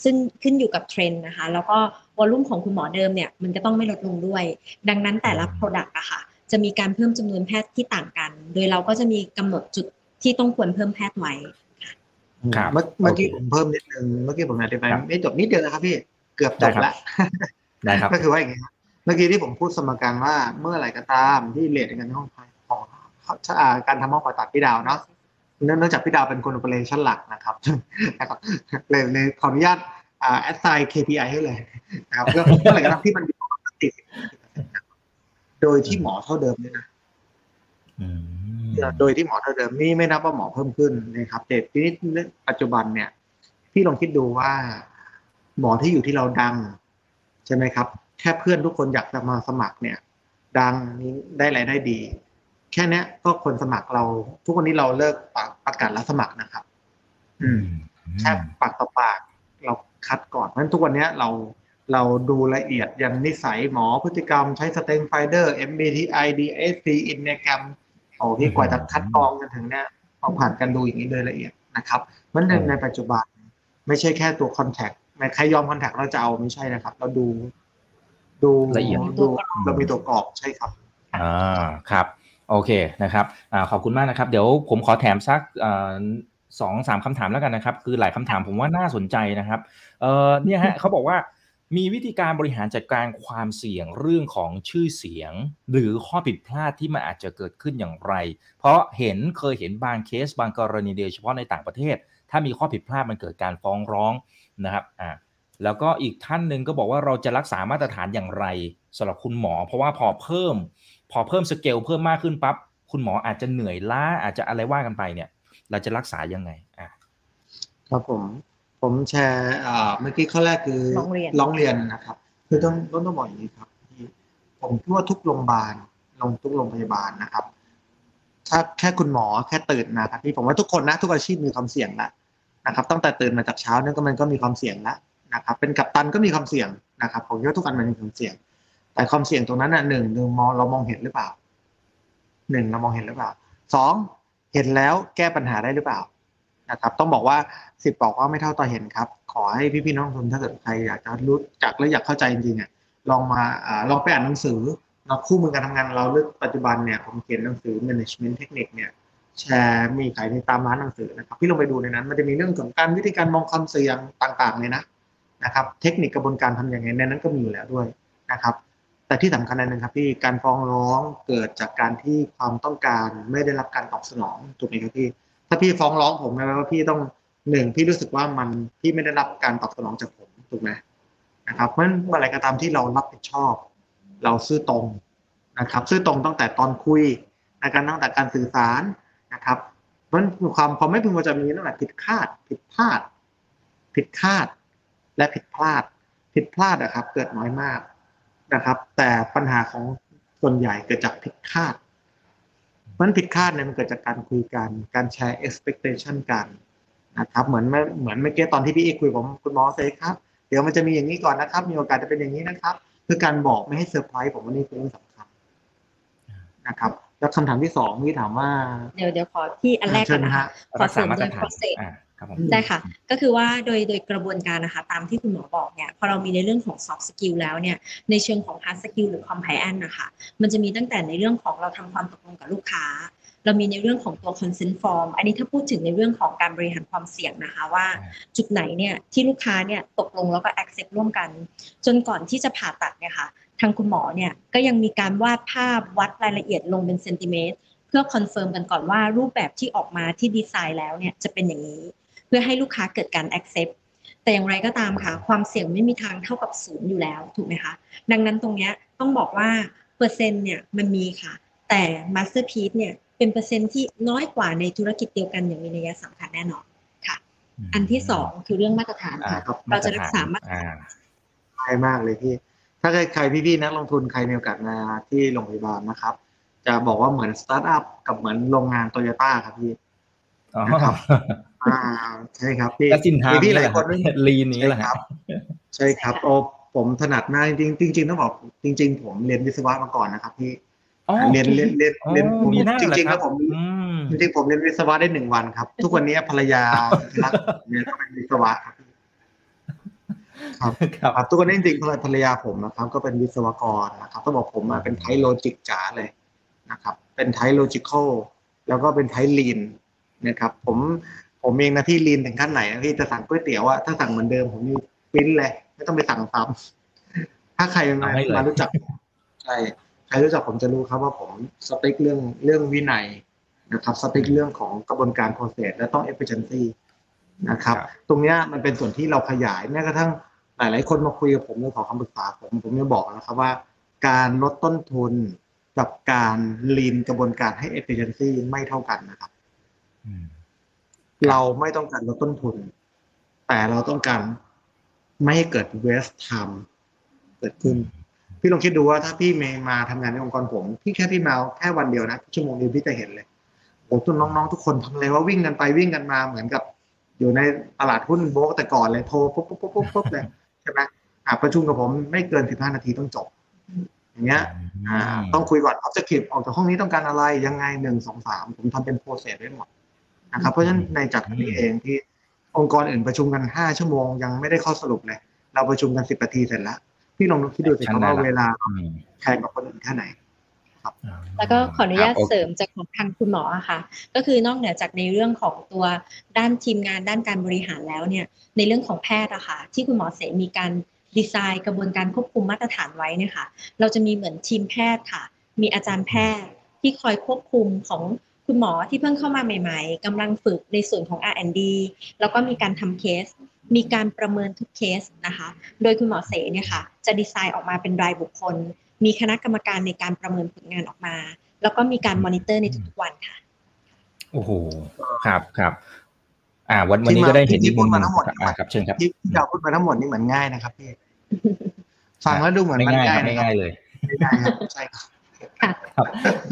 ซึ่งขึ้นอยู่กับเทรนด์นะคะ แล้วก็ วอลลุ่มของคุณหมอเดิมเนี่ยมันก็ต้องไม่ลดลงด้วย ดังนั้นแต่ละ Product อะค่ะจะมีการเพิ่มจำนวนแพทย์ที่ต่างกัน โดยเราก็จะมีกำหนดจุดที่ต้องควรเพิ่มแพทย์ไว้ครับเมื่อเมื่อกี้โอเคผมเพิ่มนิดนึงเมื่อกี้ผมอธิบายครับไม่จบนิดเดียวนะครับพี่เกือบจบได้ครัละบได้ครับก็คือว่าอย่างนี้ครับเมื่อกี้ที่ผมพูดสมการว่าเมื่อไหร่ก็ตามที่เลทในการห้องของอ่าการทำห้องผ่าตัดพี่ดาวเนาะเนื่องจากพี่ดาวเป็นคนโอเปอเรชั่นหลักนะครับนะครับเลยเลยขออนุญาตอ่า แอดไซน์ KPI ให้เลยนะครับก็เมื่อไหร่ก็ตามที่มันติดโดยที่หมอเท่าเดิมด้วยนะโดยที่หมอเท่าเดิมนี่ไม่นับว่าหมอเพิ่มขึ้นนะครับแต่ทีนี้ปัจจุบันเนี่ยพี่ลองคิดดูว่า หมอที่อยู่ที่เราดัง ใช่ไหมครับ แค่เพื่อนทุกคนอยากจะมาสมัครเนี่ย ดังนี้ได้รายได้ดี แค่นี้ก็คนสมัครเรา ทุกวันนี้เราเลิกประประกาศรับสมัครนะครับ อืมแค่ปากต่อปาก คัดก่อนเพราะฉะนั้นทุกวันเนี้ยเราเราดูละเอียดอย่างนิสัยหมอพฤติกรรมใช้ StrengthsFinder MBTI DISC Enneagram โอ้ที่กว่าจะคัดกรองกันถึงเนี้ยต้องผ่านการดูอย่างนี้โดยละเอียดนะครับเพราะฉะนั้นในปัจจุบันไม่ใช่แค่ตัว contract ใครยอม contract เราจะเอาไม่ใช่นะครับ เราดู ดูละเอียดดูเรามีตัวกรอบใช่ครับอ่าครับ โอเคนะครับอ่าขอบคุณมากนะครับ เดี๋ยวผมขอแถมสักอ่า สองสามคำถามแล้วกันนะครับ คือหลายคำถามผมว่าน่าสนใจนะครับเอ่อเนี่ยฮะเขาบอกว่ามีวิธีการบริหารจัดการความเสี่ยงเรื่องของชื่อเสียง หรือข้อผิดพลาดที่มันอาจจะเกิดขึ้นอย่างไร เพราะเห็นเคยเห็นบางเคสบางกรณีโดยเฉพาะในต่างประเทศ ถ้ามีข้อผิดพลาดมันเกิดการฟ้องร้องนะครับอ่าแล้วก็อีกท่านหนึ่งก็บอกว่าเราจะรักษามาตรฐานอย่างไรสำหรับคุณหมอ เพราะว่าพอเพิ่ม พอเพิ่มสเกลเพิ่มมากขึ้นปั๊บคุณหมออาจจะเหนื่อยล้าอาจจะอะไรว่ากันไปเนี่ย เราจะรักษายังไงอะครับผม ผมแชร์อ่าเมื่อกี้ข้อแรกคือร้องเรียนร้องเรียนนะครับ คือต้องต้องต้องบอกอย่างนี้ครับที่ผมคิดว่าทุกโรงพยาบาลลงทุกโรงพยาบาลนะครับ ถ้าแค่คุณหมอแค่ตื่นนะครับที่ผมว่าทุกคนนะทุกอาชีพมีความเสี่ยงแล้วนะครับ ตั้งแต่ตื่นมาจากเช้าเนี่ยก็มันก็มีความเสี่ยงแล้วนะครับ เป็นกัปตันก็มีความเสี่ยงนะครับผมคิดว่าทุกอันมันมีความเสี่ยง แต่ความเสี่ยงตรงนั้นน่ะหนึ่งหนึ่งมองเรามองเห็นหรือเปล่าหนึ่งเรามองเห็นหรือเปล่าสอง เห็นแล้วแก้ปัญหาได้หรือเปล่านะครับต้องบอกว่าสิบบอกว่าไม่เท่าต่อเห็นครับ ขอให้พี่ๆน้องทุนถ้าเกิดใครอยากจะรู้จักและอยากเข้าใจจริงๆอะลองมาลองไปอ่านหนังสือเราคู่มือการทำงานเราเรื่องปัจจุบันเนี่ยผมเขียนหนังสือ management technique เนี่ยแชร์มีขายในตามร้านหนังสือนะครับพี่ลองไปดูในนั้น มันจะมีเรื่องของการวิธีการมองความเสี่ยงต่างๆเลยนะนะครับ เทคนิคกระบวนการทำอย่างไรในนั้นก็มีอยู่แล้วด้วยนะครับ แต่ที่สำคัญอันหนึงครับพี่การฟ้องร้องเกิดจากการที่ความต้องการไม่ได้รับการตอบสนองถูกไหมครับพี่ ถ้าพี่ฟ้องร้องผมแปลว่าพี่ต้องหนึ่งพี่รู้สึกว่ามันพี่ไม่ได้รับการตอบสนองจากผมถูกไหมนะครับเพราะฉะนั้นเมื่อไรก็ตามที่เรารับผิดชอบ เราซื่อตรงนะครับ ซื่อตรงตั้งแต่ตอนคุยนการตั้งแต่การสื่อสารนะครับเพราะฉะนั้นความความไม่พึงพอใจมีตั้งแต่ผิดคาด ผิดพลาด ผิดคาด และผิดพลาด ผิดพลาดนะครับ เกิดน้อยมาก นะครับ แต่ปัญหาของส่วนใหญ่เกิดจากผิดคาดมันผิดคาดเนี่ยมันเกิดจากการคุยกัน การแชร์ expectation กันนะครับ เหมือนเมื่อเหมือนเมื่อกี้ตอนที่พี่เอกคุยผมคุณหมอเซครับ เดี๋ยวมันจะมีอย่างนี้ก่อนนะครับ มีโอกาสจะเป็นอย่างนี้นะครับ คือการบอกไม่ให้เซอร์ไพรส์ผมว่านี่คือเรื่องสำคัญนะครับแล้วคำถามที่สองที่ถามว่า เดี๋ยวเดี๋ยวขอที่อันแรกก่เชิอนญนะนะคะฮะขอรักเสริษามมาตเรื่รองฐาน process อ่าครับผม ได้ค่ะ ก็คือว่าโดยโดยกระบวนการนะคะ ตามที่คุณหมอบอกเนี่ย พอเรามีในเรื่องของ soft skill แล้วเนี่ย ในเชิงของ hard skill หรือ compliance นะคะ มันจะมีตั้งแต่ในเรื่องของเราทำความตกลงกับลูกค้า เรามีในเรื่องของตัว consent form อันนี้ถ้าพูดถึงในเรื่องของการบริหารความเสี่ยงนะคะว่าจุดไหนเนี่ยที่ลูกค้าเนี่ยตกลงแล้วก็ accept ร่วมกัน จนก่อนที่จะผ่าตัดเนี่ยค่ะ ทางคุณหมอเนี่ยก็ยังมีการวาดภาพวัดรายละเอียดลงเป็นเซนติเมตรเพื่อ confirm กันก่อนว่ารูปแบบที่ออกมาที่ดีไซน์แล้วเนี่ยจะเป็นอย่างนี้ เพื่อให้ลูกค้าเกิดการ accept แต่อย่างไรก็ตามค่ะ ความเสี่ยงไม่มีทางเท่ากับศูนย์อยู่แล้วถูกไหมคะดังนั้นตรงเนี้ยต้องบอกว่าเปอร์เซ็นต์เนี่ยมันมีค่ะ แต่ Masterpiece เนี่ยเป็นเปอร์เซ็นต์ที่น้อยกว่าในธุรกิจเดียวกันอย่างมีนัยสำคัญแน่นอนค่ะ อันที่สองคือเรื่องมาตรฐานอ่าค่ะครับเราจะรักษามาตรอ่าฐานง่ายมากเลยพี่ ถ้าใครพี่ๆนักลงทุนใครมีโอกาสมาที่โรงพยาบาลนะครับ จะบอกว่าเหมือนสตาร์ทอัพกับเหมือนโรงงานโตโยต้าครับพี่อ๋อนะครับ อ่าใช่ครับพี่แล้วสินทามีพี่นี่หแหลายละคนไม่ลีนนี้แหละใช่คครัรับบใช่ครับโอ้ผมถนัดมากจริงๆจริงๆต้องบอกจริง ๆ ผมเรียนวิศวะมาก่อนนะครับพี่อ๋อเรียนเรียนเรียนอ๋อเรียนผมมีหน้าจเหรอริงๆครัแล้บวผมอืมจริงๆผมเรียนวิศวะได้หนึ่งวันครับ ทุกวันนี้ภรรยารักเนี่ยก็เป็นวิศวะครับครับครับครับทุกวันนี้จริงๆภรรยาผมนะครับ ก็เป็นวิศวกรนะครับต้องบอกผมมาเป็นไทโลจิกจ๋าเลยนะครับ เป็นไทโลจิคอลแล้วก็เป็นไทลีนนะครับ ผม ผมเองนะพี่ลีนถึงขั้นไหนนะพี่จะสั่งก๋วยเตี๋ยวอะถ้าสั่งเหมือนเดิมผมนี่ปิ้นเลยไม่ต้องไปสั่งซ้ำถ้าใครมาเอาให้เลยมารู้จักใช่ใครรู้จักผมจะรู้ครับว่าผมสติ๊กเรื่องเรื่องวินัยนะครับสติ๊กเรื่องของกระบวนการ process และต้อง efficiency นะครับ ตรงเนี้ยมันเป็นส่วนที่เราขยายแม้กระทั่งหลาย ๆ คนมาคุยกับผมเลยขอคำปรึกษาผมผมจะบอกนะครับว่า การลดต้นทุนกับการลีนกระบวนการให้ efficiency ไม่เท่ากันนะครับอืม เราไม่ต้องการลดต้นทุน แต่เราต้องการไม่ให้เกิด waste time เกิดขึ้น พี่ลองคิดดูว่าถ้าพี่เมย์มาทำงานในองค์กรผม พี่แค่พี่มาแค่วันเดียวนะชั่วโมงเดียวพี่จะเห็นเลยโอ้ตุนน้องๆทุกคนทำอะไรว่าวิ่งกันไปวิ่งกันมาเหมือนกับ อยู่ในตลาดหุ้นโบกแต่ก่อนเลยโทรปุ๊บปุ๊บปุ๊บปุ๊บปุ๊บเลยใช่ไหมอะประชุมกับผมไม่เกินสิบห้านาทีต้องจบ อย่างเงี้ย อ่า ต้องคุยก่อน objective ออกจากห้องนี้ต้องการอะไรยังไงหนึ่งสองสามผมทำเป็น process ไว้หมด นะครับ เพราะฉะนั้นในจากนี้เองที่องค์กรอื่นประชุมกันห้าชั่วโมงยังไม่ได้ข้อสรุปเลย เราประชุมกันสิบนาทีเสร็จแล้ว พี่ลองคิดดูสิครับว่าเวลาอืมแพงกว่าคนอื่นแค่ไหนแล้วก็ขออนุญาตครับเสริมจากของทางคุณหมออะค่ะ ก็คือนอกเหนือจากในเรื่องของตัวด้านทีมงานด้านการบริหารแล้วเนี่ย ในเรื่องของแพทย์อะค่ะ ที่คุณหมอเสมีการดีไซน์กระบวนการควบคุมมาตรฐานไว้เนี่ยค่ะ เราจะมีเหมือนทีมแพทย์ค่ะ มีอาจารย์แพทย์ที่คอยควบคุมของ คุณหมอที่เพิ่งเข้ามาใหม่ ๆกำลังฝึกในส่วนของ R&D แล้วก็มีการทำเคส มีการประเมินทุกเคสนะคะ โดยคุณหมอเสเนี่ยค่ะ จะดีไซน์ออกมาเป็นรายบุคคล มีคณะกรรมการในการประเมินผลงานออกมา แล้วก็มีการมอนิเตอร์ในทุกๆวันค่ะ โอ้โห ครับครับอ่า วันวันนี้ก็ได้เห็นที่พูดมาทั้งหมดอ่าครับเชิญครับที่ที่เราพูดมาทั้งหมดนี่เหมือนง่ายนะครับพี่ฟังแล้วดูเหมือนไม่มันง่ายง่ายไม่นะครับง่ายเลยไม่ง่ายครับใช่ครับ ครับ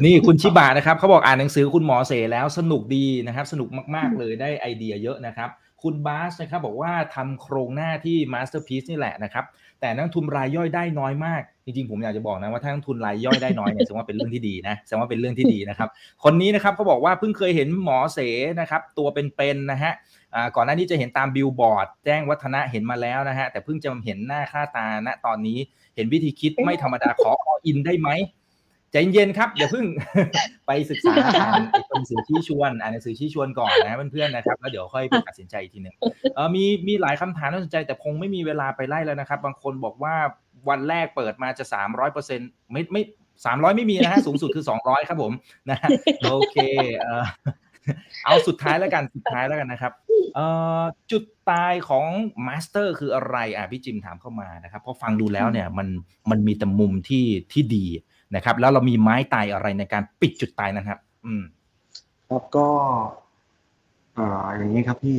นี่คุณชิบะนะครับเขาบอกอ่านหนังสือคุณหมอเสแล้วสนุกดีนะครับ สนุกมากๆเลยได้ไอเดียเยอะนะครับคุณบาสนะครับบอกว่าทำโครงหน้าที่ Masterpiece นี่แหละนะครับ แต่นักลงทุนรายย่อยได้น้อยมาก จริงๆ ผมอยากจะบอกนะว่าถ้านักลงทุนรายย่อยได้น้อยเนี่ยแสดงว่าเป็นเรื่องที่ดีนะแสดงว่าเป็นเรื่องที่ดีนะครับ คนนี้นะครับเขาบอกว่าเพิ่งเคยเห็นหมอเสนะครับ ตัวเป็นๆนะฮะอ่าก่อนหน้านี้จะเห็นตามบิลบอร์ดแจ้งวัฒนะเห็นมาแล้วนะฮะแต่เพิ่งจะเห็นหน้าค่าตาณตอนนี้เห็นวิธีคิดไม่ธรรมดาขออินได้ไหม ใจเย็นครับอย่าเพิ่งไปศึกษาอ่านหนังสือที่ชวนอ่านหนังสือที่ชวนก่อนนะเพื่อนๆนะครับแล้วเดี๋ยวค่อยไปตัดสินใจอีกทีหนึ่งเออมีมีหลายคำถามน่าสนใจแต่คงไม่มีเวลาไปไล่แล้วนะครับ บางคนบอกว่าวันแรกเปิดมาจะสามร้อยเปอร์เซ็นต์ไม่ไม่สามร้อยไม่มีนะฮะสูงสุดคือสองร้อยครับผมนะฮะโอเคเออเอาสุดท้ายแล้วกันสุดท้ายแล้วกันนะครับเออจุดตายของมาสเตอร์คืออะไรอะพี่จิมถามเข้ามานะครับเพราะฟังดูแล้วเนี่ยมันมันมีแต่มุมที่ที่ดี นะครับ แล้วเรามีไม้ตายอะไรในการปิดจุดตายนั้นครับ อืมครับก็เอ่ออย่างนี้ครับพี่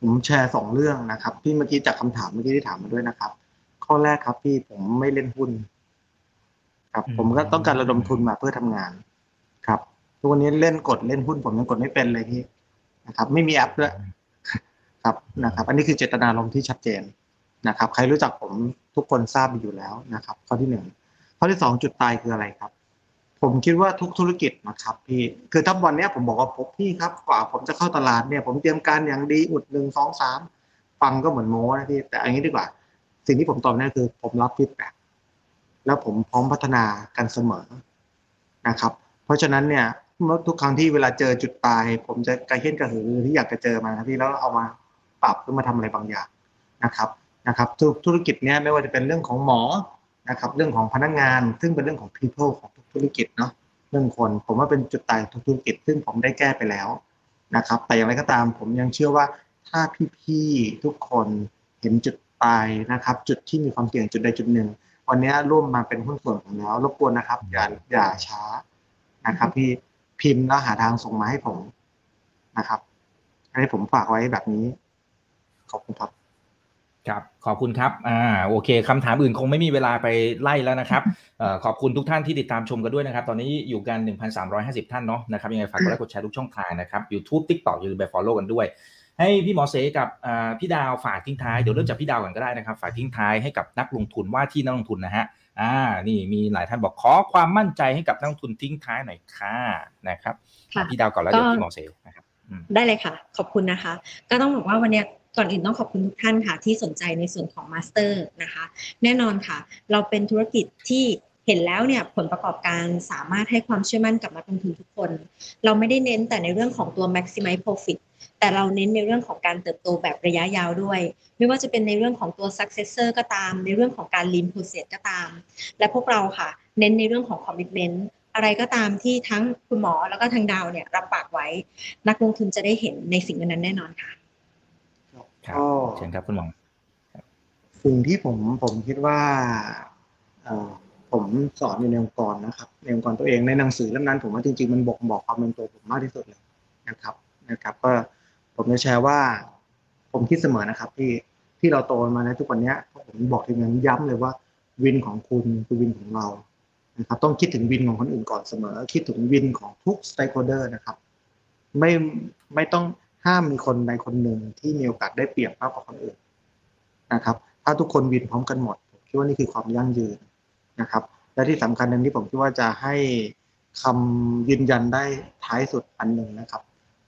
ผมแชร์สองเรื่องนะครับ พี่เมื่อกี้จากคำถามเมื่อกี้ที่ถามมาด้วยนะครับ ข้อแรกครับพี่ผมไม่เล่นหุ้น ครับอืมผมก็ต้องการระดมทุนมาเพื่อทำงาน ครับทุกวันนี้เล่นกดเล่นหุ้น ผมยังกดไม่เป็นเลยพี่นะครับ ไม่มีแอปด้วยครับนะครับ อันนี้คือเจตนารมณ์ที่ชัดเจนนะครับ ใครรู้จักผมทุกคนทราบอยู่แล้วนะครับ ข้อที่หนึ่ง ข้อที่สองจุดตายคืออะไรครับ ผมคิดว่าทุกธุรกิจนะครับพี่คือถ้าวันนี้ผมบอกว่าผมพี่ครับกว่าผมจะเข้าตลาดเนี่ย ผมเตรียมการอย่างดีอุดหนึ่งสองสามฟังก็เหมือนโม้นะพี่แต่อันนี้ดีกว่า สิ่งที่ผมตอบนี่คือ ผมรับฟีดแบ็แล้วผมพร้อมพัฒนากันเสมอนะครับ เพราะฉะนั้นเนี่ยเมื่อทุกครั้งที่เวลาเจอจุดตาย ผมจะกระเฮี้ยนกระหือที่อยากจะเจอมาครับพี่แล้วเอามาปรับหรือมาทำอะไรบางอย่างนะครับนะครับ ธุรกิจเนี้ยไม่ว่าจะเป็นเรื่องของหมอ นะครับเรื่องของพนักงาน ซึ่งเป็นเรื่องของ people ของทุกธุรกิจเนาะเรื่องคน ผมว่าเป็นจุดตายของทุกธุรกิจ ซึ่งผมได้แก้ไปแล้วนะครับ แต่อย่างไรก็ตามผมยังเชื่อว่าถ้าพี่ๆทุกคนเห็นจุดตายนะครับ จุดที่มีความเสี่ยงจุดใดจุดหนึ่ง วันนี้ร่วมมาเป็นหุ้นส่วนผมแล้วรบกวนนะครับ อย่าอย่าช้านะครับ พี่พิมพ์แล้วหาทางส่งมาให้ผมนะครับอันนี้ผมฝากไว้แบบนี้ขอบคุณครับ ครับขอบคุณครับอ่าโอเคคำถามอื่นคงไม่มีเวลาไปไล่แล้วนะครับเอ่อขอบคุณทุกท่านที่ติดตามชมกันด้วยนะครับ ตอนนี้อยู่กัน 1,350 ท่านเนาะนะครับยังไงฝากกดไลค์กดแชร์ทุกช่องทางนะครับ YouTube TikTok อย่าลืมไป follow กันด้วย ให้พี่หมอเสกับอ่าพี่ดาวฝากทิ้งท้ายเดี๋ยวเริ่มจากพี่ดาวก่อนก็ได้นะครับ ฝากทิ้งท้ายให้กับนักลงทุนว่าที่นักลงทุนนะฮะอ่านี่มีหลายท่านบอกขอความมั่นใจให้กับนักลงทุนทิ้งท้ายหน่อยค่ะนะครับค่ะพี่ดาวก่อนแล้วเดี๋ยวก็พี่หมอเสนะครับอืมได้เลยค่ะ ขอบคุณนะคะ ก็ต้องบอกว่าวันเนี้ยก่อนอื่นต้องขอบคุณทุกท่านค่ะ ที่สนใจในส่วนของ Master นะคะ แน่นอนค่ะ เราเป็นธุรกิจที่เห็นแล้วเนี่ยผลประกอบการสามารถให้ความเชื่อมั่นกับนักลงทุนทุกคน เราไม่ได้เน้นแต่ในเรื่องของตัว maximize profit แต่เราเน้นในเรื่องของการเติบโตแบบระยะยาวด้วย ไม่ว่าจะเป็นในเรื่องของตัว successor ก็ตาม ในเรื่องของการ lean process ก็ตาม และพวกเราค่ะ เน้นในเรื่องของ commitment อะไรก็ตามที่ทั้งคุณหมอแล้วก็ทางดาวเนี่ยรับปากไว้ นักลงทุนจะได้เห็นในสิ่งนั้นแน่นอนค่ะ ครับก็เชิญครับคุณหมอสิ่งที่ผมผมคิดว่าเอ่อผมสอนอยู่ในองค์กรนะครับในองค์กรตัวเองในหนังสือเล่มนั้น ผมว่าจริงๆมันบอกบอกความเป็นตัวผมมากที่สุดเลยนะครับนะครับ ก็ผมจะแชร์ว่า ผมคิดเสมอนะครับที่ที่เราโตมาในทุกวันเนี้ยผมบอกทีมงานย้ำเลยว่า win ของคุณคือ win ของเรานะครับต้องคิดถึง win ของคนอื่นก่อนเสมอ คิดถึง win ของทุก stakeholder นะครับ ไม่ไม่ต้อง ห้ามมีคนใดคนหนึ่งที่มีโอกาสได้เปรียบมากกว่าคนอื่นนะครับ ถ้าทุกคนวินพร้อมกันหมดผมคิดว่านี่คือความยั่งยืนนะครับ และที่สำคัญอันนี้ผมคิดว่าจะให้คำยืนยันได้ท้ายสุดอันหนึ่งนะครับ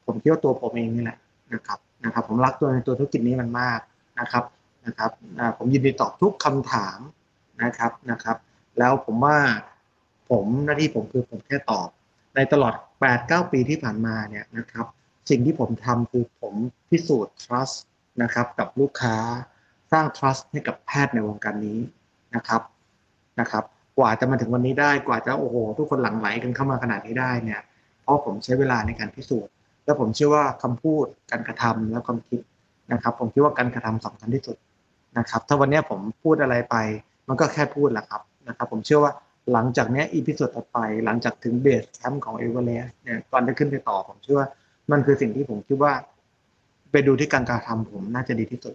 ผมคิดว่าตัวผมเองนี่แหละนะครับนะครับ ผมรักตัวในตัวธุรกิจนี้มันมากนะครับนะครับผมยินดีตอบทุกคำถามนะครับนะครับ แล้วผมว่าผมหน้าที่ผมคือผมแค่ตอบ ในตลอด8-9ปีที่ผ่านมาเนี่ยนะครับ สิ่งที่ผมทำคือผมพิสูจน์ trust นะครับกับลูกค้าสร้าง trust ให้กับแพทย์ในวงการนี้นะครับนะครับ กว่าจะมาถึงวันนี้ได้กว่าจะโอ้โห ทุกคนหลั่งไหลกันเข้ามาขนาดนี้ได้เนี่ยเพราะผมใช้เวลาในการพิสูจน์ แล้วผมเชื่อว่าคำพูดการกระทำและความคิดนะครับ ผมคิดว่าการกระทำสำคัญที่สุดนะครับ ถ้าวันนี้ผมพูดอะไรไป มันก็แค่พูดแหละครับนะครับ ผมเชื่อว่าหลังจากนี้อีพิโซดต่อไป หลังจากถึง base camp ของเอเวอเรสต์เนี่ยก่อนจะขึ้นไปต่อผมเชื่อว่า มันคือสิ่งที่ผมคิดว่า ไปดูที่การกระทำผมน่าจะดีที่สุด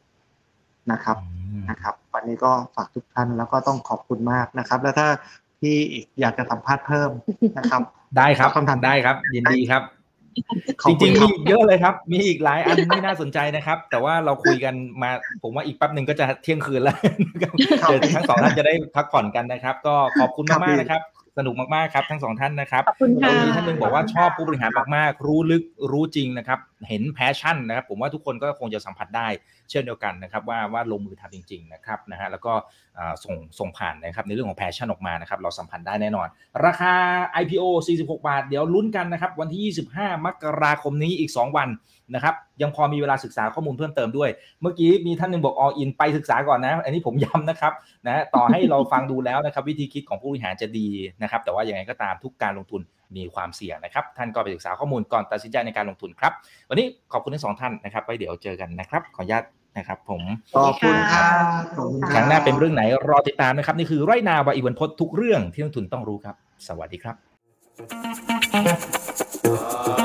นะครับนะครับ วันนี้ก็ฝากทุกท่านแล้วก็ต้องขอบคุณมากนะครับ แล้วถ้าพี่อีกอยากจะสัมภาษณ์เพิ่มนะครับ ได้ครับคำถามได้ครับ ยินดีครับขอบจคุริณงๆคมีบอีกเยอะเลยครับ มีอีกหลายอันที่น่าสนใจนะครับ แต่ว่าเราคุยกันมาผมว่าอีกแป๊บหนึ่งก็จะเที่ยงคืนแล้วนะครับครับเดี๋ยวทั้งสองท่านจะได้พักผ่อนกันนะครับ ก็ขอบคุณครับมากพี่ๆนะครับ สนุกมากๆครับทั้งสองท่านนะครับขอบคุณค่ะแล้วมีท่านหนึ่งบอกว่าชอบผู้บริหารมากๆ รู้ลึกรู้จริงนะครับ เห็น passion นะครับ ผมว่าทุกคนก็คงจะสัมผัสได้ เช่นเดียวกันนะครับ ว่าว่าลงมือทำจริง ๆ นะครับนะฮะแล้วก็อ่าส่งส่งผ่านนะครับ ในเรื่องของ passion ออกมานะครับ เราสัมผัสได้แน่นอน ราคา IPO 46 บาท เดี๋ยวลุ้นกันนะครับ วันที่ 25 มกราคมนี้อีก 2 วัน นะครับ ยังพอมีเวลาศึกษาข้อมูลเพิ่มเติมด้วย เมื่อกี้มีท่านหนึ่งบอก all in ไปศึกษาก่อนนะ อันนี้ผมย้ำนะครับนะต่อให้เราฟังดูแล้วนะครับ วิธีคิดของผู้บริหารจะดีนะครับ แต่ว่ายังไงก็ตามทุกการลงทุนมีความเสี่ยงนะครับ ท่านก็ไปศึกษาข้อมูลก่อนตัดสินใจในการลงทุนครับ วันนี้ขอบคุณทั้งสองท่านนะครับไว้เดี๋ยวเจอกันนะครับ ขออนุญาตนะครับผมขอบคุณครับขอบคุณครั้งหน้าเป็นเรื่องไหนรอติดตามนะครับ นี่คือไรนาวบอีวันพดทุกเรื่องที่นักลงทุนต้องรู้ครับ สวัสดีครับ